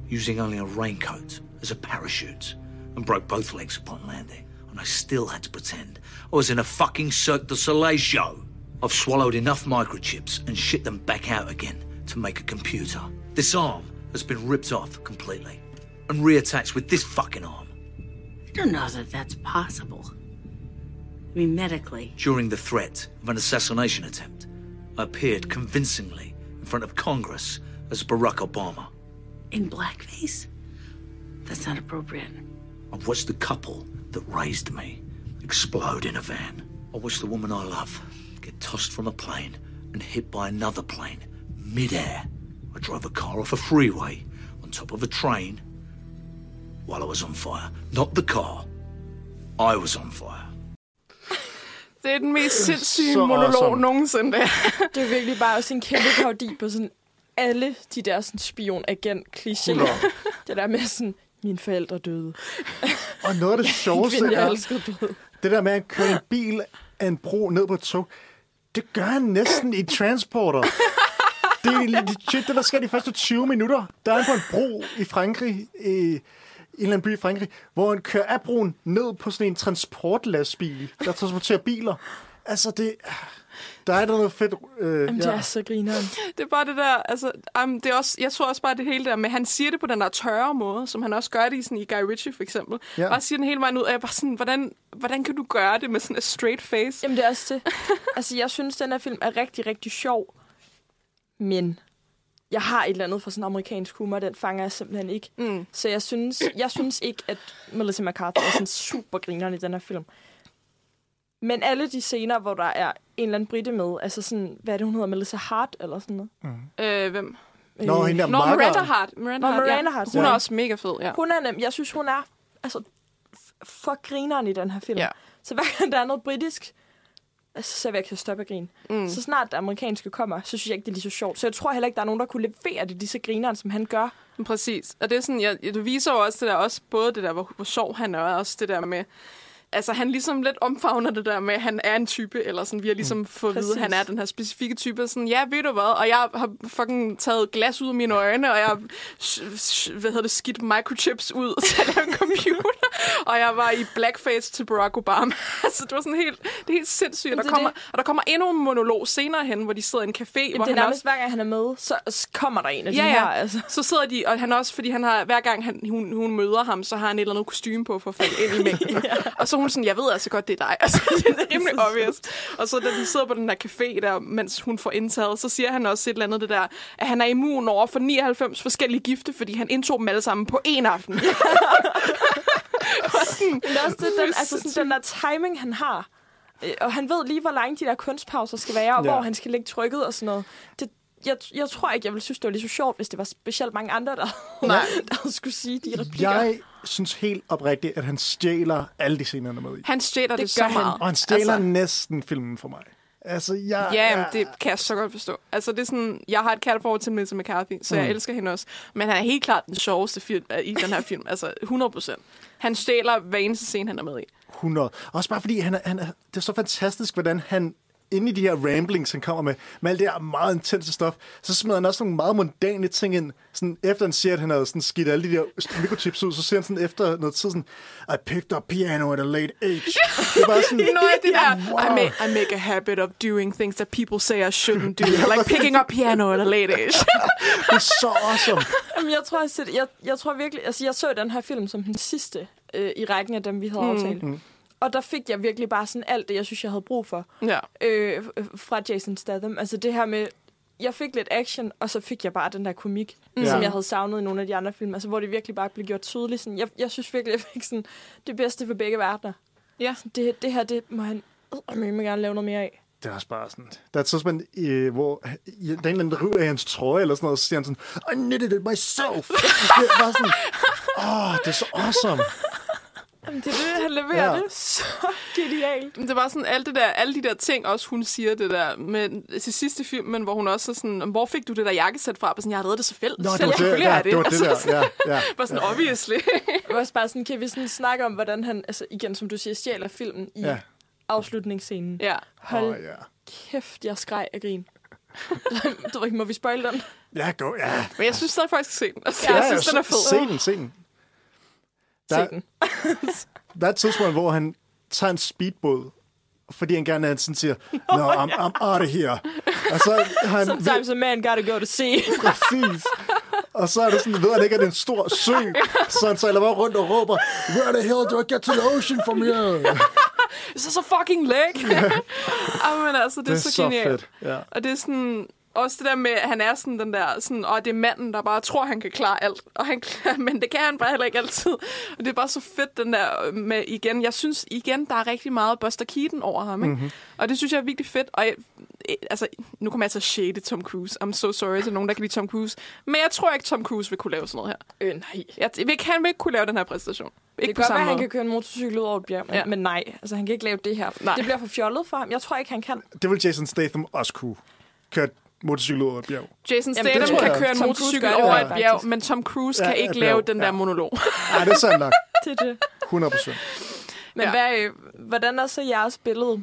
using only a raincoat as a parachute and broke both legs upon landing. And I still had to pretend I was in a fucking Cirque du Soleil show. I've swallowed enough microchips and shit them back out again to make a computer. This arm has been ripped off completely and reattached with this fucking arm. I don't know that that's possible. I mean, medically. During the threat of an assassination attempt, I appeared convincingly in front of Congress as Barack Obama. In blackface? That's not appropriate. I watched the couple that raised me explode in a van. I watched the woman I love get tossed from a plane and hit by another plane mid-air. I drove a car off a freeway on top of a train while I was on fire. Not the car. I was on fire. Det er den mest sindssyge Så monolog awesome. nogensinde. Det. Det er virkelig bare også en kæmpe parodi på sådan alle de der sådan spion-agent-klichéer. Det der med sådan, mine forældre døde. Og noget af det sjoveste er, det der med at køre en bil af en bro ned på et tog, det gør han næsten i Transporter. Det er legit, det der sker de første 20 minutter. Der er han på en bro i Frankrig, i en eller anden by i Frankrig, hvor han kører af broen ned på sådan en transportlastbil, der transporterer biler. Altså, det... Der er der noget fedt... Øh, Jamen, det er så grineren. det er bare det der, altså, um, det er også, jeg tror også bare det hele der med, han siger det på den der tørre måde, som han også gør det i, sådan, i Guy Ritchie for eksempel. Ja. Ja. Bare siger den hele vejen ud, og jeg bare sådan, hvordan, hvordan kan du gøre det med sådan en straight face? Jamen, det er også det. Altså, jeg synes, den her film er rigtig, rigtig sjov. Men jeg har et eller andet for sådan amerikansk humor, den fanger jeg simpelthen ikke. Mm. Så jeg synes, jeg synes ikke, at Melissa McCarthy er sådan super grineren i den her film. Men alle de scener, hvor der er en eller anden britte med, altså sådan, hvad er det, hun hedder, Melissa Hart eller sådan noget? Øh, hvem? Nå, hende der Nå. Miranda Hart. Miranda Nå, Hart, Miranda ja. Hart, Hun ja. er også mega fed, ja. Hun er nem, jeg synes, hun er altså, for grineren i den her film. Ja. Så hver gang der er noget britisk, altså, så er jeg ved at kan stoppe at grine. Mm. Så snart det amerikanske kommer, så synes jeg ikke, det er lige så sjovt. Så jeg tror heller ikke, der er nogen, der kunne levere det lige så grineren, som han gør. Præcis. Og det er sådan, jeg, du viser jo også det der, også både det der, hvor, hvor sjov han er, og også det der med, altså han ligesom lidt omfavner det der med, at han er en type, eller sådan, vi har ligesom fået at vide, at han er den her specifikke type, sådan, ja, ved du hvad, og jeg har fucking taget glas ud af mine øjne, og jeg har, hvad hedder det, skidt microchips ud til at lave en computer, og jeg var i blackface til Barack Obama. altså, det var sådan helt, det er helt sindssygt, og der, er kommer, det. og der kommer endnu en monolog senere hen, hvor de sidder i en café, hvor Jamen, det er han nærmest også hver gang, han er med, så så kommer der en af Ja, de ja. her. Altså. Så sidder de, og han også, fordi han har, hver gang han, hun, hun møder ham, så har han et eller andet kostume på for at falde ind i mængden. ja. Og så hun sådan, jeg ved altså godt, det er dig. Altså, det er rimelig obvious. Og så da de sidder på den der café der, mens hun får indtaget, så siger han også et eller andet det der, at han er immun over for 99 forskellige gifte, fordi han indtog dem alle sammen på én aften. Og sådan, Men det er også det, den, altså sådan, den der timing, han har. Øh, Og han ved lige, hvor lange de der kunstpauser skal være, og Ja. hvor han skal lægge trykket og sådan noget. Det, jeg, jeg tror ikke, jeg ville synes, det var lige så sjovt, hvis det var specielt mange andre, der, Nej. der skulle sige de replikker. Jeg synes helt oprigtigt, at han stjæler alle de scener, han er med i. han stjæler det, Det så meget. Og han stjæler Altså- næsten filmen for mig. Altså, jeg... Ja, men det kan jeg så godt forstå. Altså, det er sådan, jeg har et kærligt forhold til Melissa McCarthy, så jeg Mm. elsker hende også. Men han er helt klart den sjoveste film, øh, i den her film. Altså, 100 procent. Han stjæler hver eneste scene, han er med i. 100. Også bare fordi, han er, han er, det er så fantastisk, hvordan han inde i de her ramblings, han kommer med, med alt det her meget intense stof, så smider han også nogle meget mondane ting ind. Sådan, efter han siger, at han havde sådan skidt alle de der mikrochips ud, så siger han sådan efter noget tid sådan, I picked up piano at a late age. Det bare sådan, Nå, det der, wow. I, make, I make a habit of doing things that people say I shouldn't do. Like picking up piano at a late age. det er så awesome. Jamen, jeg tror, jeg, jeg, jeg tror virkelig... Altså, jeg så den her film som den sidste øh, i rækken af dem, vi havde mm. aftalt. Mm. Og der fik jeg virkelig bare sådan alt det, jeg synes, jeg havde brug for ja. øh, fra Jason Statham. Altså det her med... Jeg fik lidt action, og så fik jeg bare den der komik, mm. Som jeg havde savnet i nogle af de andre film. Altså, hvor det virkelig bare blev gjort tydeligt. Sådan, jeg, jeg synes virkelig, jeg fik sådan, det bedste for begge verdener. Ja. Sådan, det, det her, det må han må gerne lave noget mere af. Det er også bare sådan... Der er et tidspunkt, øh, hvor øh, der er en eller anden, der ryger i hans trøje, eller sådan noget, og så siger han sådan, I knitted it myself. det er bare sådan, åh, oh, det er så awesome. Jamen, det er det, han leverer Ja. ja. det så genialt. Men Det var sådan alt det der, alle de der ting, også hun siger det der med, til sidste film, men hvor hun også er sådan, hvor fik du det der jakkesæt fra? Og sådan, jeg har lavet det så fæld. Nå, det selv. var det, Selvfølgelig ja, jeg det var det Altså, der. Ja, ja. Bare sådan, obviously. Det var også bare sådan, kan vi sådan snakke om, hvordan han, altså igen, som du siger, stjæler filmen i Ja. ja. afslutningsscenen. ja. Hold Åh, ja. kæft, jeg skreg af grin. du ved ikke, må vi spoil den? Ja, go, ja. Men jeg synes stadig faktisk, se den. Altså, ja, jeg synes, den er fed. Se den, se den. Der, Se den. der er et tidspunkt, hvor han tager en speedbåd, fordi han gerne sådan siger, no, I'm, I'm out of here. Og så han Sometimes a man gotta go to sea. præcis. Og så er det sådan, ved han ikke, at det er en stor sø. Så han sejler bare rundt og råber, where the hell do I get to the ocean from here? Det er så fucking læk. Jamen altså, det, Det er så, så genialt. fedt. Ja. Og det er sådan... Også det der med, at han er sådan den der, sådan, og det er manden, der bare tror, han kan klare alt. Og han, men det kan han bare heller ikke altid. Og det er bare så fedt, den der med igen. Jeg synes igen, der er rigtig meget Buster Keaton over ham. Ikke? Mm-hmm. Og det synes jeg er virkelig fedt. Og jeg, eh, altså, nu kommer jeg til at shade Tom Cruise. I'm so sorry til nogen, der kan lide Tom Cruise. Men jeg tror ikke, Tom Cruise vil kunne lave sådan noget her. øh, nej. Jeg, han vil ikke kunne lave den her præstation. Ikke Det kan godt være, han kan køre en motorcykel ud over et bjerg, men, Ja. ja. men nej. Altså, han kan ikke lave det her. Nej. Det bliver for fjollet for ham. Jeg tror ikke, han kan. Det vil Jason Statham også kunne. Køre motorcykel over et bjerg. Jason Statham kan jeg. køre en Tom Cruise motorcykel det over et bjerg, faktisk. men Tom Cruise Ja, kan ikke lave den der ja. monolog. Nej, det er sandt nok. Det er det. 100 procent. Men Ja. ja. hvad, øh, hvordan er så jeres billede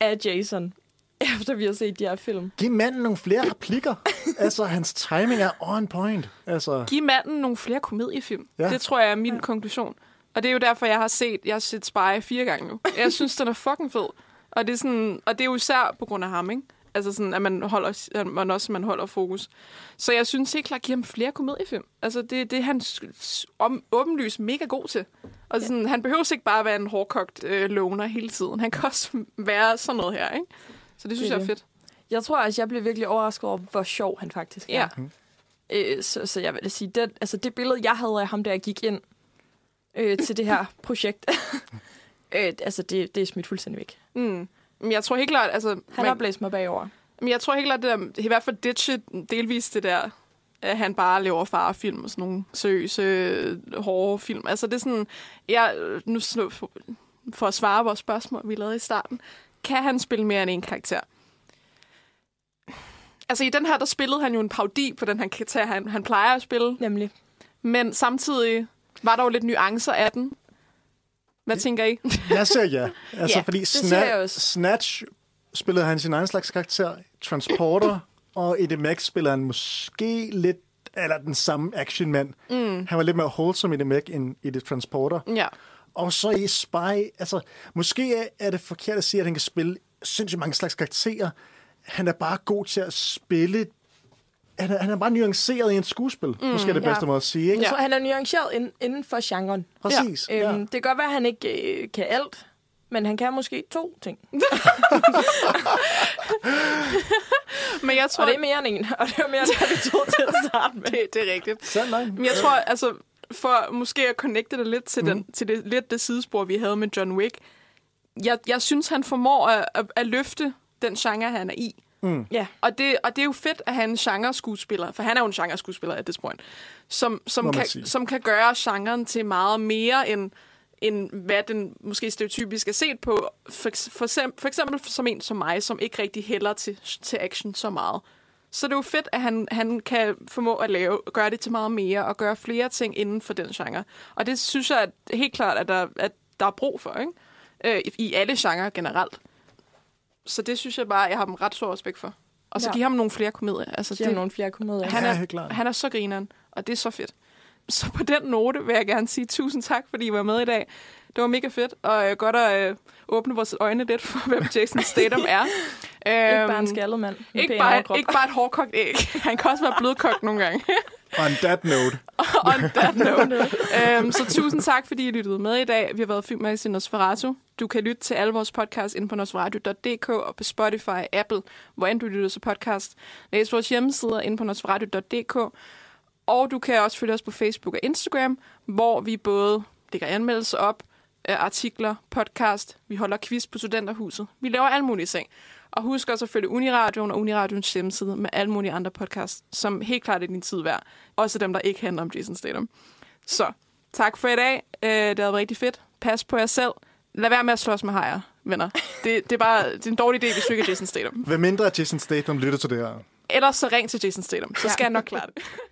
af Jason, efter vi har set de her film? Giv manden nogle flere replikker. altså, hans timing er on point. Altså, Giv manden nogle flere komediefilm. Ja. Ja. Det tror jeg er min konklusion. Og det er jo derfor, jeg har set, jeg har set Spy fire gange nu. Jeg synes, den er fucking fed. Og det er, sådan, og det er jo især på grund af ham, ikke? Altså sådan, at man holder, at man også man holder fokus. Så jeg synes helt klart, giv ham flere komediefilm. Altså, det, det er han om, åbenlyst mega god til. Og sådan, han behøver ikke bare være en hårdkogt øh, loner hele tiden. Han kan også være sådan noget her, ikke? Så det synes Det jeg er fedt. Jeg tror også, jeg blev virkelig overrasket over, hvor sjov han faktisk er. Ja. Øh, så, så jeg vil sige, det, altså det billede, jeg havde af ham, da jeg gik ind øh, til det her projekt, øh, altså det, det er smidt fuldstændig væk. Mm. Men jeg tror helt klart, altså... Han har blæst mig bagover. Men jeg tror helt klart, det der, i hvert fald ditchet delvis det der, at han bare laver farefilm og sådan nogle seriøse, øh, hårde film. Altså det er sådan, jeg, nu for at svare vores spørgsmål, vi lavede i starten. kan han spille mere end en karakter? Altså i den her, der spillede han jo en parodi på den her karakter, han, han plejer at spille. Nemlig. Men samtidig var der jo lidt nuancer af den. Hvad tænker I? Jeg siger ja. Altså, Ja, fordi Sna-. Snatch spillede han sin egen slags karakter. Transporter og i The Mac spiller han måske lidt eller den samme actionmand. Mm. Han var lidt mere wholesome i The Mac end i The Transporter. Ja. Og så i Spy, altså, måske er- er det forkert at sige, at han kan spille sindssygt mange slags karakterer. Han er bare god til at spille... Han er, han er bare nuanceret i en skuespil. Mm, måske er det ja. bedste måde at sige, ikke? Jeg tror, han er nuanceret inden, inden for genren. Præcis. Øhm, Ja. Det kan godt være, at han ikke øh, kan alt, men han kan måske to ting. Men jeg tror, Og det er mere end en, og det er mere end vi tog til at starte med. det, det er rigtigt. Men jeg tror, altså, for måske at connecte det lidt til, mm. den, til det, lidt det sidespor, vi havde med John Wick, jeg, jeg synes, han formår at, at, at løfte den genre, han er i. Ja. Og det, og det er jo fedt at have en genre-skuespiller, for han er jo en genre-skuespiller at this point, som, som, kan, sige. som kan gøre genren til meget mere end, end hvad den måske stereotypisk er set på. For, for, eksempel, for eksempel som en som mig, som ikke rigtig hælder til, til action så meget. Så det er jo fedt, at han, han kan formå at lave, gøre det til meget mere, og gøre flere ting inden for den genre. Og det synes jeg at helt klart, at der, at der er brug for, ikke? Øh, i- i alle genrer generelt. Så det synes jeg bare, jeg har dem ret stor respekt for. Og så Ja. ja. give ham nogle flere komedier. Altså, Giver ham nogle flere komedier. han, Ja, er, helt klart. han er så grineren, og det er så fedt. Så på den note vil jeg gerne sige tusind tak, fordi I var med i dag. Det var mega fedt, og øh, godt at øh, åbne vores øjne lidt for, hvem Jason Statham er. Ikke bare en Øhm, skaldet mand. ikke bare, ikke bare et hårdkogt æg. Han kan også være blødkogt nogle gange. On that note. On that note. øhm, så tusind tak, fordi I lyttede med i dag. Vi har været Filmmagasin Nosferatu. Du kan lytte til alle vores podcasts inde på nosferatu.dk og på Spotify, Apple, hvor end du lytter til podcast. Læs vores hjemmesider inde på nosferatu.dk. Og du kan også følge os på Facebook og Instagram, hvor vi både lægger anmeldelser op, artikler, podcast, vi holder quiz på Studenterhuset. Vi laver alle mulige ting. Og husk også at følge Uniradioen og Uniradions hjemmeside med alle mulige andre podcasts, som helt klart er din tid værd. Også dem, der ikke handler om Jason Statham. Så tak for i dag. Øh, Det har været rigtig fedt. Pas på jer selv. Lad være med at slås med hajer, venner. Det, det, er bare det er en dårlig idé, hvis du ikke er Jason Statham. Hvem mindre Jason Statham lytter til det her? Ellers så ring til Jason Statham, så skal jeg nok klare det.